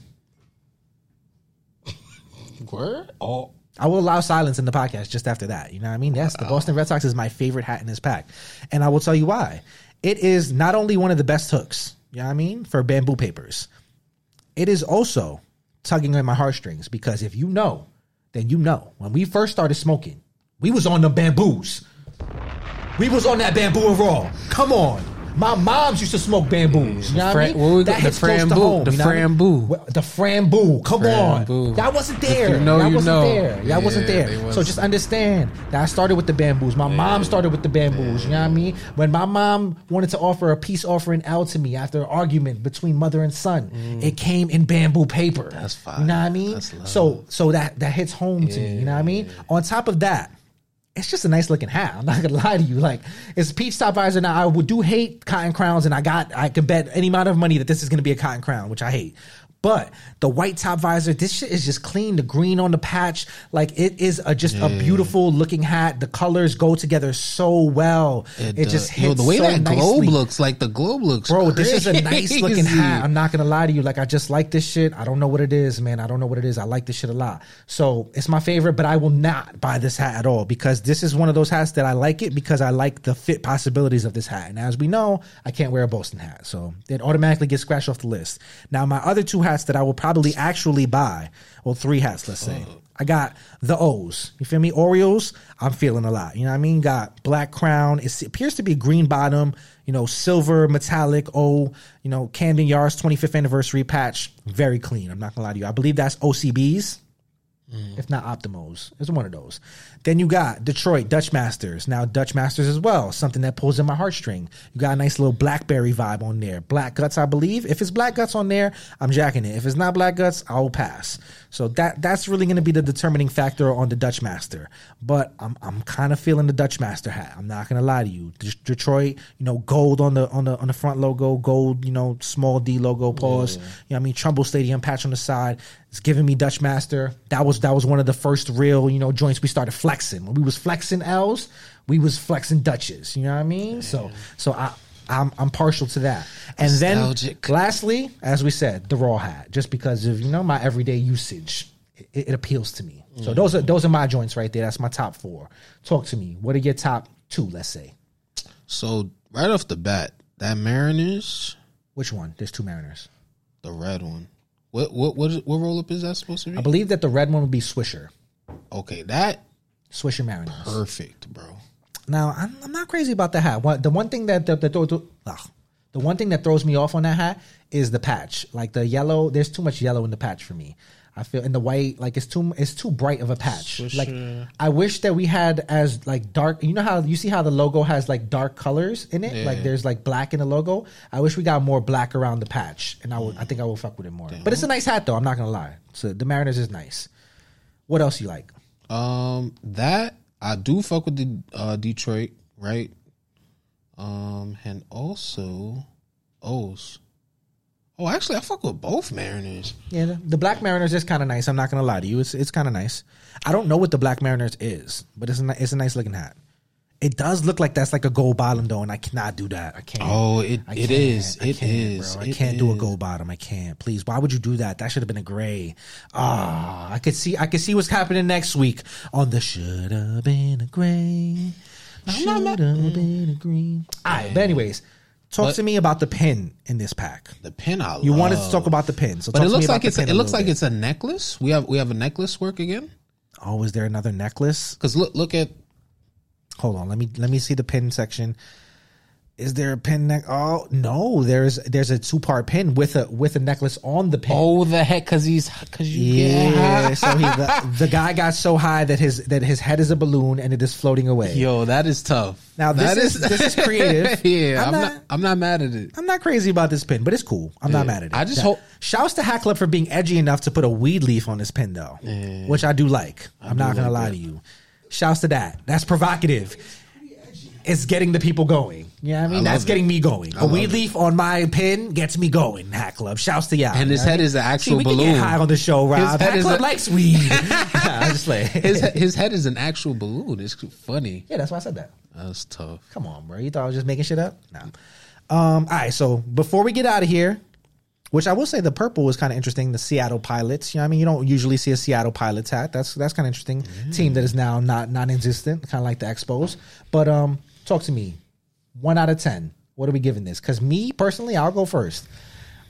Word? Oh, I will allow silence in the podcast just after that. You know what I mean? Yes, the Boston Red Sox is my favorite hat in this pack. And I will tell you why. It is not only one of the best hooks, you know what I mean, for bamboo papers, it is also tugging on my heartstrings because if you know, then you know. When we first started smoking, we was on the bamboos. We was on that bamboo and raw. Come on. My moms used to smoke bamboos. You know what I mean? what That the hits close to home, the you know what I mean? frambu. Well, The frambu. Come on. That wasn't there. you know, that you wasn't know. there. That wasn't Yeah, there. they So just understand that I started with the bamboos. My mom started with the bamboos. You know what I mean? When my mom wanted to offer a peace offering out to me after an argument between mother and son, it came in bamboo paper. Mm. That's fire. You know what I mean? That's love. So so that that hits home to me. You know what I mean? On top of that, it's just a nice looking hat. I'm not gonna lie to you. Like it's peach top visor. Now I would do hate cotton crowns, and I got I can bet any amount of money that this is gonna be a cotton crown, which I hate. But the white top visor, this shit is just clean. The green on the patch, like it is a, just a beautiful looking hat. The colors go together so well. It, uh, just hits yo, the way so that globe looks, like the globe looks, Bro, this is a nice looking hat. I'm not gonna lie to you. Like I just like this shit. I don't know what it is, man. I don't know what it is. I like this shit a lot. So it's my favorite, but I will not buy this hat at all because this is one of those hats that I like it because I like the fit possibilities of this hat. And as we know, I can't wear a Boston hat. So it automatically gets scratched off the list. Now my other two hats that I will probably actually buy, well, three hats, let's say. I got the O's. You feel me? Oreos, I'm feeling a lot. You know what I mean? Got black crown. It appears to be green bottom, you know, silver metallic O, you know, Camden Yards 25th anniversary patch. Very clean. I'm not gonna lie to you. I believe that's OCBs. If not Optimos, it's one of those. Then you got Detroit Dutch Masters. Now Dutch Masters as well, something that pulls in my heartstring. You got a nice little blackberry vibe on there. Black guts, I believe. If it's black guts on there, I'm jacking it. If it's not black guts, I'll pass. So that that's really going to be the determining factor on the Dutch Master. But I'm I'm kind of feeling the Dutch Master hat. I'm not going to lie to you. Detroit, you know, gold on the on the on the front logo, gold, you know, small D logo, pause. You know, what I mean, Trumbull Stadium patch on the side. It's giving me Dutch Master. That was that was one of the first real, you know, joints we started flexing. When we was flexing L's, we was flexing Dutches. You know what I mean? So so I I'm I'm partial to that. And Nostalgic. then lastly, as we said, the raw hat, just because of you know my everyday usage, it, it appeals to me. So mm. those are those are my joints right there. That's my top four. Talk to me. What are your top two? Let's say So right off the bat, that Mariners, which one? There's two Mariners. the red one. What what what, what roll up is that supposed to be? I believe that the red one would be Swisher. okay, that Swisher Mariners. perfect, bro. Now I'm, I'm not crazy about the hat. The one thing that the, the, the, the one thing that throws me off on that hat is the patch. Like the yellow, there's too much yellow in the patch for me. I feel in the white, like it's too it's too bright of a patch. Like I wish that we had as like dark. You know how you see how the logo has like dark colors in it. Like there's like black in the logo. I wish we got more black around the patch, and I would I think I will fuck with it more. But it's a nice hat though. I'm not gonna lie. So the Mariners is nice. What else you like? Um, that I do fuck with the uh, Detroit, right? Um, and also O's. Oh, actually, I fuck with both Mariners. Yeah, the, the Black Mariners is kind of nice. I'm not gonna lie to you. It's it's kind of nice. I don't know what the Black Mariners is, but it's a it's a nice looking hat. It does look like that's like a gold bottom though, and I cannot do that. I can't. Oh, it- I it can't. is. I It can't, is. Bro. I It can't do a is. gold bottom. I can't. Please, why would you do that? That should have been a gray. Ah, I could see. I could see what's happening next week on the should have been a gray. Should have been a green. All right, but anyways, talk But- to me about the pin in this pack. The pin I You wanted to talk about the pin, so but talk it to me looks about like it's a, it looks little like bit. it's a necklace. We have we have a necklace work again. Oh, is there another necklace? Because look look at Hold on, let me let me see the pin section. Is there a pin neck? Oh no, there's there's a two part pin with a with a necklace on the pin. oh the heck because he's because you yeah. so he the, the guy got so high that his that his head is a balloon and it is floating away. yo that is tough. Now, this That is- this is creative. yeah, I'm I'm, not- not, I'm not mad at it. I'm not crazy about this pin, but it's cool. I'm not mad at it. I just hope- Shouts to Hat Club for being edgy enough to put a weed leaf on this pin, though, which I do like. I'm not gonna like lie that. to you. Shouts to that. That's provocative. It's getting the people going. You know what I mean? I That's getting it. me going. I A weed leaf on my pin gets me going. Hat Club. Shouts to y'all. And his head I is an actual See, we can balloon. get high on the show, Rob. head Hat is Club a- likes weed. I'm just like, His his head is an actual balloon. It's funny. yeah, that's why I said that. That's tough. Come on, bro. You thought I was just making shit up? No. Um, all right, so before we get out of here, which I will say the purple was kind of interesting, the Seattle Pilots. You know what I mean? You don't usually see a Seattle Pilots hat. That's that's kind of interesting. Team that is now not non existent, kind of like the Expos. But um talk to me. One out of ten. What are we giving this? Because me personally, I'll go first.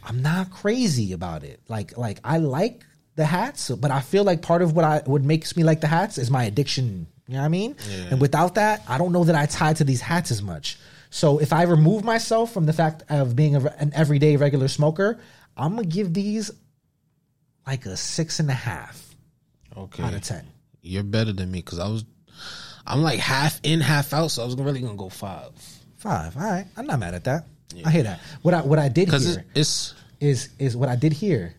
I'm not crazy about it. Like like I like the hats, but I feel like part of what I what makes me like the hats is my addiction. You know what I mean? And without that, I don't know that I tie to these hats as much. So if I remove myself from the fact of being a, an everyday regular smoker, I'm gonna give these like a six and a half Okay. out of ten. You're better than me because I was, I'm like half in, half out. So I was really gonna go five Five. All right, I'm not mad at that. I hear that. What I what I did here it's is is what I did here.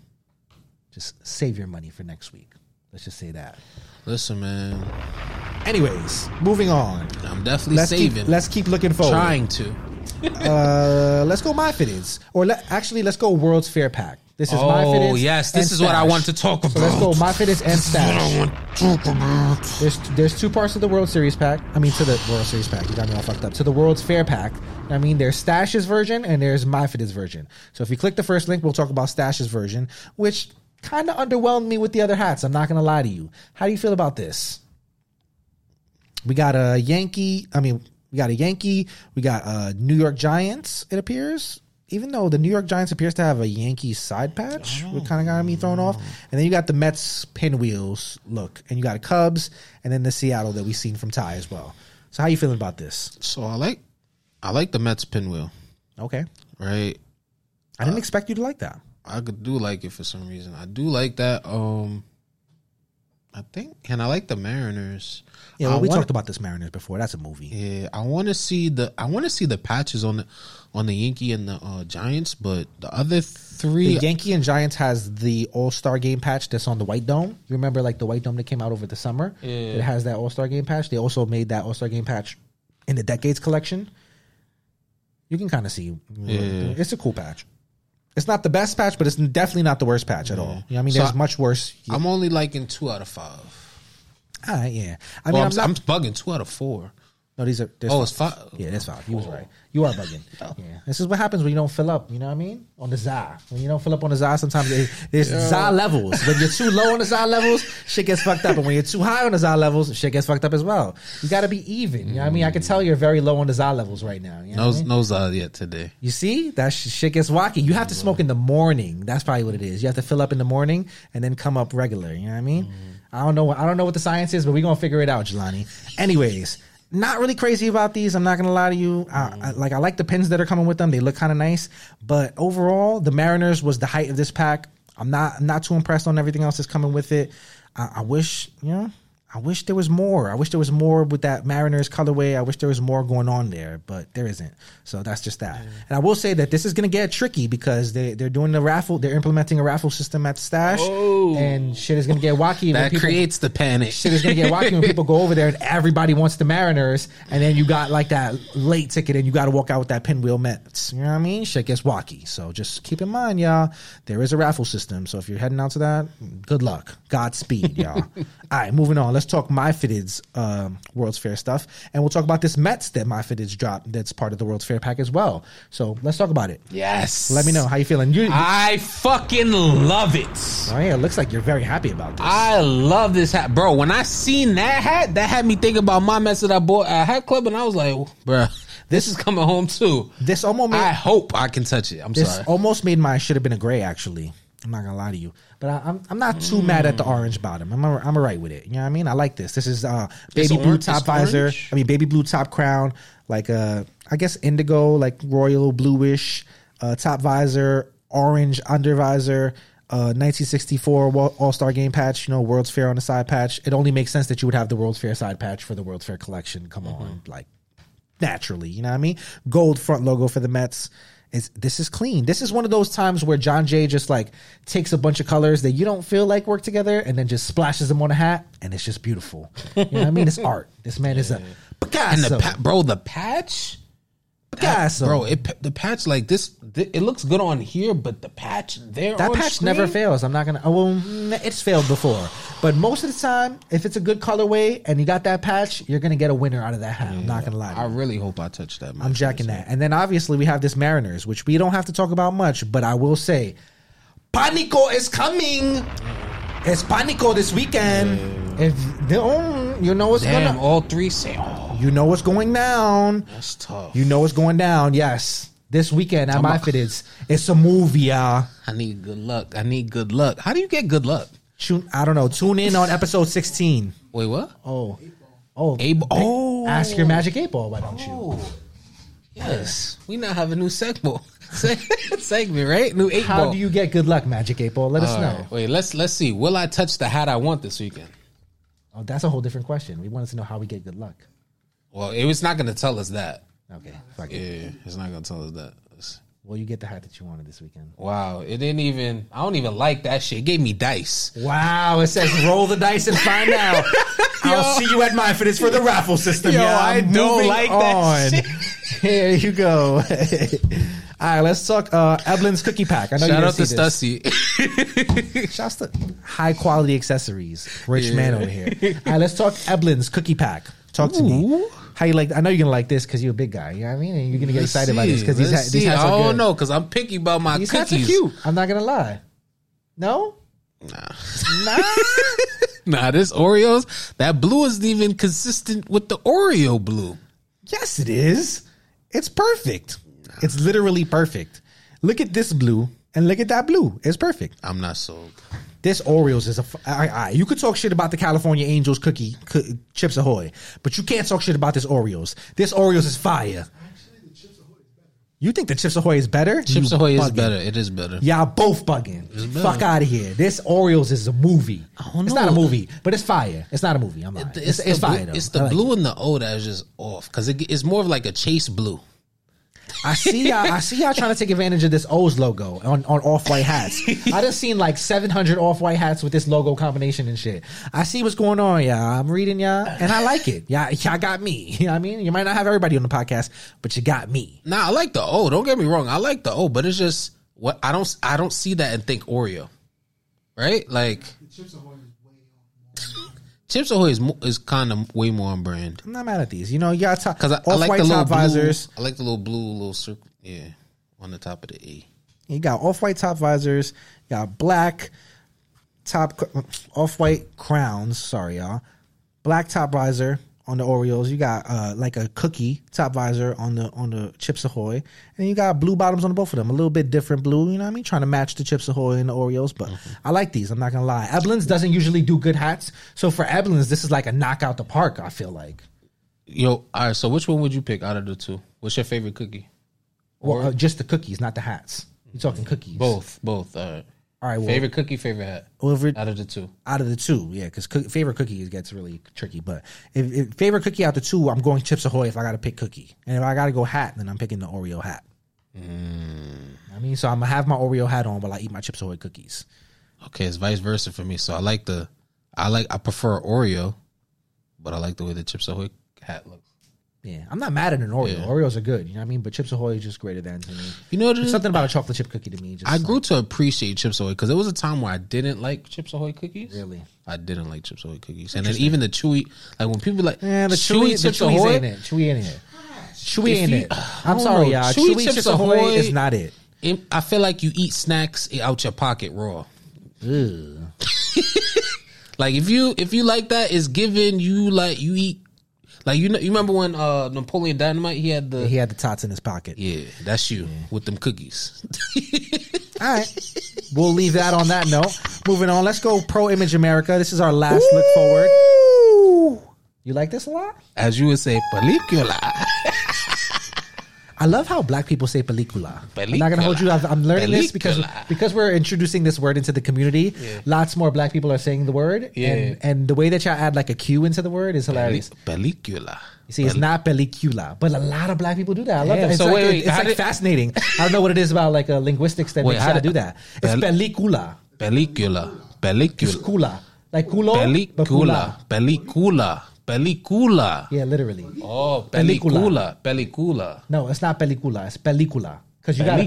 Just save your money for next week. Let's just say that. listen, man. Anyways, moving on. I'm definitely Let's saving. keep let's keep looking forward. trying to. Uh, let's go my fitteds, or let, actually let's go World's Fair pack. This is my Oh yes, this is what I want to talk about. So let's go my fitteds and stash. There's there's two parts of the World Series pack. I mean to the World Series pack. You got me all fucked up. To the World's Fair pack. I mean there's Stash's version and there's my fitteds version. So if you click the first link, we'll talk about Stash's version, which kind of underwhelmed me with the other hats. I'm not gonna lie to you. How do you feel about this? We got a Yankee. I mean, we got a Yankee. We got a New York Giants. It appears, even though the New York Giants appears to have a Yankee side patch, which kind of got me thrown off. And then you got the Mets pinwheels look, and you got a Cubs, and then the Seattle that we've seen from Ty as well. So how you feeling about this? So I like, I like the Mets pinwheel. Okay, Right. I didn't expect you to like that. I could do like it for some reason. I do like that. Um, I think, and I like the Mariners. Yeah, well, we wanna- talked about this Mariners before. That's a movie. Yeah, I want to see the I want to see the patches on the on the Yankee and the uh, Giants, but the other The three, Yankee and Giants has the All Star Game patch that's on the White Dome. You remember, like the White Dome that came out over the summer. Yeah. It has that All Star Game patch. They also made that All Star Game patch in the Decades collection. You can kind of see. Yeah. It's a cool patch. It's not the best patch, but it's definitely not the worst patch at all. You know what I mean? So There's I- much worse. I'm only liking two out of five. All right, yeah. I mean, well, I'm I'm, not, I'm bugging two out of four. No, these are. Oh, it's five. Yeah, that's five. You was right. You are bugging. Yeah, this is what happens when you don't fill up. You know what I mean? On the za, when you don't fill up on the za, sometimes it, there's za levels. When you're too low on the za levels, shit gets fucked up, and when you're too high on the za levels, shit gets fucked up as well. You got to be even. You know what I mean? I can tell you're very low on the za levels right now. You know what I No, mean? no uh, yet today. You see, that sh- shit gets wacky. You have to smoke in the morning. That's probably what it is. You have to fill up in the morning and then come up regular. You know what I mean? I don't know. I don't know what the science is, but we're gonna figure it out, Jelani. Anyways, not really crazy about these. I'm not gonna lie to you. I, I, mm. like I like the pins that are coming with them. They look kind of nice, but overall, the Mariners was the height of this pack. I'm not I'm not too impressed on everything else that's coming with it. I, I wish you know. I wish there was more. I wish there was more with that Mariners colorway. I wish there was more going on there, but there isn't. So that's just that. And I will say that this is going to get tricky because they they're doing the raffle. They're implementing a raffle system at the stash, oh. and shit is going to get wacky. when That people- creates the panic. shit is gonna get wacky when people go over there and everybody wants the Mariners, and then you got like that late ticket and you got to walk out with that pinwheel Mets. You know what I mean? Shit gets wacky. So just keep in mind, y'all, there is a raffle system. So if you're heading out to that, good luck, Godspeed, y'all. All right, moving on. Let's talk My Fitted's um, World's Fair stuff, and we'll talk about this Mets that My Fitted's dropped. That's part of the World's Fair pack as well. So let's talk about it. yes. Let me know how you feeling. You, I fucking love it. oh yeah, it looks like you're very happy about this. I love this hat, bro. When I seen that hat, that had me think about my mess that I bought at Hat Club, and I was like, bro, this is coming home too. this almost made, I hope I can touch it. I'm This sorry. almost made my should have been a gray. Actually, I'm not gonna lie to you, but I, I'm I'm not too mad at the orange bottom. I'm a, I'm alright with it. You know what I mean? I like this. This is uh baby blue orange- top visor. orange? I mean baby blue top crown, like uh I guess indigo, like royal bluish uh, top visor, orange under visor. Uh, 1964 All Star Game patch, you know, World's Fair on the side patch. It only makes sense that you would have the World's Fair side patch for the World's Fair collection. Come on, like naturally. You know what I mean? Gold front logo for the Mets. Is this is clean. This is one of those times where John Jay just like takes a bunch of colors that you don't feel like work together and then just splashes them on a hat and it's just beautiful. You know what I mean? It's art. This man is a and Picasso. the pa- bro, the patch, Picasso. bro, it the patch like this. th- It looks good on here, but the patch there, that patch screen? never fails. I'm not gonna. Oh, well, mm, it's failed before, but most of the time, if it's a good colorway and you got that patch, you're gonna get a winner out of that hat. I'm not gonna lie. I really hope I touch that. I'm jacking that. And then obviously we have this Mariners, which we don't have to talk about much, but I will say, Panico is coming. It's Panico this weekend. If oh, you know what's Damn, gonna, all three say, oh, you know what's going down. that's tough. You know what's going down. Yes, this weekend at my fit it's it's a movie, y'all. I need good luck. I need good luck. How do you get good luck? Tune, I don't know. Tune in on episode 16. Wait, what? Oh, oh, Eight ball- oh. ask your magic eight ball. Why don't you? Oh. Yes, we now have a new segment. segment, right? New eight How ball. do you get good luck, magic eight ball? Let us All know. right, Wait, let's let's see. Will I touch the hat I want this weekend? Oh, that's a whole different question. We wanted to know how we get good luck. Well, it was not going to tell us that. Okay, fuck it. Yeah, it's not going to tell us that. Well, you get the hat that you wanted this weekend. Wow, it didn't even. I don't even like that shit. It gave me dice. Wow, it says roll the dice and find out. I'll see you at my for this for the raffle system. Yo, yeah, I don't like that shit. Here you go. All right, let's talk uh, Eblen's cookie pack. I know Shout you out to didn't see this. Stussy. Shouts to high quality accessories. Rich man over here. All right, let's talk Eblen's cookie pack. Talk to me. How you like? I know you're gonna like this because you're a big guy. You know what I mean? And you're gonna get Let's excited about this because these, let's ha- these see. hats I are don't good. know because I'm picky about my These hats are cookies. cute. I'm not gonna lie. No, Nah. nah. nah, this Oreos, that blue isn't even consistent with the Oreo blue. Yes, it is. It's perfect. It's literally perfect. Look at this blue and look at that blue. It's perfect. I'm not sold. This Oreos is a. f- all right, all right. You could talk shit about the California Angels cookie, coo- Chips Ahoy, but you can't talk shit about this Oreos. This Oreos is fire. You think the Chips Ahoy is better? Chips You Ahoy is better. It is better. Y'all both bugging. Fuck out of here. This Oreos is a movie. don't It's not a movie, but it's fire. It's not a movie. I'm lying. It's, It's, the it's fire blue, though. it's the like blue and the O that is just off because it, it's more of like a chase blue. I see y'all. I see y'all trying to take advantage of this O's logo on, on off white hats. I just seen like seven hundred off white hats with this logo combination and shit. I see what's going on, y'all. I'm reading y'all, and I like it. Y'all, y'all got me. You know what I mean? You might not have everybody on the podcast, but you got me. Nah, I like the O. Don't get me wrong. I like the O, but it's just what I don't I don't see that and think Oreo. Right? Like The Chips Ahoy is way off. Chips Ahoy is kind of way more on brand I'm not mad at these. You know, you got top, because I, I like white the little blue, visors. I like the little blue little circle. Yeah, on the top of the A. You got off white top visors. You got black top off white crowns. Sorry, y'all. Black top visor on the Oreos. You got uh, like a cookie top visor on the on the Chips Ahoy, and you got blue bottoms on both of them. A little bit different blue. You know what I mean? Trying to match the Chips Ahoy and the Oreos, but I like these. I'm not gonna lie. Eblen's doesn't usually do good hats, so for Eblen's, this is like a knockout the park. I feel like. Yo, all right. So which one would you pick out of the two? What's your favorite cookie? Well, uh, just the cookies, not the hats. You're talking cookies. Both, both. All right. All right. Well, favorite cookie, favorite hat well, it- out of the two. out of the two, yeah, because favorite cookie gets really tricky. But if, if favorite cookie out of the two, I'm going Chips Ahoy if I got to pick cookie, and if I got to go hat, then I'm picking the Oreo hat. Mm. I mean, so I'm gonna have my Oreo hat on while I eat my Chips Ahoy cookies. Okay, it's vice versa for me. So I like the, I like I prefer Oreo, but I like the way the Chips Ahoy hat looks. Yeah, I'm not mad at an Oreo. Yeah. Oreos are good, you know what I mean. But Chips Ahoy is just greater than to me. You know There's something about a chocolate chip cookie to me. Just I grew to appreciate Chips Ahoy because there was a time where I didn't like Chips Ahoy cookies. Really? I didn't like Chips Ahoy cookies, and then even the chewy, like when people like yeah, the chewy, the Chips Ahoy, ain't it. Chewy ain't it. Chewy ain't you- it. I'm sorry, y'all. Chewy Chewy, Chips Chips Ahoy Ahoy- is not it. it- I feel like you eat snacks out your pocket raw. Like if you if you like that, it's given you like you eat like you know you remember when uh Napoleon Dynamite he had the He had the tots in his pocket. yeah that's you with them cookies. All right. We'll leave that on that note. Moving on. Let's go Pro Image America. This is our last look forward. You like this a lot? As you would say, película. I love how black people say película. I'm not gonna hold you. I've- I'm learning this because because we're introducing this word into the community. Lots more black people are saying the word, Yeah. and and the way that y'all add like a Q into the word is hilarious. Película. You see, it's not película, but a lot of black people do that. I love Damn, that. It's so like, wait, wait, it's like did- fascinating. I don't know what it is about like a linguistics that Wait, makes how y'all do that. It's Pel- película, Película. Película. cula, like culo, but cula. Película. Película. Película. Yeah, literally. Oh, Película. película. No, it's not película. It's película. Because you got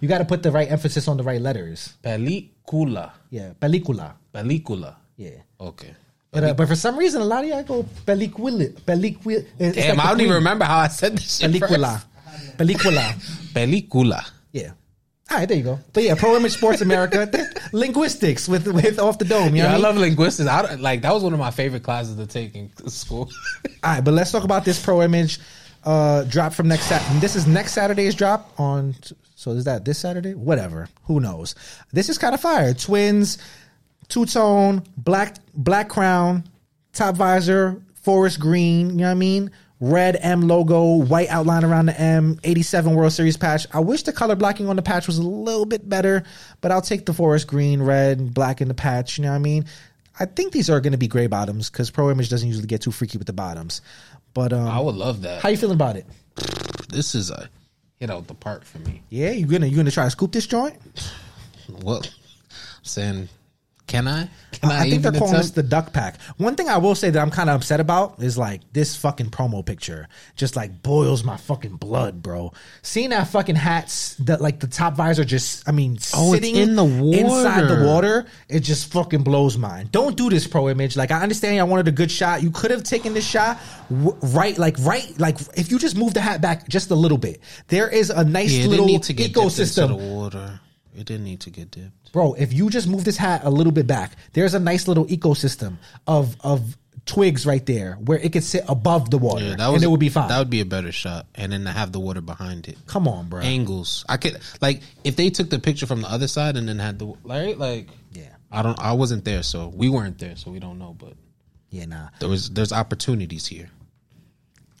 you got to put the right emphasis on the right letters. Película. Yeah, película. Película. Yeah. Okay. But, uh, but for some reason, a lot of y'all go película. Película. Damn, like I don't even remember how I said this shit Película. Película. Película. All right, there you go. But yeah, Pro Image Sports America, linguistics with with off the dome. You know Yeah, I what I mean? love linguistics. I don't- like that was one of my favorite classes to take in school. All right, but let's talk about this Pro Image uh, drop from next Saturday. This is next Saturday's drop on. So is that this Saturday? Whatever. Who knows? This is kind of fire. Twins, two tone, black black crown, top visor, forest green. You know what I mean? Red M logo, white outline around the M, 87 World Series patch. I wish the color blocking on the patch was a little bit better, but I'll take the forest green, red, black in the patch. You know what I mean? I think these are going to be gray bottoms because Pro Image doesn't usually get too freaky with the bottoms. But um, I would love that. how you feeling about it? This is a hit out the park for me. Yeah, you gonna you gonna try to scoop this joint? Well, I'm saying, can I? Can I, I think they're calling this the duck pack. One thing I will say that I'm kind of upset about is like this fucking promo picture just like boils my fucking blood, bro. Seeing that fucking hats that like the top visor just, I mean, Oh, sitting in the water. inside the water. it just fucking blows mine. Don't do this, pro image. Like I understand y'all wanted a good shot. You could have taken this shot w- right, like right, like if you just move the hat back just a little bit. There is a nice Yeah, little need to get dipped into ecosystem. It didn't need to get dipped. bro if you just move this hat a little bit back there's a nice little ecosystem of of twigs right there where it could sit above the water Yeah, that was and it would be fine That would be a better shot, and then to have the water behind it. come on bro Angles. I could like if they took the picture from the other side and then had the right like. yeah I don't. I wasn't there, so we weren't there, so we don't know. But yeah nah there was there's opportunities here.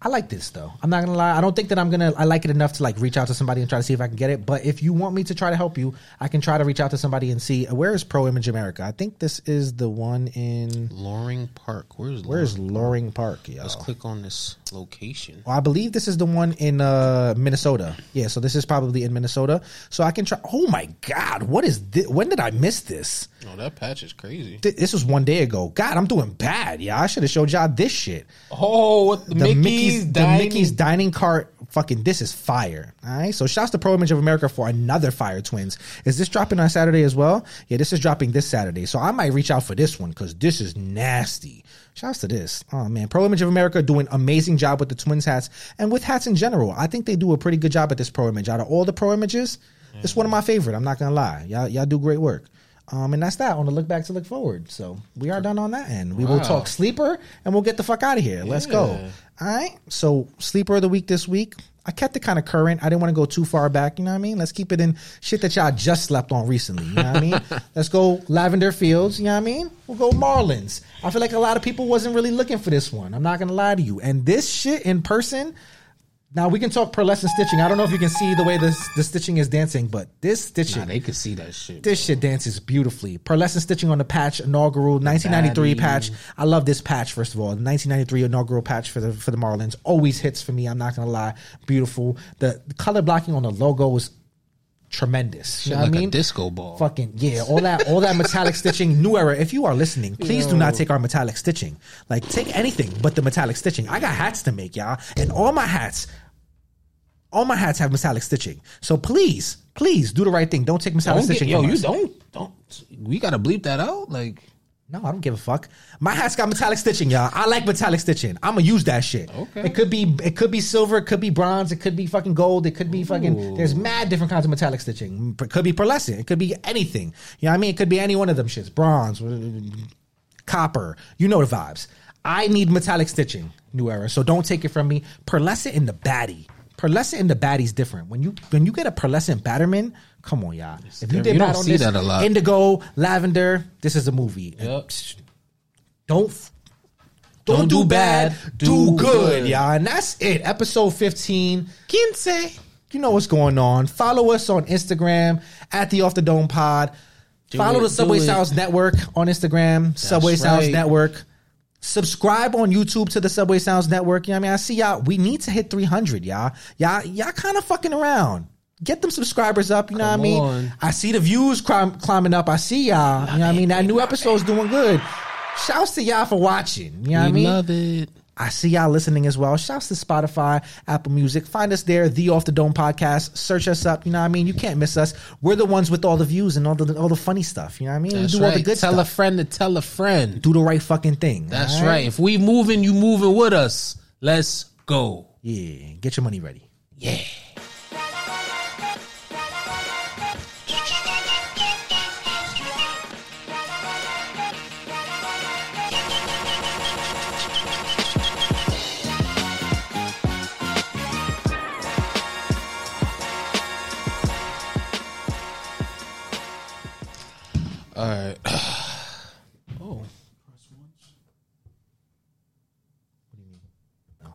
I like this though. I'm not gonna lie. I don't think that I'm gonna. I like it enough to like reach out to somebody and try to see if I can get it. But if you want me to try to help you, I can try to reach out to somebody and see uh, where is Pro Image America. I think this is the one in Loring Park. Where's where's Loring? Park, y'all. Let's click on this location. Well, I believe this is the one in uh, Minnesota. Yeah, so this is probably in Minnesota. So I can try. Oh my God, what is this? When did I miss this? Oh, that patch is crazy. Th- This was one day ago. God, I'm doing bad. Yeah, I should have showed y'all this shit. Oh, what the, The Mickey's, Mickey's, the dining- Mickey's dining cart fucking this is fire. All right. So shouts to Pro Image of America for another Fire Twins. Is this dropping on Saturday as well? Yeah, this is dropping this Saturday. So I might reach out for this one because this is nasty. Shouts to this. Oh man, Pro Image of America doing amazing job with the Twins hats and with hats in general. I think they do a pretty good job at this Pro Image. Out of all the Pro Images, it's one of my favorite. I'm not gonna lie. Y'all, y'all do great work. Um, and that's that on the look back to look forward. So we are done on that end. We will talk sleeper and we'll get the fuck out of here. Let's go. All right. So sleeper of the week this week. I kept it kind of current. I didn't want to go too far back. You know what I mean? Let's keep it in shit that y'all just slept on recently. You know what I mean? Let's go Lavender Fields. You know what I mean? We'll go Marlins. I feel like a lot of people wasn't really looking for this one. I'm not gonna lie to you. And this shit in person. Now we can talk pearlescent stitching. I don't know if you can see the way this the stitching is dancing, but this stitching Nah, they could see that shit. this shit dances beautifully. Pearlescent stitching on the patch, inaugural 1993 baddie. patch. I love this patch. First of all, the 1993 inaugural patch for the for the Marlins always hits for me. I'm not gonna lie, beautiful. The, the color blocking on the logo was tremendous. You know like what I mean? a disco ball. Fucking yeah, all that all that metallic stitching. New era. If you are listening, please do not take our metallic stitching. Like take anything but the metallic stitching. I got hats to make, y'all, and all my hats, all my hats have metallic stitching. So please, please do the right thing. Don't take metallic Don't get, stitching. yo, you us. don't don't. We gotta bleep that out. Like No, I don't give a fuck. My hat's got metallic stitching, y'all. I like metallic stitching. I'm gonna use that shit. Okay. It could be it could be silver, it could be bronze, it could be fucking gold, it could be fucking. There's mad different kinds of metallic stitching. It could be pearlescent. It could be anything. You know what I mean? It could be any one of them shits. Bronze, copper. You know the vibes. I need metallic stitching, new era. So don't take it from me. Pearlescent in the baddie's different. When you when you get a pearlescent batterman, come on, y'all. If you did You bad on see this, that a lot. indigo, lavender, this is a movie. Yep. Don't don't, Don't do, do bad, bad, do, do good, good. y'all. And that's it. Episode 15. Quince. You know what's going on. Follow us on Instagram at the Off the Dome Pod. Follow it, the Subway do. Sounds Network on Instagram. Subway Sounds right. Network. Subscribe on YouTube to the Subway Sounds Network. You know what I mean? I see y'all. We need to hit 300, y'all. Y'all, y'all kind of fucking around. Get them subscribers up. You know what I mean? on. I see the views climb, climbing up. I see y'all. You know what I mean? That new episode's doing good. Shouts to y'all for watching. You know what I mean? love it. I see y'all listening as well. Shouts to Spotify, Apple Music. Find us there, the Off the Dome podcast. Search us up. You know what I mean? You can't miss us. We're the ones with all the views and all the all the funny stuff. You know what I mean? That's we do right. all the good tell stuff. a friend to tell a friend. do the right fucking thing. That's right. If we moving, you moving with us. Let's go. Yeah. Get your money ready. Yeah.